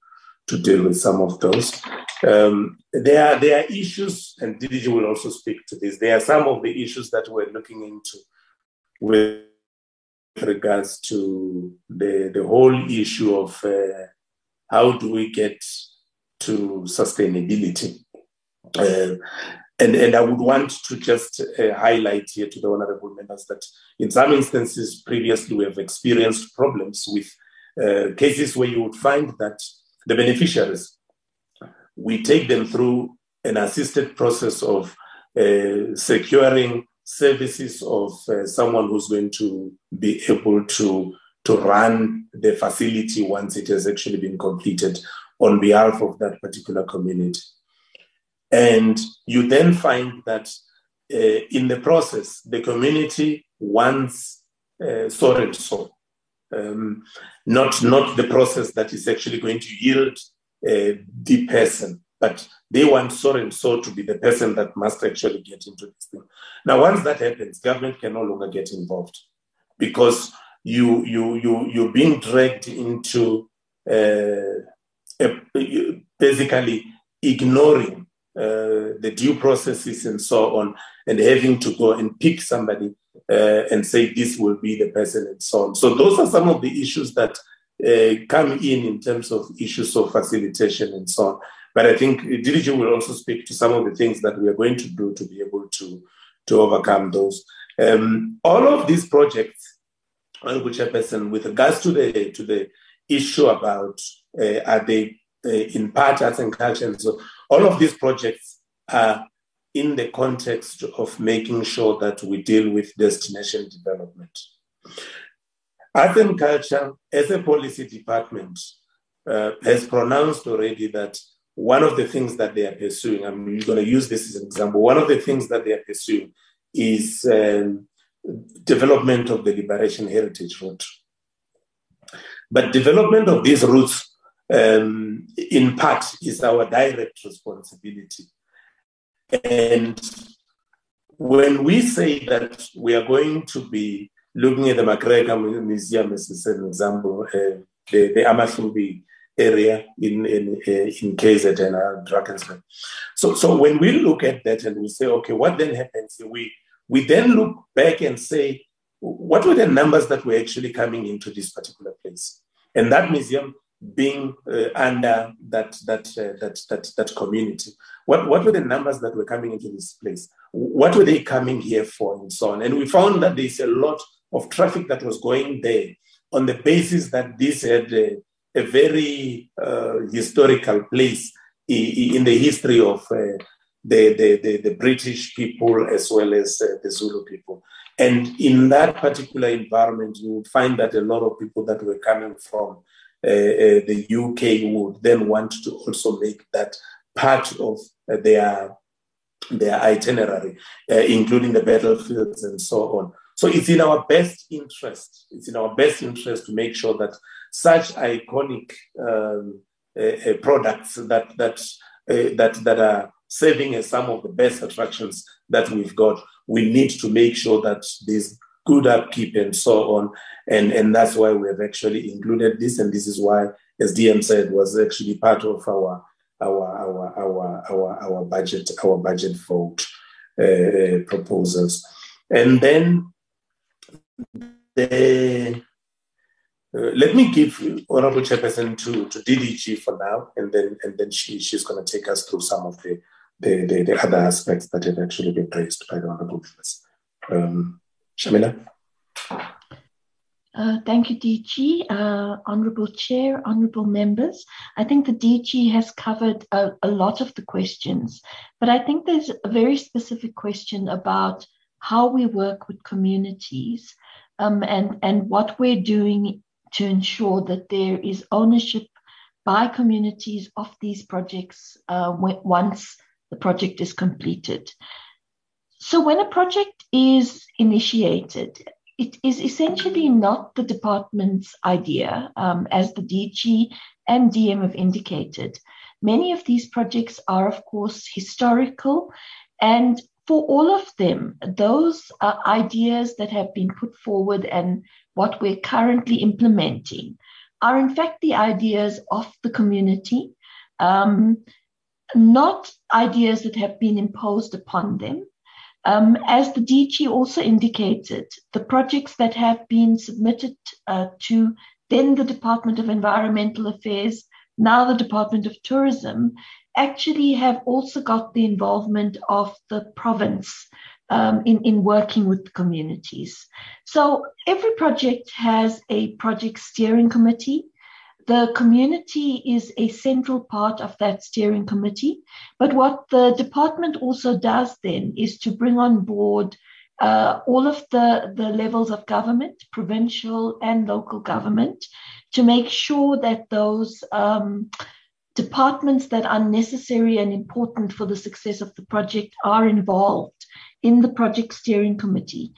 to deal with some of those. Um, there, are, there are issues, and DDG will also speak to this. There are some of the issues that we're looking into with regards to the, the whole issue of uh, how do we get to sustainability. Uh, and, and I would want to just uh, highlight here to the honorable members that in some instances previously we have experienced problems with uh, cases where you would find that the beneficiaries, we take them through an assisted process of uh, securing services of uh, someone who's going to be able to, to run the facility once it has actually been completed on behalf of that particular community. And you then find that uh, in the process, the community wants uh, so and so um, not not the process that is actually going to yield uh, the person, but they want so and so to be the person that must actually get into this thing. Now, once that happens, government can no longer get involved because you you you you're being dragged into uh, basically ignoring uh, the due processes and so on, and having to go and pick somebody uh, and say this will be the person and so on. So those are some of the issues that uh, come in in terms of issues of facilitation and so on. But I think DDG will also speak to some of the things that we are going to do to be able to, to overcome those. Um, all of these projects, Honorable Chairperson, with regards to the to the issue about uh, are they uh, in part arts and culture, and so all of these projects are in the context of making sure that we deal with destination development. Art and culture, as a policy department, uh, has pronounced already that one of the things that they are pursuing, I'm going to use this as an example, one of the things that they are pursuing is um, development of the liberation heritage route. But development of these routes, um, in part, is our direct responsibility and when we say that we are going to be looking at the McGregor Museum as an example, uh, the, the area in in, uh, in KZN uh, Drakensberg. So, so when we look at that and we say, okay, what then happens? We we then look back and say, what were the numbers that were actually coming into this particular place? And that museum being uh, under that that, uh, that that that community. What what were the numbers that were coming into this place? What were they coming here for, and so on? And we found that there's a lot of traffic that was going there on the basis that this had a, a very uh, historical place in the history of uh, the, the, the, the, British people as well as uh, the Zulu people. And in that particular environment, you would find that a lot of people that were coming from the UK would then want to also make that part of uh, their their itinerary, including the battlefields and so on. So it's in our best interest. It's in our best interest to make sure that such iconic um, uh, products that that uh, that that are serving as some of the best attractions that we've got, we need to make sure that these good upkeep and so on. And, and that's why we have actually included this. And this is why, as DM said, was actually part of our our our our our, our budget our budget vote uh, proposals. And then the Uh, let me give Honorable Chairperson to, to DDG for now, and then and then she she's going to take us through some of the the, the, the other aspects that have actually been raised by the Honorable members. Um, Shamila? Uh, thank you, DG. Uh, Honorable Chair, Honorable Members. I think the DG has covered a, a, lot of the questions, but I think there's a very specific question about how we work with communities um, and, and what we're doing to ensure that there is ownership by communities of these projects uh, once the project is completed. So, when a project is initiated, it is essentially not the department's idea, um, as the DG and DM have indicated. Many of these projects are, of course, historical, and for all of them, those ideas that have been put forward and what we're currently implementing are, in fact, the ideas of the community. Um, not ideas that have been imposed upon them. Um, as the DG also indicated, the projects that have been submitted uh, to then the Department of Environmental Affairs, now the Department of Tourism, actually have also got the involvement of the province um, in, in working with communities. So every project has a project steering committee the community is a central part of that steering committee. But what the department also does then is to bring on board uh, all of the, the levels of government, provincial and local government, to make sure that those um, departments that are necessary and important for the success of the project are involved in the project steering committee.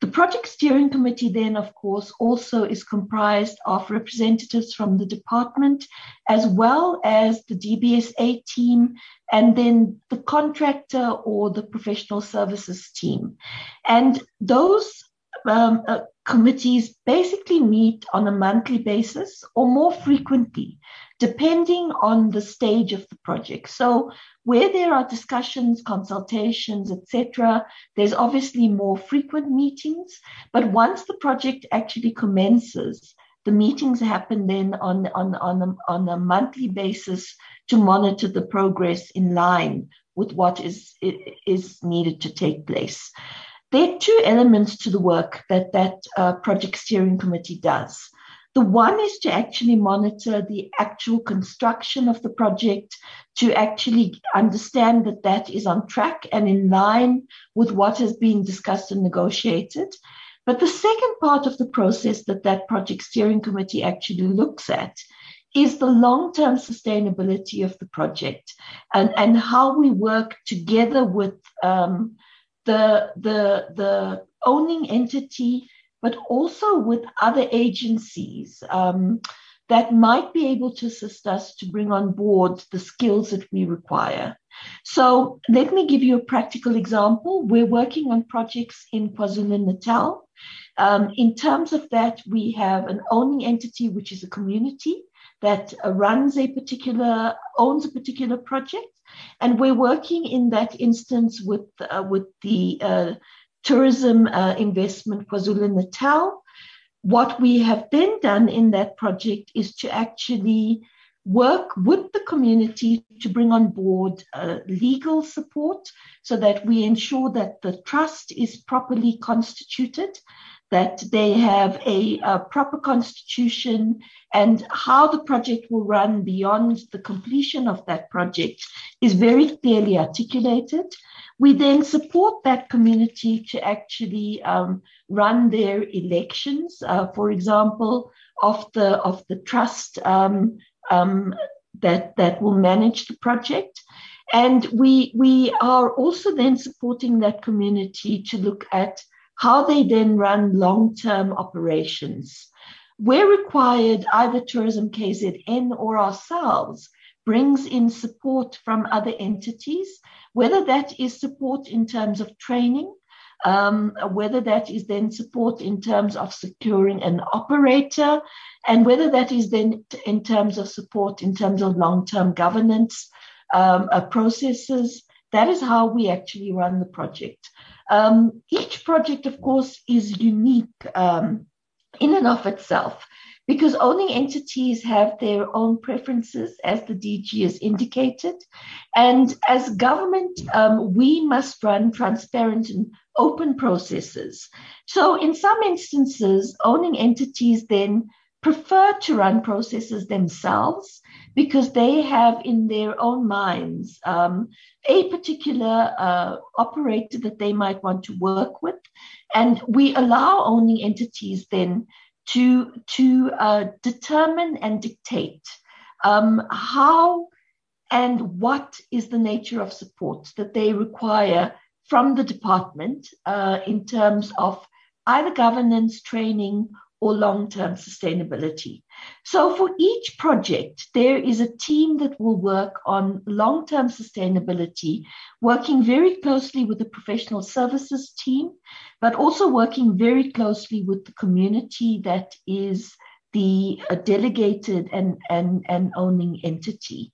The project steering committee then, of course, also is comprised of representatives from the department as well as the DBSA team and then the contractor or the professional services team. And those um, uh, committees basically meet on a monthly basis or more frequently depending on the stage of the project. So where there are discussions, consultations, etc., there's obviously more frequent meetings. But once the project actually commences, the meetings happen then on, on, on, a, on a monthly basis to monitor the progress in line with what is, is needed to take place. There are two elements to the work that that uh, project steering committee does. The one is to actually monitor the actual construction of the project, to actually understand that that is on track and in line with what has been discussed and negotiated. But the second part of the process that that project steering committee actually looks at is the long term sustainability of the project and, and how we work together with um, the, the, the owning entity but also with other agencies um, that might be able to assist us to bring on board the skills that we require. So let me give you a practical example. We're working on projects in KwaZulu Natal. Um, in terms of that, we have an owning entity, which is a community that runs a particular, owns a particular project. And we're working in that instance with, uh, with the uh, tourism uh, investment KwaZulu Natal. What we have then done in that project is to actually work with the community to bring on board uh, legal support so that we ensure that the trust is properly constituted, that they have a, a, proper constitution, and how the project will run beyond the completion of that project is very clearly articulated. We then support that community to actually um, run their elections, uh, for example, of the of the trust um, um, that that will manage the project. And we we are also then supporting that community to look at how they then run long-term operations. Where required, either Tourism KZN or ourselves brings in support from other entities, whether that is support in terms of training, um, whether that is then support in terms of securing an operator, and whether that is then in terms of support in terms of long term governance um, uh, processes. That is how we actually run the project. Um, each project, of course, is unique um, in and of itself. because owning entities have their own preferences, as the DG has indicated. And as government, um, we must run transparent and open processes. So, in some instances, owning entities then prefer to run processes themselves because they have in their own minds um, a particular uh, operator that they might want to work with. And we allow owning entities then to, to uh, determine and dictate um, how and what is the nature of support that they require from the department uh, in terms of either governance, training, or long term sustainability. So, for each project, there is a team that will work on long term sustainability, working very closely with the professional services team, but also working very closely with the community that is the uh, delegated and, and, and owning entity.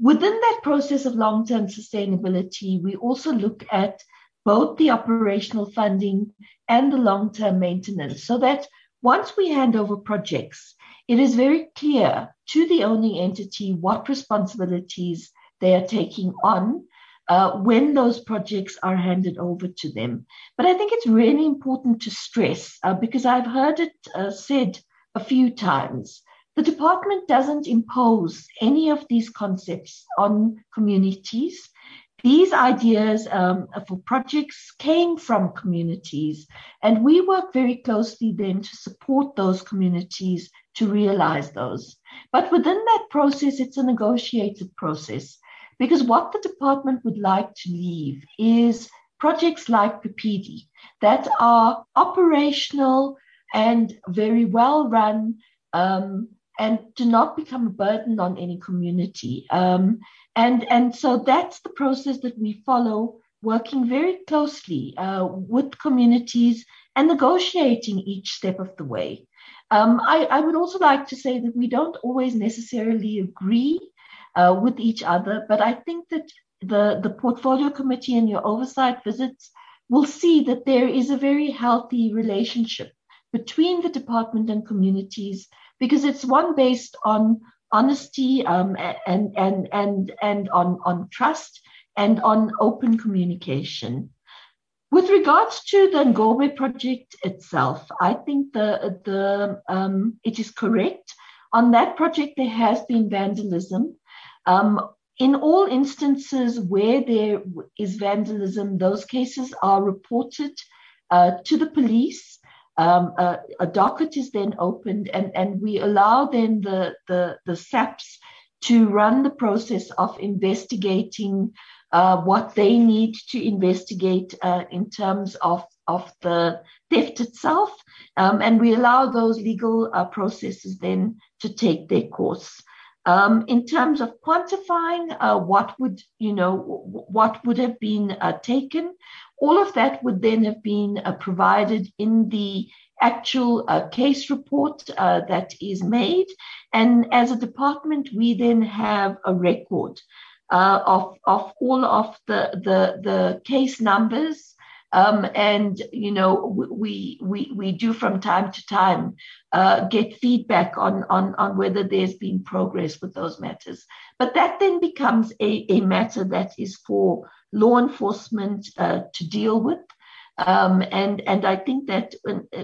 Within that process of long term sustainability, we also look at both the operational funding and the long term maintenance so that once we hand over projects, it is very clear to the owning entity what responsibilities they are taking on uh, when those projects are handed over to them. But I think it's really important to stress uh, because I've heard it uh, said a few times. The department doesn't impose any of these concepts on communities. These ideas um, for projects came from communities, and we work very closely then to support those communities to realize those. But within that process, it's a negotiated process because what the department would like to leave is projects like PPD that are operational and very well run um, and do not become a burden on any community. Um, and, and so that's the process that we follow, working very closely uh, with communities and negotiating each step of the way. Um, I, I, would also like to say that we don't always necessarily agree uh, with each other, but I think that the, the portfolio committee and your oversight visits will see that there is a very healthy relationship between the department and communities because it's one based on honesty um, and and and and on on trust and on open communication. With regards to the Ngobe project itself, I think the the um, it is correct. On that project, there has been vandalism. Um, in all instances where there is vandalism, those cases are reported uh, to the police um, a, a, docket is then opened and, and we allow then the, the, the SAPs to run the process of investigating uh, what they need to investigate uh, in terms of, of the theft itself. Um, and we allow those legal uh, processes then to take their course. Um, in terms of quantifying uh, what would you know what would have been uh, taken, all of that would then have been uh, provided in the actual uh, case report uh, that is made. And as a department, we then have a record uh, of, of all of the, the, the case numbers. Um, and you know we we we do from time to time uh, get feedback on on on whether there's been progress with those matters. But that then becomes a, a matter that is for law enforcement uh, to deal with. Um, and and I think that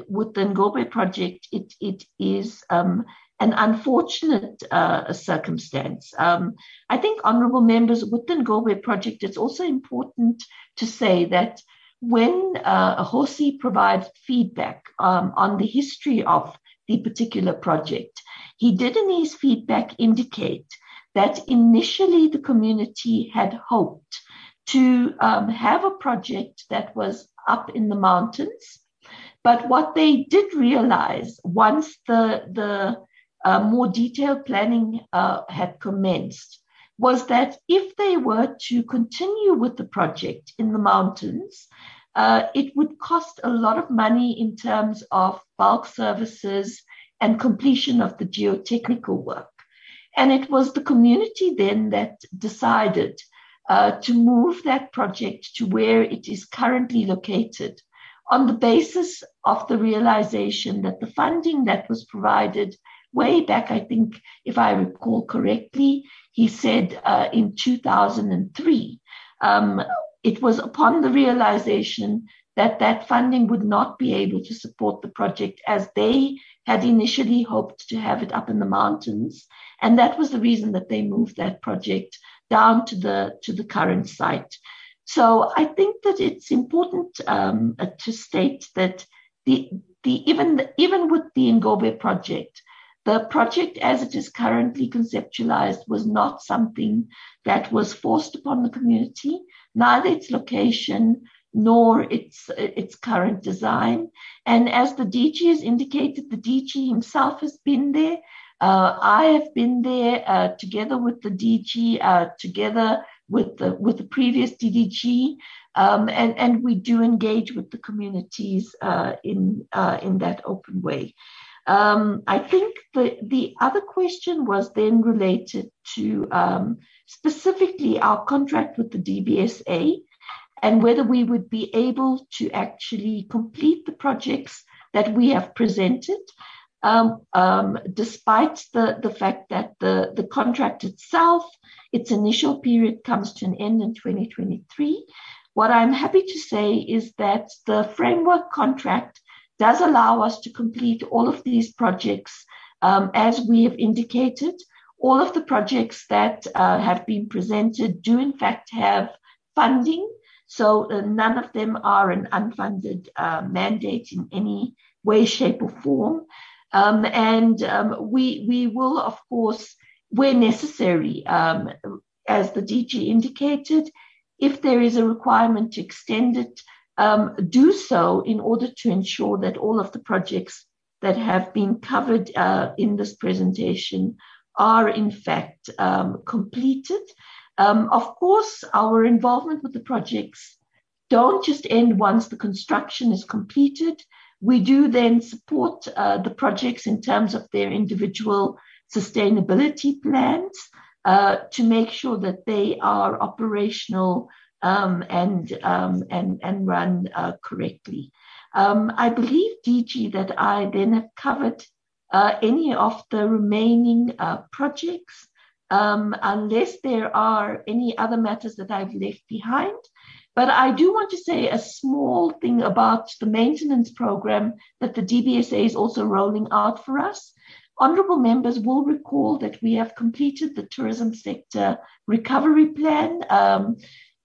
with the Ngobe project, it it is um, an unfortunate uh, circumstance. Um, I think, honourable members, with the Ngobe project, it's also important to say that when uh, Hosi provided feedback um, on the history of the particular project, he did in his feedback indicate that initially the community had hoped to um, have a project that was up in the mountains. But what they did realize once the, the uh, more detailed planning uh, had commenced was that if they were to continue with the project in the mountains, uh, it would cost a lot of money in terms of bulk services and completion of the geotechnical work. And it was the community then that decided uh, to move that project to where it is currently located on the basis of the realization that the funding that was provided way back, I think, if I recall correctly, he said uh, in 2003. Um, it was upon the realization that that funding would not be able to support the project as they had initially hoped to have it up in the mountains. And that was the reason that they moved that project down to the, to the current site. So I think that it's important um, uh, to state that the, the, even, the, even with the Ngobe project, the project as it is currently conceptualized was not something that was forced upon the community, neither its location nor its, its current design. And as the DG has indicated, the DG himself has been there. Uh, I have been there uh, together with the DG, uh, together with the with the previous DDG, um, and and we do engage with the communities uh, in uh, in that open way. Um, I think the, the other question was then related to um, specifically our contract with the DBSA and whether we would be able to actually complete the projects that we have presented, um, um, despite the, the fact that the, the contract itself, its initial period comes to an end in 2023. What I'm happy to say is that the framework contract does allow us to complete all of these projects um, as we have indicated. All of the projects that uh, have been presented do, in fact, have funding. So uh, none of them are an unfunded uh, mandate in any way, shape, or form. Um, and um, we, we will, of course, where necessary, um, as the DG indicated, if there is a requirement to extend it um, do so in order to ensure that all of the projects that have been covered uh, in this presentation are in fact um, completed. Um, of course, our involvement with the projects don't just end once the construction is completed. We do then support uh, the projects in terms of their individual sustainability plans uh, to make sure that they are operational um, and, um, and, and run uh, correctly. Um, I believe, DG, that I then have covered uh, any of the remaining uh, projects, um, unless there are any other matters that I've left behind. But I do want to say a small thing about the maintenance program that the DBSA is also rolling out for us. Honourable members will recall that we have completed the tourism sector recovery plan. Um,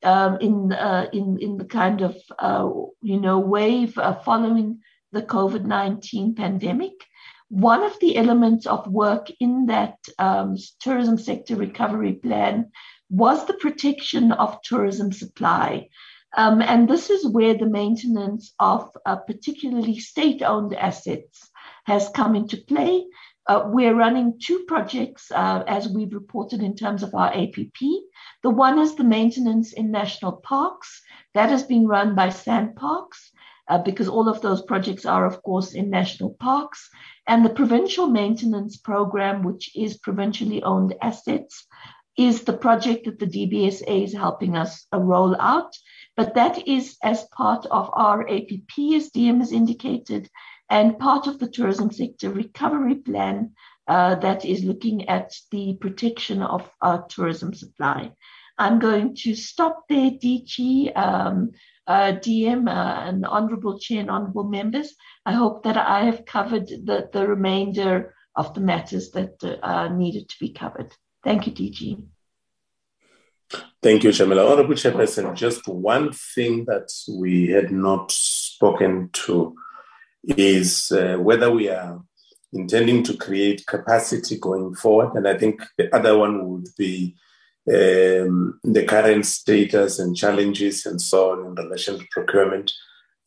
um, in uh, in in the kind of uh, you know wave uh, following the COVID nineteen pandemic. One of the elements of work in that um, tourism sector recovery plan was the protection of tourism supply. Um, and this is where the maintenance of uh, particularly state owned assets has come into play. Uh, we're running two projects uh, as we've reported in terms of our APP. The one is the maintenance in national parks. That has been run by SANParks uh, because all of those projects are, of course, in national parks. And the provincial maintenance program, which is provincially owned assets, is the project that the DBSA is helping us uh, roll out. But that is as part of our APP, as DM has indicated, and part of the tourism sector recovery plan uh, that is looking at the protection of our tourism supply. I'm going to stop there, DG, um, uh, DM, uh, and Honourable Chair and Honourable Members. I hope that I have covered the, the remainder of the matters that uh, needed to be covered. Thank you, DG. Thank you, Shamila. Honourable Chairperson, just one thing that we had not spoken to is uh, whether we are intending to create capacity going forward. And I think the other one would be um, the current status and challenges and so on in relation to procurement.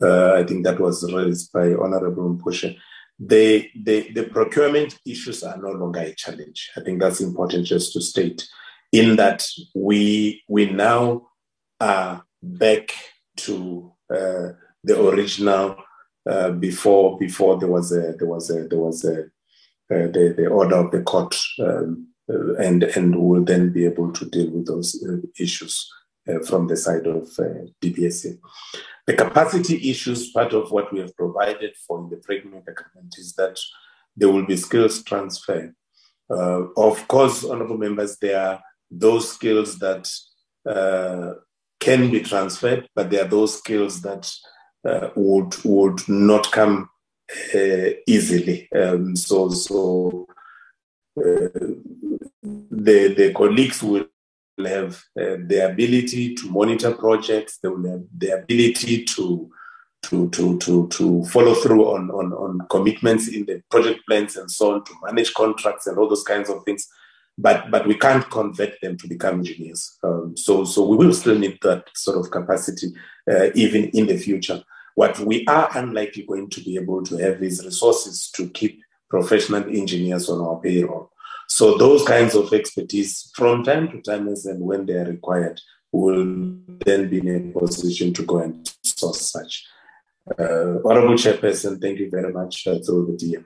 Uh, I think that was raised by Honorable Mpushe. The, the, the procurement issues are no longer a challenge. I think that's important just to state, in that we, we now are back to uh, the original uh, before before there was a there was a there was a uh, the, the order of the court um, uh, and and will then be able to deal with those uh, issues from the side of DBSA. The capacity issues, part of what we have provided for in the framework agreement is that there will be skills transfer. Of course, honorable members, there are those skills that can be transferred, but there are those skills that would would not come uh, easily. Um, so so uh, the the colleagues will have uh, the ability to monitor projects. They will have the ability to to to to to follow through on, on on commitments in the project plans and so on, to manage contracts and all those kinds of things. But but we can't convert them to become engineers. Um, so so we will still need that sort of capacity uh, even in the future. What we are unlikely going to be able to have is resources to keep professional engineers on our payroll. So those kinds of expertise from time to time as and when they are required will then be in a position to go and source such. Uh, Honorable Chairperson, thank you very much uh, through the DM.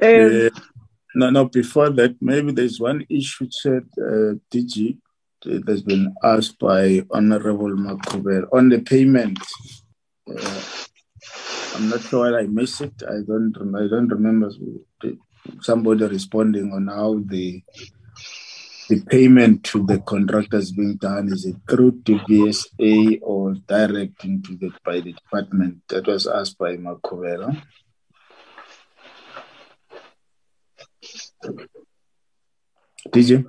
Um, no, no, before that, maybe there's one issue, said uh, DG, that's been asked by Honorable Makubel on the payment. Uh, I'm not sure whether I missed it. I don't. I don't remember somebody responding on how the the payment to the contractors being done is it through DBSA or direct into the by the department? That was asked by Makubela. DG.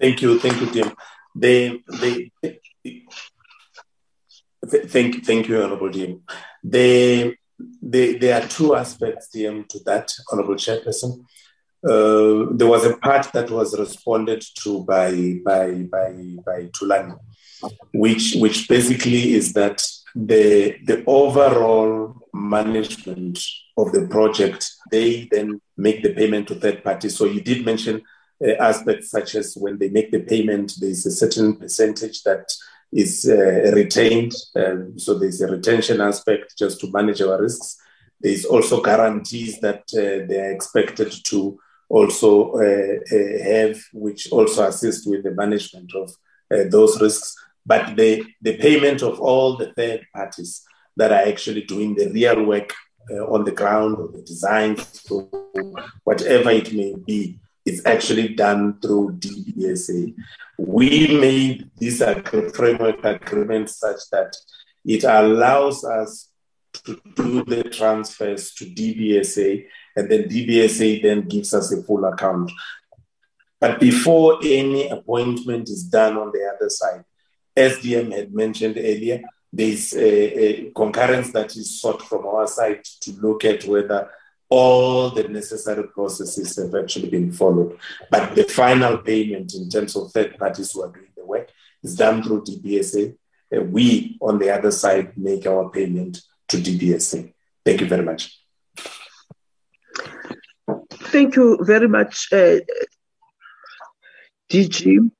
Thank you, thank you, Tim. The the thank thank you, Honorable Tim. The, the there are two aspects, Tim, to that, Honorable Chairperson. Uh, there was a part that was responded to by by by by Tulani, which which basically is that the the overall management of the project they then make the payment to third parties. So you did mention uh, aspects such as when they make the payment, there's a certain percentage that is uh, retained. Um, so there's a retention aspect just to manage our risks. There's also guarantees that uh, they are expected to also uh, uh, have, which also assist with the management of uh, those risks. But the, the payment of all the third parties that are actually doing the real work uh, on the ground, or the designs, whatever it may be, is actually done through DBSA. We made this framework agreement such that it allows us to do the transfers to DBSA and then DBSA then gives us a full account. But before any appointment is done on the other side, SDM had mentioned earlier, there's a, a concurrence that is sought from our side to look at whether all the necessary processes have actually been followed. But the final payment in terms of third parties who are doing the work is done through DBSA. We, on the other side, make our payment to DBSA. Thank you very much. Thank you very much, uh, DG.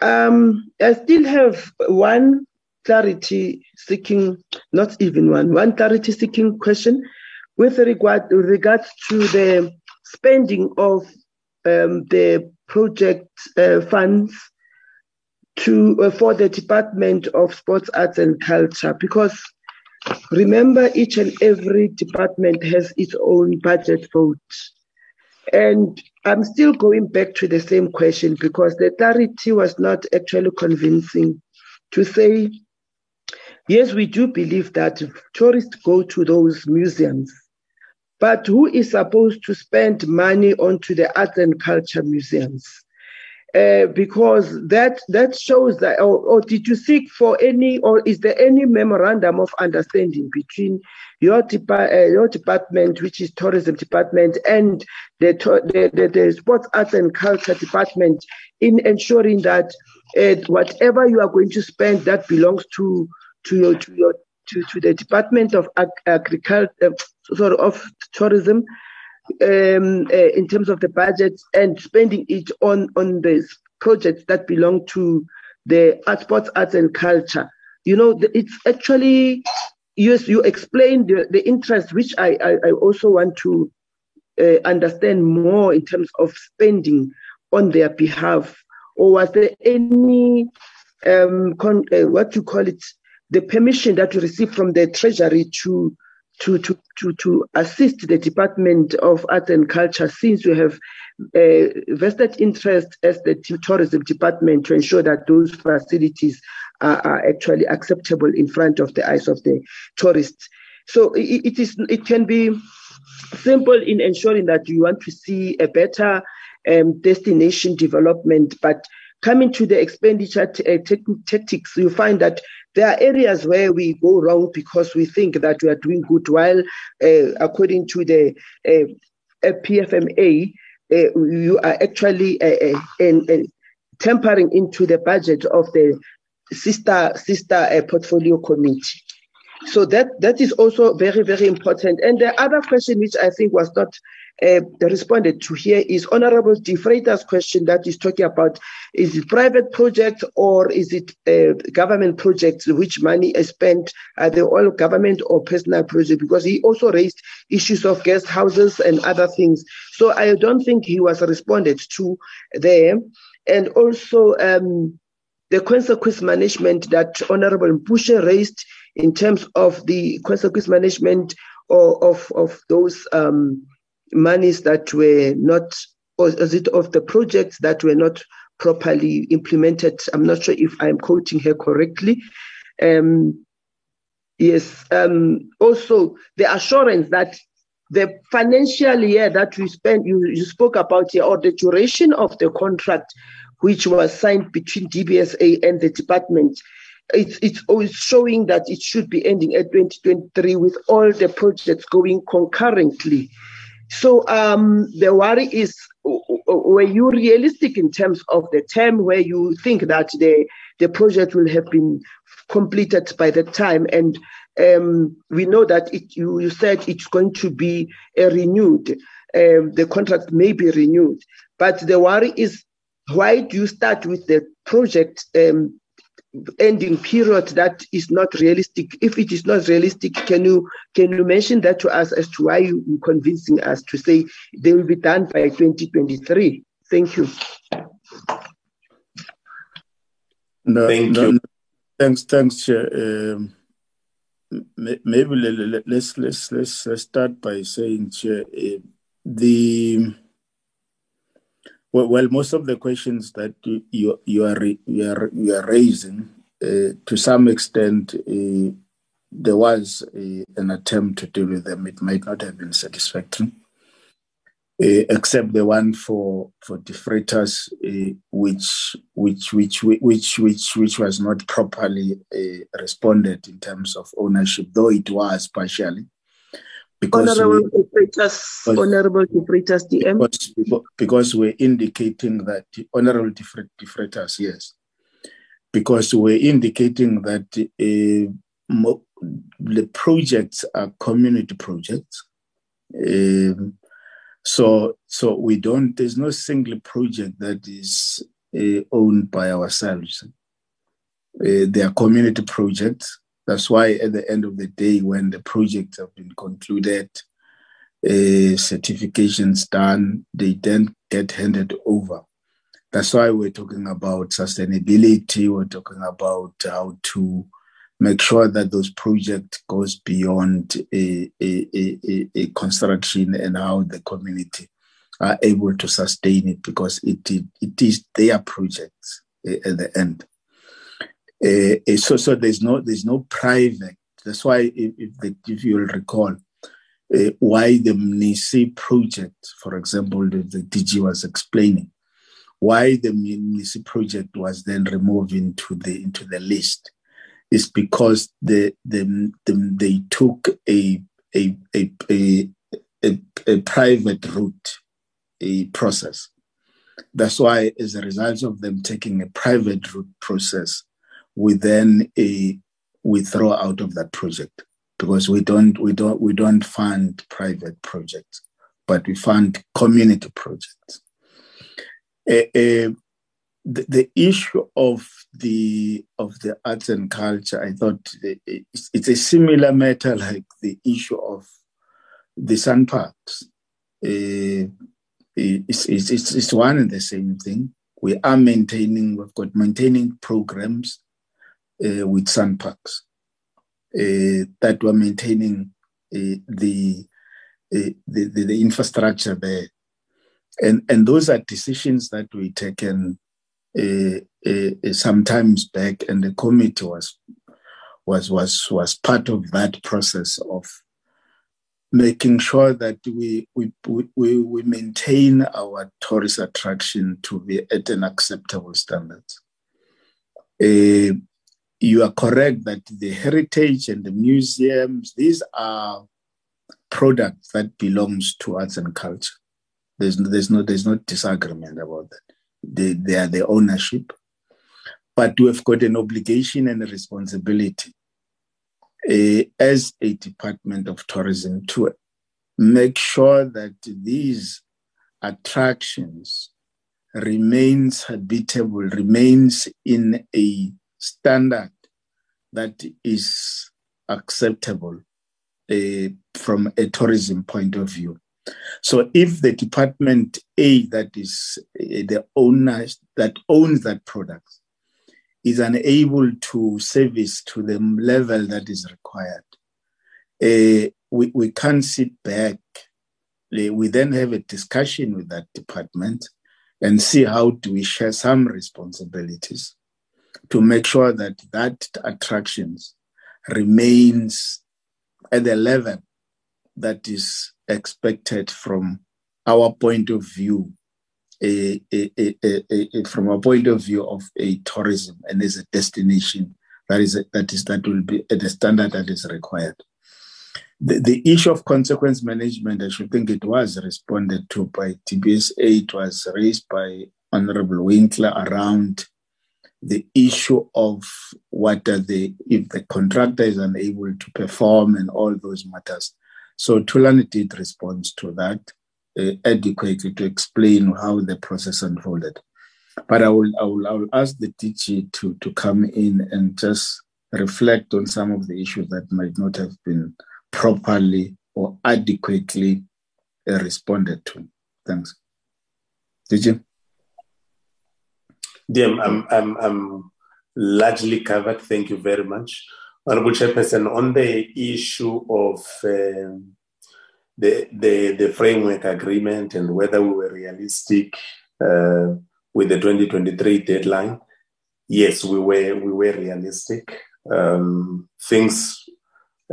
Um, I still have one clarity seeking, not even one, one clarity seeking question with regard with regards to the spending of um, the project uh, funds to uh, for the Department of Sports, Arts and Culture because Remember, each and every department has its own budget vote. And I'm still going back to the same question because the clarity was not actually convincing to say, yes, we do believe that tourists go to those museums, but who is supposed to spend money onto the arts and culture museums? Uh, because that that shows that or, or, did you seek for any or is there any memorandum of understanding between your, depa- uh, your department which is tourism department and the, the, the, the, sports arts and culture department in ensuring that uh, whatever you are going to spend that belongs to to your to your to, to the department of agriculture uh, sort of tourism um, uh, in terms of the budget and spending it on on the projects that belong to the art, sports, arts, and culture. You know, it's actually yes, you explained the, the interest, which I, I, I also want to uh, understand more in terms of spending on their behalf. Or was there any um, con, uh, what you call it, the permission that you received from the treasury to to, to, to, to assist the Department of Arts and Culture since we have a vested interest as the tourism department to ensure that those facilities are, are actually acceptable in front of the eyes of the tourists. So it, it is it can be simple in ensuring that you want to see a better um, destination development, but coming to the expenditure t- uh, t- tactics, you find that there are areas where we go wrong because we think that we are doing good, while uh, according to the uh, PFMA, uh, you are actually uh, uh, tampering into the budget of the sister sister portfolio committee. So that that is also very very important. And the other question, which I think was not uh, responded to here, is Honourable De Freitas's question that is talking about: is it private projects or is it uh, government projects? Which money is spent? Are they all government or personal projects? Because he also raised issues of guest houses and other things. So I don't think he was responded to there. And also um, the consequence management that Honourable Mpushe raised in terms of the consequence management or of, of those um, monies that were not, or is it of the projects that were not properly implemented? I'm not sure if I'm quoting her correctly. Um, yes. Um, also, the assurance that the financial year that we spent, you, you spoke about here, or the duration of the contract, which was signed between DBSA and the department, it's it's always showing that it should be ending at 2023 with all the projects going concurrently. So um, the worry is, were you realistic in terms of the term where you think that the the project will have been completed by the time? And um, we know that it, you, you said it's going to be renewed. Um, the contract may be renewed, but the worry is why do you start with the project um, ending period that is not realistic. If it is not realistic, can you can you mention that to us as to why you are convincing us to say they will be done by 2023? Thank you. No, Thank no, you. no. Thanks, thanks, Chair. Um, maybe le- le- le- let's let's let's let's start by saying, Chair, uh, the well, well, most of the questions that you you, are you are you are raising, uh, to some extent, uh, there was uh, an attempt to deal with them. It might not have been satisfactory, uh, except the one for for De Freitas, uh, which which which which which which was not properly uh, responded in terms of ownership, though it was partially. Because Honorable because- Honorable De Freitas DM. because, because we're indicating that honorable different yes, because we're indicating that uh, mo- the projects are community projects. Um, so, so we don't. There's no single project that is uh, owned by ourselves. Uh, they are community projects. That's why, at the end of the day, when the projects have been concluded, uh, certifications done, they then get handed over. That's why we're talking about sustainability. We're talking about how to make sure that those projects goes beyond a, a, a, a- construction and how the community are able to sustain it because it, it, it is their projects uh, at the end. Uh, so, so there's no there's no private. That's why if, if, the, if you'll recall, uh, why the MNISI project, for example, the, the DG was explaining, why the MNISI project was then removed into the into the list, is because the, the, the they took a a a a, a, a private route, a process. That's why, as a result of them taking a private route process, we then a withdraw out of that project because we don't we don't we don't fund private projects, but we fund community projects. Eh, eh, the, the issue of the of the arts and culture, I thought it's, it's a similar matter like the issue of the SANParks. Eh, it's, it's, it's, it's one and the same thing. We are maintaining, we've got maintaining programs uh, with SANParks uh, that we're maintaining uh, the, uh, the, the the infrastructure there, and and those are decisions that we taken uh, uh, sometimes back, and the committee was was was was part of that process of making sure that we we we, we maintain our tourist attraction to be at an acceptable standard. Uh, you are correct that the heritage and the museums these are products that belongs to arts and culture. There's no, there's no there's no disagreement about that. They, they are the ownership, but we've got an obligation and a responsibility uh, as a Department of Tourism to make sure that these attractions remains habitable, remains in a standard that is acceptable uh, from a tourism point of view. So if the department A that is uh, the owner that owns that product is unable to service to the level that is required, uh, we, we can't sit back. We then have a discussion with that department and see how do we share some responsibilities to make sure that that attractions remains at the level that is expected from our point of view a, a, a, from a point of view of a tourism and as a destination that is that is that will be at the standard that is required. The, the issue of consequence management, I should think it was responded to by DBSA. It was raised by Honorable Winkler around the issue of what are the if the contractor is unable to perform and all those matters. So Thulani did respond to that uh, adequately to explain how the process unfolded. But I will, I will, I will ask the DG to, to come in and just reflect on some of the issues that might not have been properly or adequately uh, responded to. Thanks. DG? DM, I'm, I'm, I'm largely covered. Thank you very much. Honorable Chairperson, on the issue of um, the, the, the framework agreement and whether we were realistic uh, with the 2023 deadline, yes, we were, we were realistic. Um, things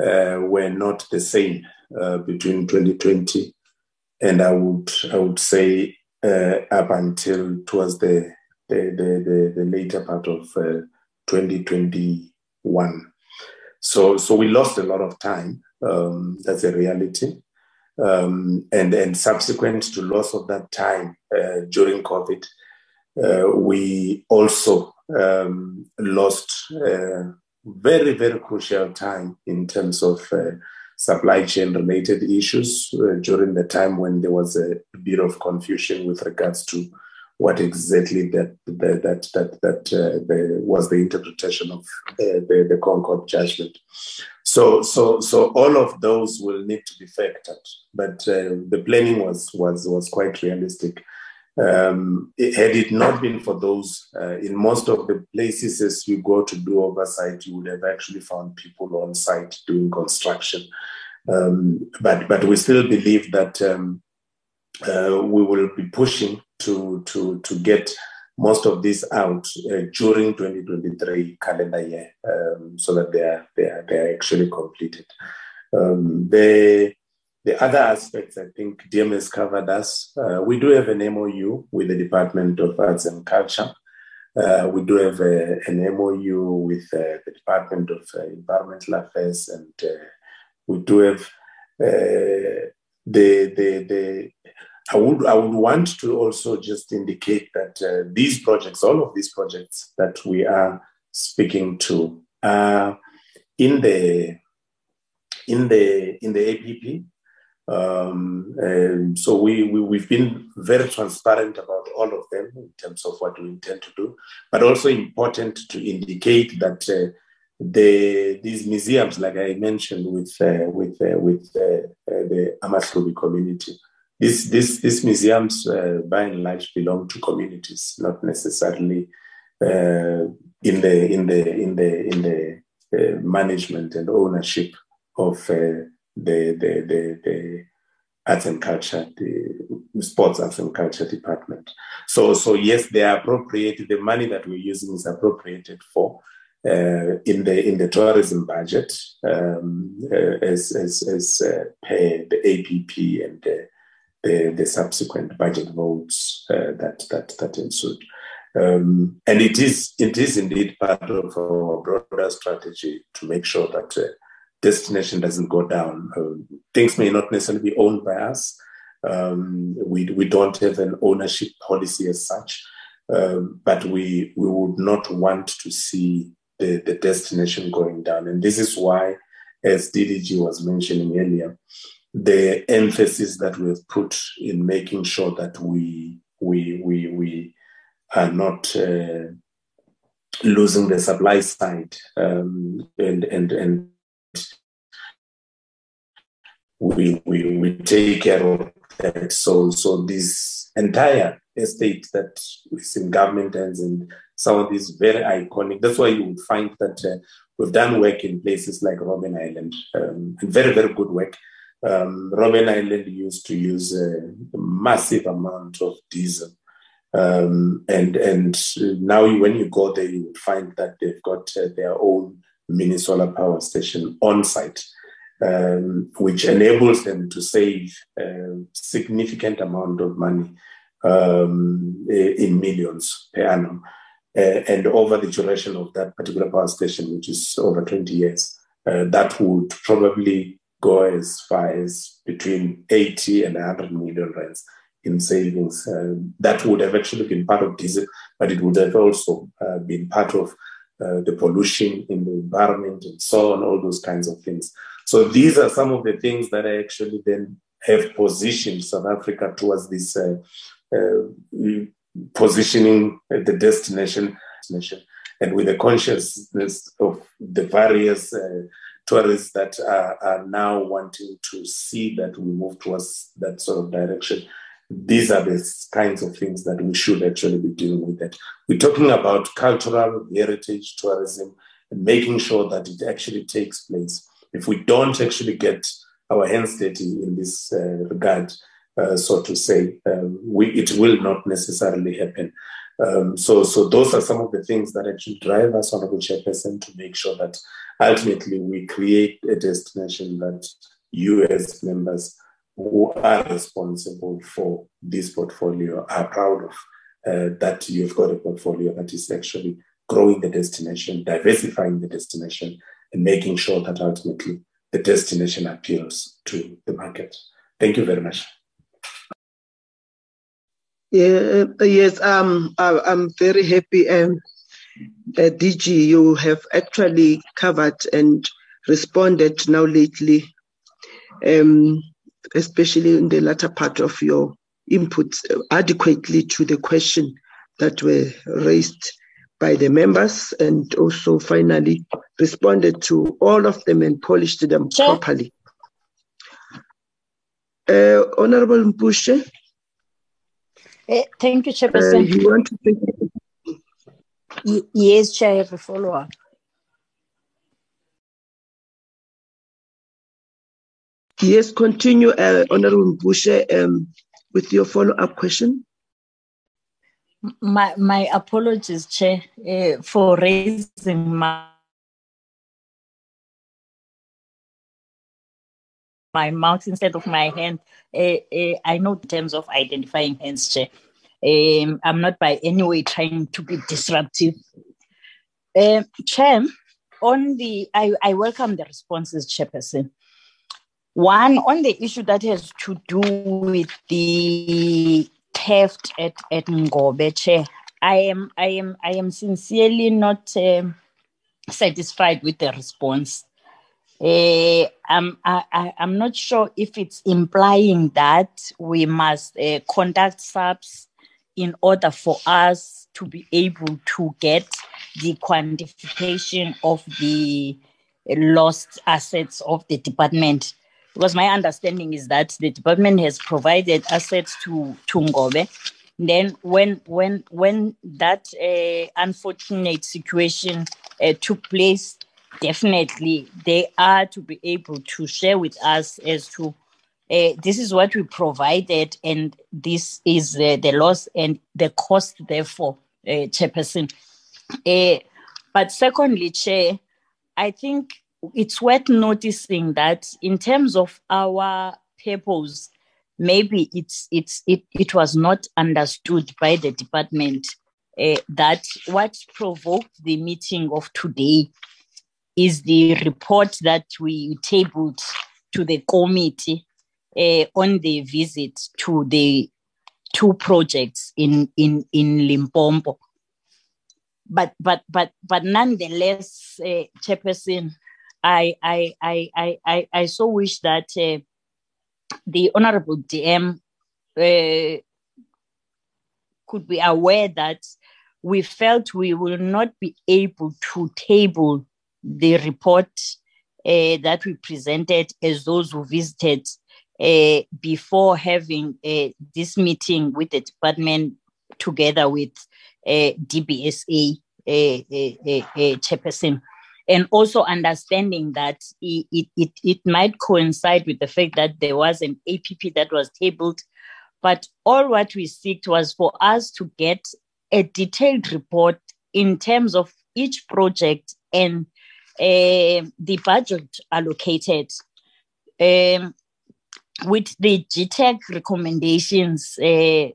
uh, were not the same uh, between 2020 and I would, I would say uh, up until towards the, the, the, the, the later part of uh, 2021. So, so we lost a lot of time. Um, that's a reality. Um, and, and subsequent to loss of that time uh, during COVID, uh, we also um, lost uh, very, very crucial time in terms of uh, supply chain related issues uh, during the time when there was a bit of confusion with regards to what exactly that that that that, that uh, the, was the interpretation of uh, the, the ConCourt judgment. So so so all of those will need to be factored, but uh, the planning was was was quite realistic. Um, it, had it not been for those, uh, in most of the places as you go to do oversight, you would have actually found people on site doing construction. Um, but but we still believe that um, uh, we will be pushing to, to, to get most of this out uh, during 2023 calendar year um, so that they are, they are, they are actually completed. Um, the, the other aspects, I think DMS covered us. Uh, we do have an MOU with the Department of Arts and Culture. Uh, we do have a, an MOU with uh, the Department of uh, Environmental Affairs, and uh, we do have uh, the, the, the I would I would want to also just indicate that uh, these projects, all of these projects that we are speaking to, are in the in the in the APP. Um, so we, we we've been very transparent about all of them in terms of what we intend to do, but also important to indicate that uh, the these museums, like I mentioned with uh, with uh, with uh, uh, the Amahlubi community, these, these, these museums, uh, by and large, belong to communities, not necessarily uh, in the in the in the in the uh, management and ownership of uh, the, the, the, the arts and culture, the sports arts and culture department. So, so yes, they are appropriated. The money that we're using is appropriated for uh, in the in the tourism budget um, uh, as as, as per the APP and the, the, subsequent budget votes uh, that that that ensued. Um, and it is it is indeed part of our broader strategy to make sure that uh, destination doesn't go down. Um, things may not necessarily be owned by us. Um, we we don't have an ownership policy as such, um, but we we would not want to see the, the destination going down. And this is why, as DDG was mentioning earlier, the emphasis that we've put in making sure that we we we we are not uh, losing the supply side um, and and and we, we we take care of that. So so this entire estate that is in government hands and some of these very iconic that's why you would find that uh, we've done work in places like Robben Island um, and very very good work um, Robben Island used to use a massive amount of diesel um, and and now when you go there, you would find that they've got uh, their own mini solar power station on site, um, which enables them to save a significant amount of money um, in millions per annum. Uh, and over the duration of that particular power station, which is over 20 years, uh, that would probably go as far as between 80 and 100 million rands in savings. Uh, that would have actually been part of diesel, but it would have also uh, been part of uh, the pollution in the environment and so on, all those kinds of things. So these are some of the things that I actually then have positioned South Africa towards this uh, uh, positioning the destination, destination, and with the consciousness of the various uh, tourists that are, are now wanting to see that we move towards that sort of direction these are the kinds of things that we should actually be dealing with. That we're talking about cultural heritage tourism and making sure that it actually takes place. If we don't actually get our hands dirty in this uh, regard, uh, so to say, um, we, it will not necessarily happen. Um, so, so those are some of the things that actually drive us, Honorable Chairperson, to make sure that ultimately we create a destination that you as members who are responsible for this portfolio are proud of uh, that you've got a portfolio that is actually growing the destination, diversifying the destination, and making sure that ultimately the destination appeals to the market. Thank you very much. Yeah, uh, yes, um, I, I'm very happy. Um, uh, DG, you have actually covered and responded now lately um, especially in the latter part of your inputs, adequately to the question that were raised by the members and also finally responded to all of them and polished them sure. properly. Uh, Honorable Mpushe. Uh, thank you, Chairperson. Uh, you want to Yes, Chair, I have a follow up. Yes, continue, uh, Honorable Bushe, um, with your follow-up question. My my apologies, Chair, uh, for raising my my mouth instead of my hand. Uh, uh, I know the terms of identifying hands, Chair. Um, I'm not by any way trying to be disruptive. Uh, Chair, on the I, I welcome the responses, Chairperson. One on the issue that has to do with the theft at at Ngobe. Chair, I am I am I am sincerely not um, satisfied with the response. Uh, I'm I, I'm not sure if it's implying that we must uh, conduct SAPS in order for us to be able to get the quantification of the lost assets of the department because my understanding is that the department has provided assets to to Ngobe. Then when when when that uh, unfortunate situation uh, took place, definitely they are to be able to share with us as to uh, this is what we provided and this is uh, the loss and the cost therefore uh, chairperson. Uh, but secondly chair i think it's worth noticing that in terms of our purpose maybe it's it's it, it was not understood by the department that what provoked the meeting of today is the report that we tabled to the committee uh, on the visit to the two projects in in in Limpopo. But but but but nonetheless, uh, Chairperson, I I I I I, I so wish that uh, the Honourable DM uh, could be aware that we felt we will not be able to table the report uh, that we presented as those who visited uh, before having uh, this meeting with the department together with DBSA chairperson. And also understanding that it, it, it might coincide with the fact that there was an APP that was tabled. But all what we seeked was for us to get a detailed report in terms of each project and the budget allocated. Um, with the GTAC recommendations uh,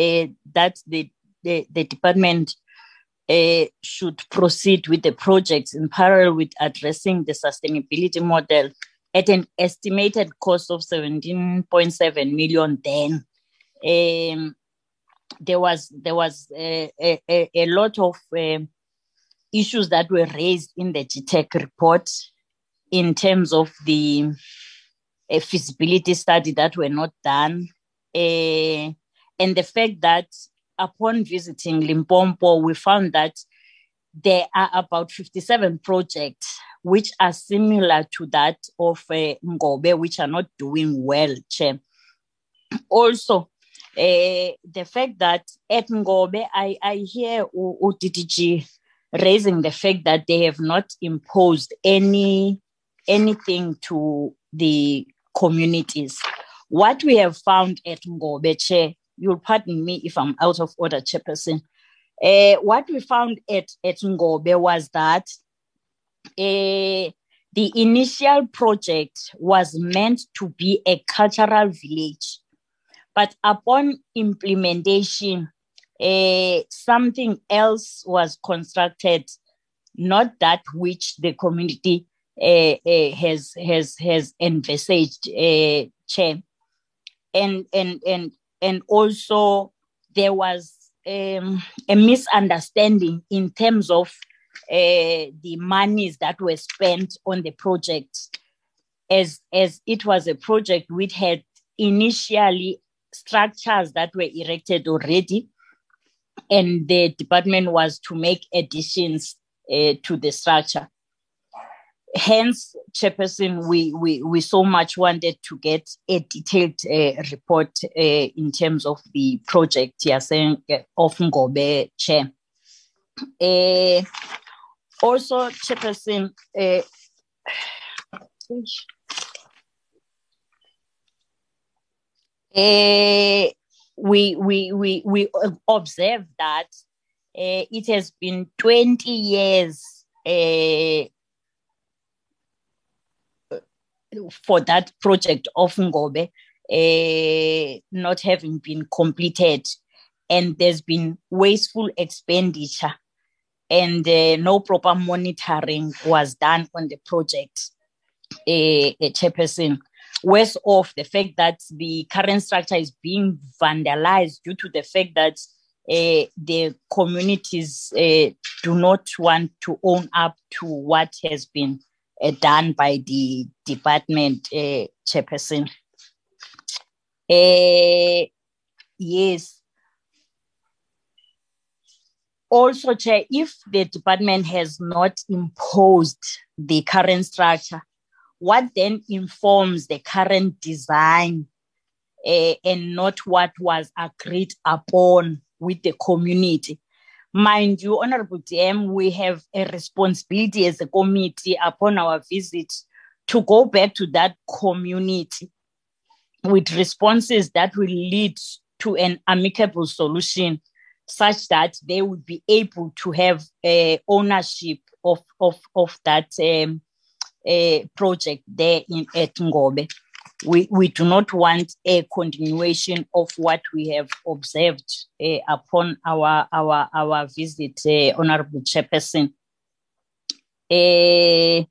uh, that the, the, the department uh, should proceed with the projects in parallel with addressing the sustainability model at an estimated cost of 17.7 million then um, there was there was a, a, a lot of um, issues that were raised in the GTAC report in terms of the a feasibility study that were not done. Uh, and the fact that upon visiting Limpopo, we found that there are about 57 projects which are similar to that of uh, Ngobe, which are not doing well, Chair. Also, uh, the fact that at Ngobe, I, I hear UDDG raising the fact that they have not imposed any anything to the communities. What we have found at Ngobe, you'll pardon me if I'm out of order, Chairperson. Uh, what we found at, at Ngobe was that uh, the initial project was meant to be a cultural village. But upon implementation, uh, something else was constructed, not that which the community uh, uh, has has has envisaged, uh, chair, and and and and also there was um, a misunderstanding in terms of the monies that were spent on the project, as as it was a project which had initially structures that were erected already, and the department was to make additions uh, to the structure. Hence chairperson we, we we so much wanted to get a detailed uh, report uh, in terms of the project uh, of ngobe chair. Also chairperson uh, we we we we observe that uh, it has been 20 years uh, for that project of Ngobe uh, not having been completed, and there's been wasteful expenditure, and uh, no proper monitoring was done on the project. A, a chairperson. Worse off, the fact that the current structure is being vandalized due to the fact that uh, the communities uh, do not want to own up to what has been uh, done by the department chairperson. Yes. Also, Chair, if the department has not imposed the current structure, what then informs the current design uh, and not what was agreed upon with the community? Mind you, Honorable DM, we have a responsibility as a committee upon our visit to go back to that community with responses that will lead to an amicable solution such that they would be able to have uh, ownership of, of, of that um, project there in at Ngobe. We, we do not want a continuation of what we have observed uh, upon our, our, our visit, uh, Honorable Chairperson. Uh,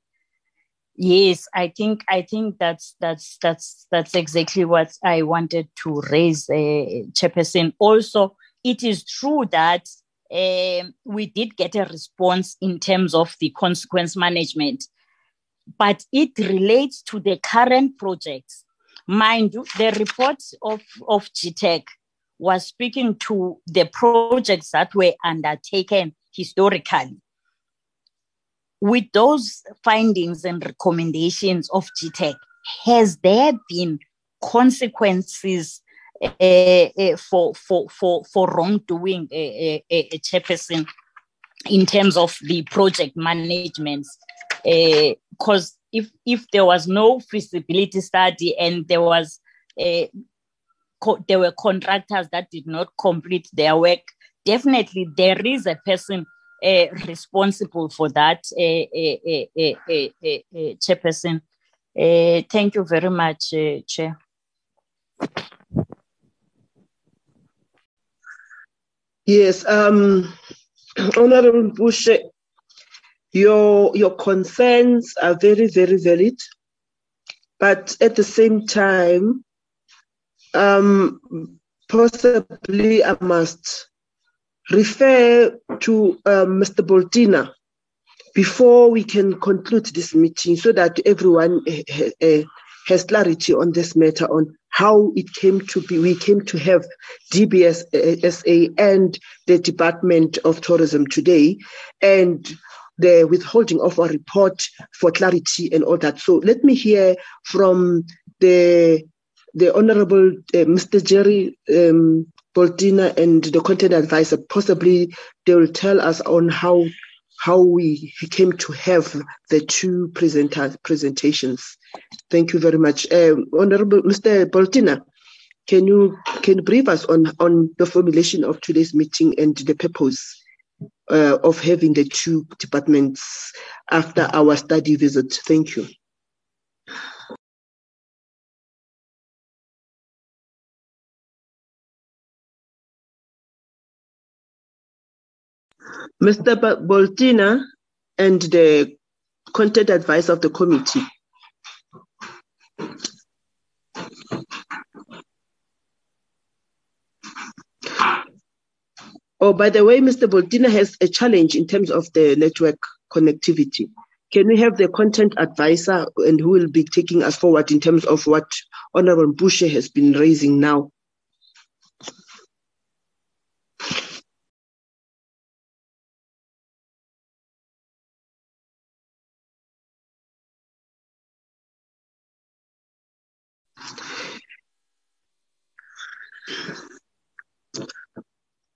yes, I think I think that's that's that's that's exactly what I wanted to raise, uh, Chairperson. Also, it is true that um, we did get a response in terms of the consequence management, but it relates to the current projects. Mind you, the report of, of GTAC was speaking to the projects that were undertaken historically. With those findings and recommendations of GTAC, has there been consequences uh, for for for for wrongdoing, a chairperson, in terms of the project management. Eh, because if if there was no feasibility study and there was eh, co- there were contractors that did not complete their work, definitely there is a person uh, responsible for that, uh, uh, chairperson. thank you very much, Chair. Yes, um, (clears throat) Honorable Bush, your your concerns are very very valid, but at the same time, um, possibly I must refer to um, Mr. Boltina before we can conclude this meeting, so that everyone uh, uh, has clarity on this matter on how it came to be. We came to have DBSA and the Department of Tourism today, and the withholding of a report for clarity and all that. So let me hear from the the Honorable uh, Mr. Jerry um, Boltina and the content advisor. Possibly they will tell us on how how we came to have the two presenter, presentations. Thank you very much. Uh, Honorable Mr. Boltina, can you can brief us on, on the formulation of today's meeting and the purpose uh, of having the two departments after our study visit? Thank you. Mr. Boltina and the content advice of the committee. Oh, by the way, Mr. Boltina has a challenge in terms of the network connectivity. Can we have the content advisor and who will be taking us forward in terms of what Honorable Bushe has been raising now?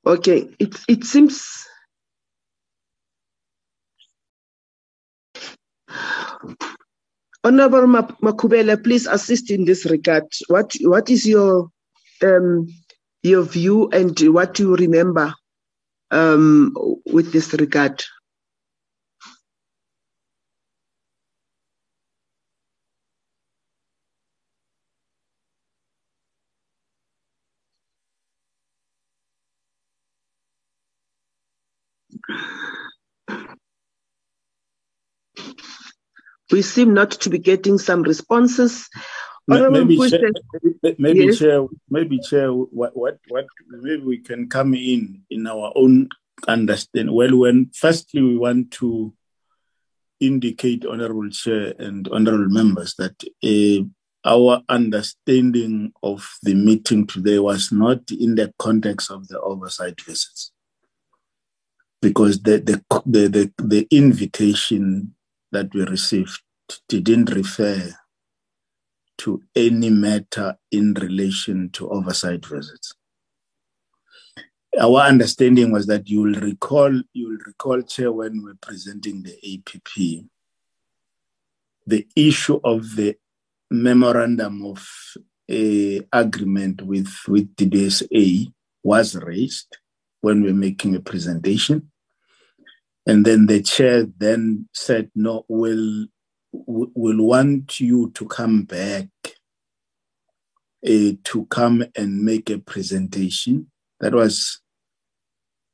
Okay, it, it seems Honorable Makubela, please assist in this regard. What what is your um, your view and what you remember um, with this regard? We seem not to be getting some responses. Maybe, chair, maybe, yes. chair, maybe chair, what, what, what, maybe we can come in in our own understanding. Well, when firstly we want to indicate, honorable chair and honorable members, that uh, our understanding of the meeting today was not in the context of the oversight visits because the the the the, the invitation that we received didn't refer to any matter in relation to oversight visits. our understanding was that you will recall, you will recall, Chair, when we we're presenting the APP, the issue of the memorandum of uh, agreement with, with DBSA was raised when we we're making a presentation. And then the chair then said, no, we'll, we'll want you to come back uh, to come and make a presentation. That was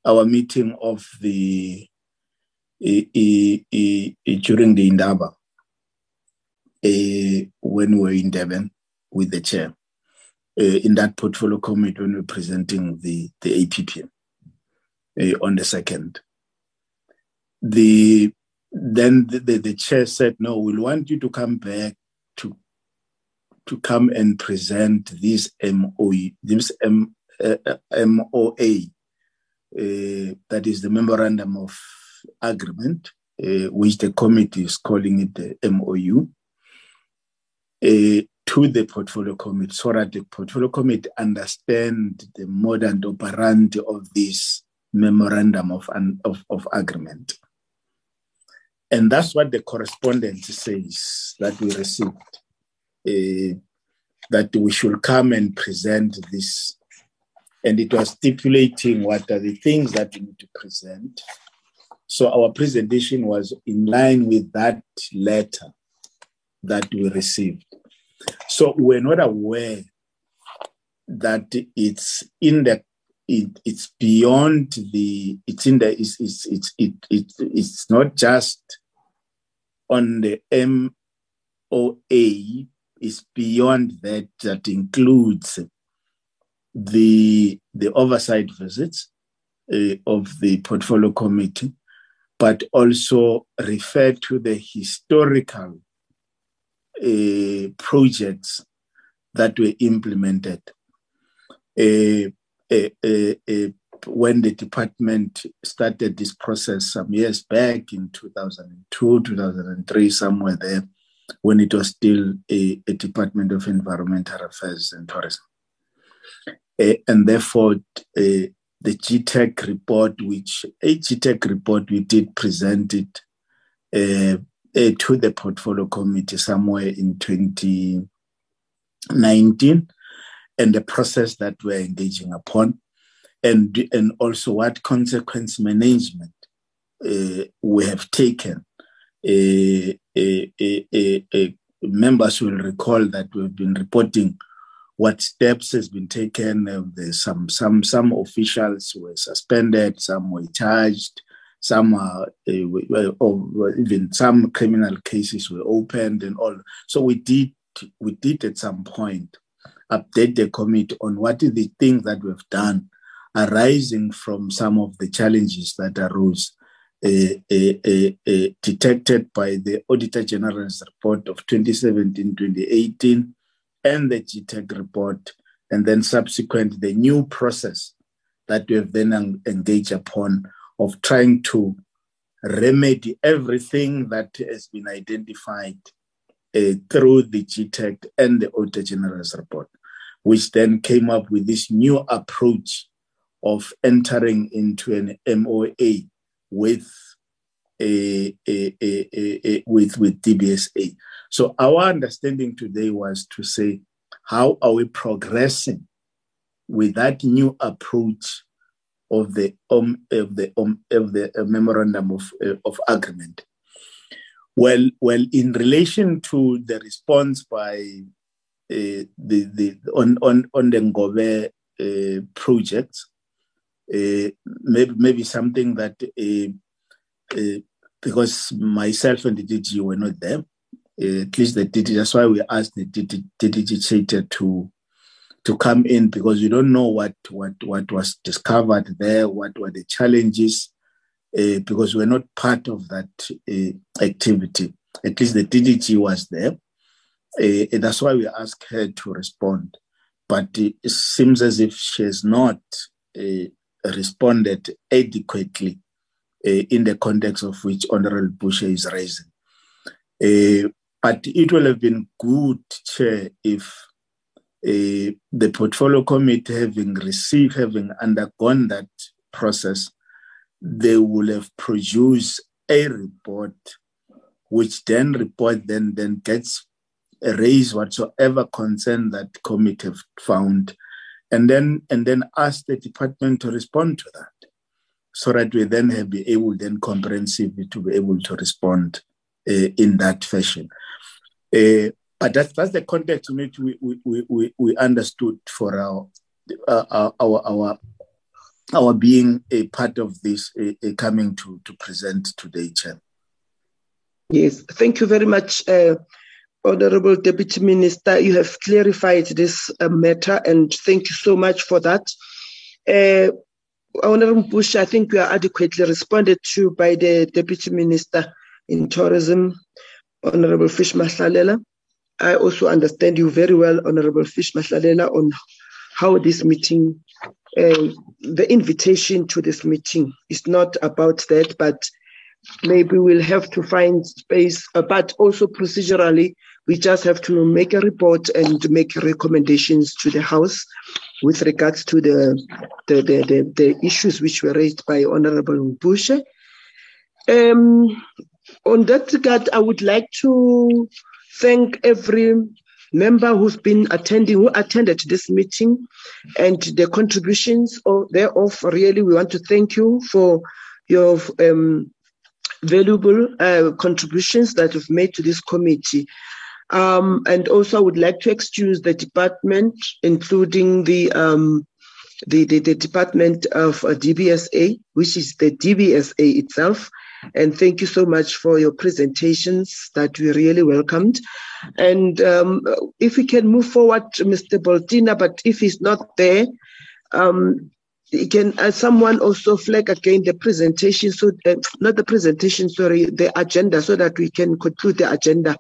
our meeting of the eh, eh, during the Indaba when we were in Durban with the chair in that portfolio committee when we were presenting the, the APP on the second. The then the, the, the chair said, no, we'll want you to come back to to come and present this MOE, this M, uh, MOA uh, that is the memorandum of agreement, uh, which the committee is calling it the MOU, uh, to the portfolio committee so that the portfolio committee understand the modus operandi of this memorandum of, of, of agreement. And that's what the correspondence says that we received, uh, that we should come and present this and it was stipulating what are the things that we need to present. So our presentation was in line with that letter that we received. So we're not aware that it's in the it, it's beyond the it's in the it's it's it's it, it, it's not just on the MOA it's beyond that that includes the the oversight visits uh, of the portfolio committee, but also refer to the historical uh, projects that were implemented. Uh, when the department started this process some years back in 2002, 2003, somewhere there, when it was still a, a Department of Environmental Affairs and Tourism. Uh, and therefore, uh, the GTAC report, which a GTAC report, we did present it uh, to the portfolio committee somewhere in 2019, and the process that we're engaging upon, and and also what consequence management eh, we have taken. Eh, eh, members will recall that we've been reporting what steps has been taken. Uh, some some some officials were suspended, some were charged, some uh, or even some criminal cases were opened and all. So we did we did at some point update the committee on what the things that we've done arising from some of the challenges that arose uh, uh, uh, detected by the Auditor General's report of 2017 2018 and the GTAC report, and then subsequent the new process that we have then engaged upon of trying to remedy everything that has been identified uh, through the GTAC and the Auditor General's report, which then came up with this new approach of entering into an MOA with a, a, a, with with DBSA. So our understanding today was to say, how are we progressing with that new approach of the um, of the um, of the uh, memorandum of uh, of agreement? Well, well, in relation to the response by the the on on on the Ngobe uh, project, uh, maybe maybe something that uh, because myself and the DG were not there, at least the DD. That's why we asked the DD to to come in because you don't know what what what was discovered there, what were the challenges, because we're not part of that activity. At least the DDG was there. Uh, that's why we asked her to respond. But it seems as if she has not uh, responded adequately uh, in the context of which Honorable Bush is raising. But it will have been good, Chair, if the portfolio committee having received, having undergone that process, they will have produced a report, which then report then then gets raise whatsoever concern that committee found, and then and then ask the department to respond to that, so that we then have be able then comprehensively to be able to respond uh, in that fashion. Uh, but that's that's the context in which we we, we, we understood for our uh, our our our being a part of this uh, coming to to present today, Chair. Yes, thank you very much, uh, Honorable Deputy Minister. You have clarified this uh, matter, and thank you so much for that. Uh, Honorable Bush, I think we are adequately responded to by the Deputy Minister in Tourism, Honorable Fish Mahlalela. I also understand you very well, Honorable Fish Mahlalela, on how this meeting, uh, the invitation to this meeting is not about that, but maybe we'll have to find space, uh, but also procedurally, we just have to make a report and make recommendations to the House with regards to the the, the, the, the issues which were raised by Honorable Mpushe. Um, on that regard, I would like to thank every member who's been attending, who attended this meeting, and the contributions of, thereof. Really, we want to thank you for your um, valuable uh, contributions that you've made to this committee. Um, and also, I would like to excuse the department, including the um, the, the, the, Department of uh, DBSA, which is the DBSA itself, and thank you so much for your presentations that we really welcomed. And um, if we can move forward, Mr. Boltina, but if he's not there, um, can uh, someone also flag again the presentation, so uh, not the presentation, sorry, the agenda, so that we can conclude the agenda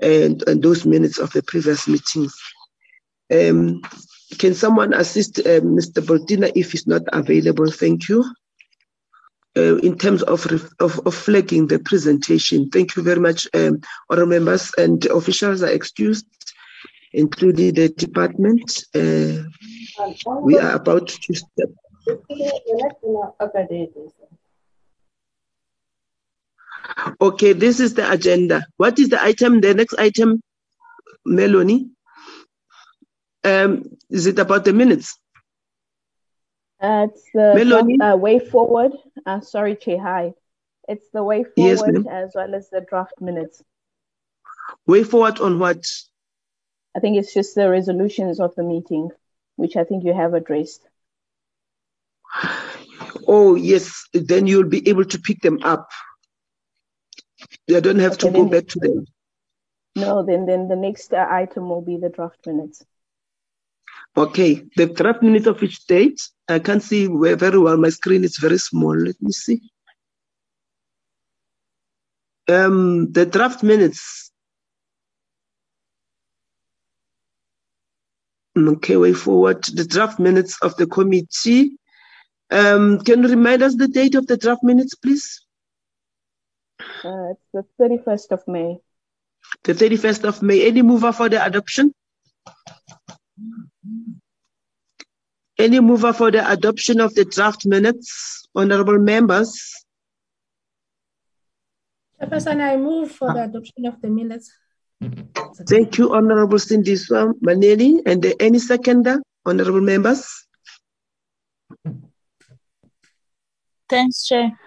and, and those minutes of the previous meetings. Um, can someone assist uh, Mr. Boltina if he's not available? Thank you uh, in terms of, of, of flagging the presentation. Thank you very much, um, other members and officials are excused, including the department. Uh, we are about to step. Okay, this is the agenda. What is the item? The next item, Melanie? Um, is it about the minutes? Uh, it's the Melanie? draft, uh, way forward. Uh, sorry, Che, hi. It's the way forward ma'am. as well as the draft minutes. Way forward on what? I think it's just the resolutions of the meeting, which I think you have addressed. Oh, yes, then you'll be able to pick them up. You don't have to go back to them. No, then then the next uh, item will be the draft minutes. Okay, the draft minutes of each date. I can't see where very well. My screen is very small. Let me see. Um, the draft minutes. Okay, way forward. The draft minutes of the committee. Um, can you remind us the date of the draft minutes, please? Uh, it's the 31st of May. The 31st of May. Any mover for the adoption? Any mover for the adoption of the draft minutes, honorable members? Chairperson, I move for the adoption of the minutes. Thank you, Honorable Sindisa Maneli. And uh, any seconder, honorable members? Thanks, Chair.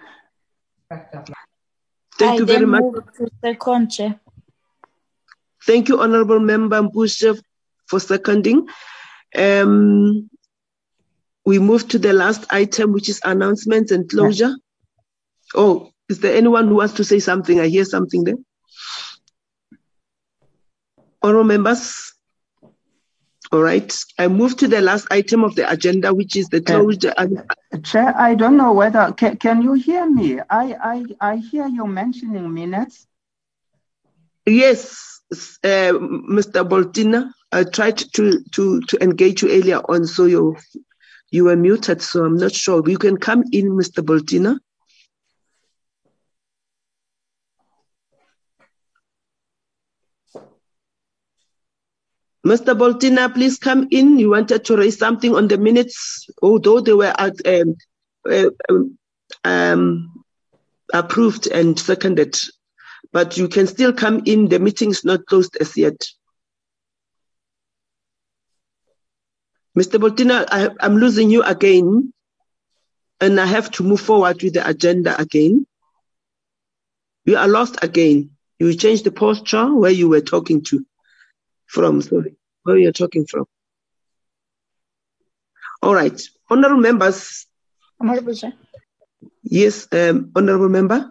Thank I you very much. second, Chair. Thank you, Honorable Member Mbushe, for seconding. Um, we move to the last item, which is announcements and closure. Oh, is there anyone who wants to say something? I hear something there. Honorable members? All right. I move to the last item of the agenda, which is the closure. Chair, I don't know whether, can, can you hear me? I, I, I hear you mentioning minutes. Yes, uh, Mr. Boltina, I tried to, to, to engage you earlier on, so you, you were muted, so I'm not sure. You can come in, Mr. Boltina. Mr. Boltina, please come in. You wanted to raise something on the minutes, although they were at, um, uh, um, approved and seconded. But you can still come in. The meeting is not closed as yet. Mr. Boltina, I, I'm losing you again, and I have to move forward with the agenda again. You are lost again. You changed the posture where you were talking to from, sorry, where you're talking from. All right, honorable members. Honorable Chair. Yes, um, honorable member.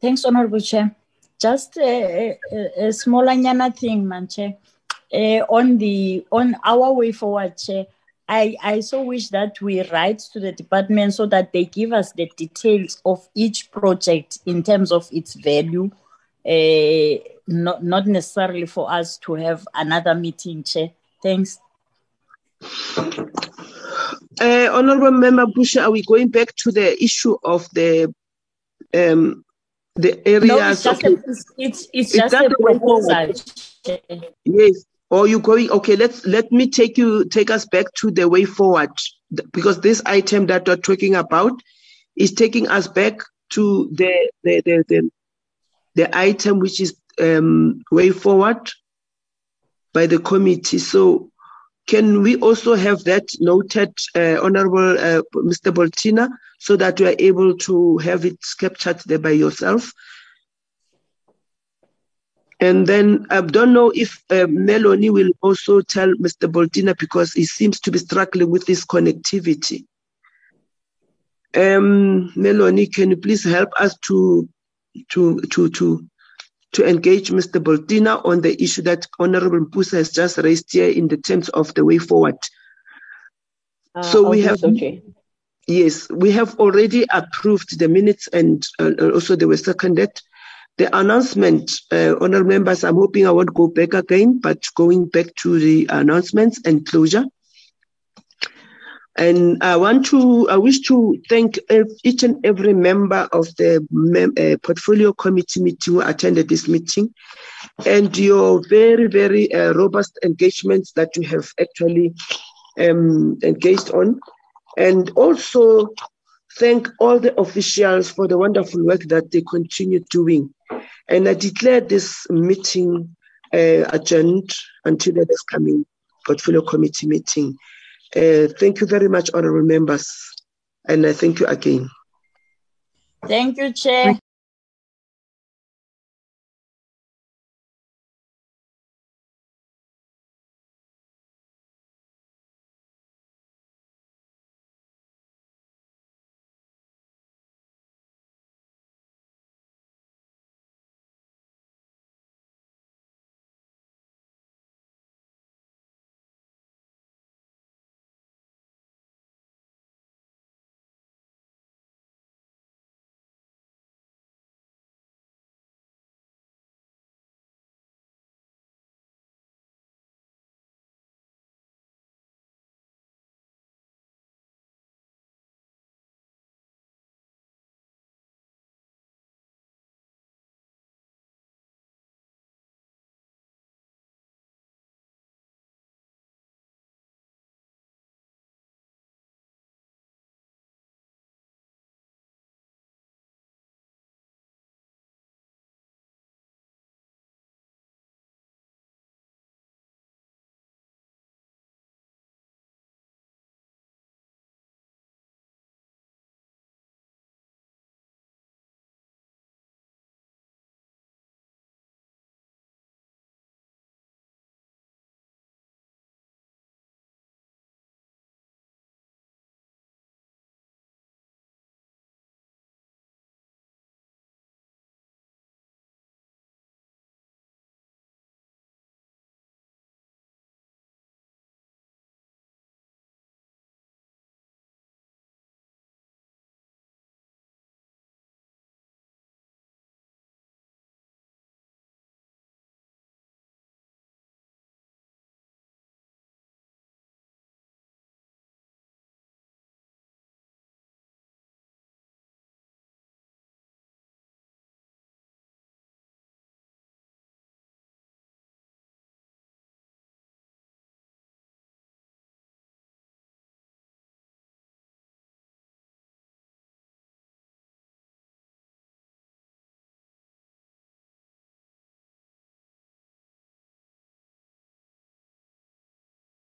Thanks, Honorable Chair. Just a, a, a smaller nyana thing, man, Chair. Uh, on the on our way forward, Chair, I, I so wish that we write to the department so that they give us the details of each project in terms of its value. Uh, not not necessarily for us to have another meeting, Chair. Thanks. Uh, Honorable Member Bush, are we going back to the issue of the um, the areas? No, it's just okay. a, it's, it's, just a way proposal. forward? Yes. Or you going? Okay, let's let me take you take us back to the way forward because this item that we're talking about is taking us back to the the the the, the item which is um, way forward by the committee. So can we also have that noted, uh, Honorable uh, Mr. Boltina, so that we are able to have it captured there by yourself? And then I don't know if uh, Melanie will also tell Mr. Boltina because he seems to be struggling with this connectivity. Um, Melanie, can you please help us to to to to to engage Mr. Boltina on the issue that Honorable Mpusa has just raised here in the terms of the way forward? Uh, so we have Okay. Yes, we have already approved the minutes and uh, also they were seconded. The announcement, uh, honorable members, I'm hoping I won't go back again, but going back to the announcements and closure. And I want to, I wish to thank each and every member of the mem- uh, portfolio committee meeting who attended this meeting and your very, very uh, robust engagements that you have actually um, engaged on. And also thank all the officials for the wonderful work that they continue doing. And I declare this meeting uh, adjourned until the next coming portfolio committee meeting. Uh, thank you very much, honorable members. And I thank you again. Thank you, Chair.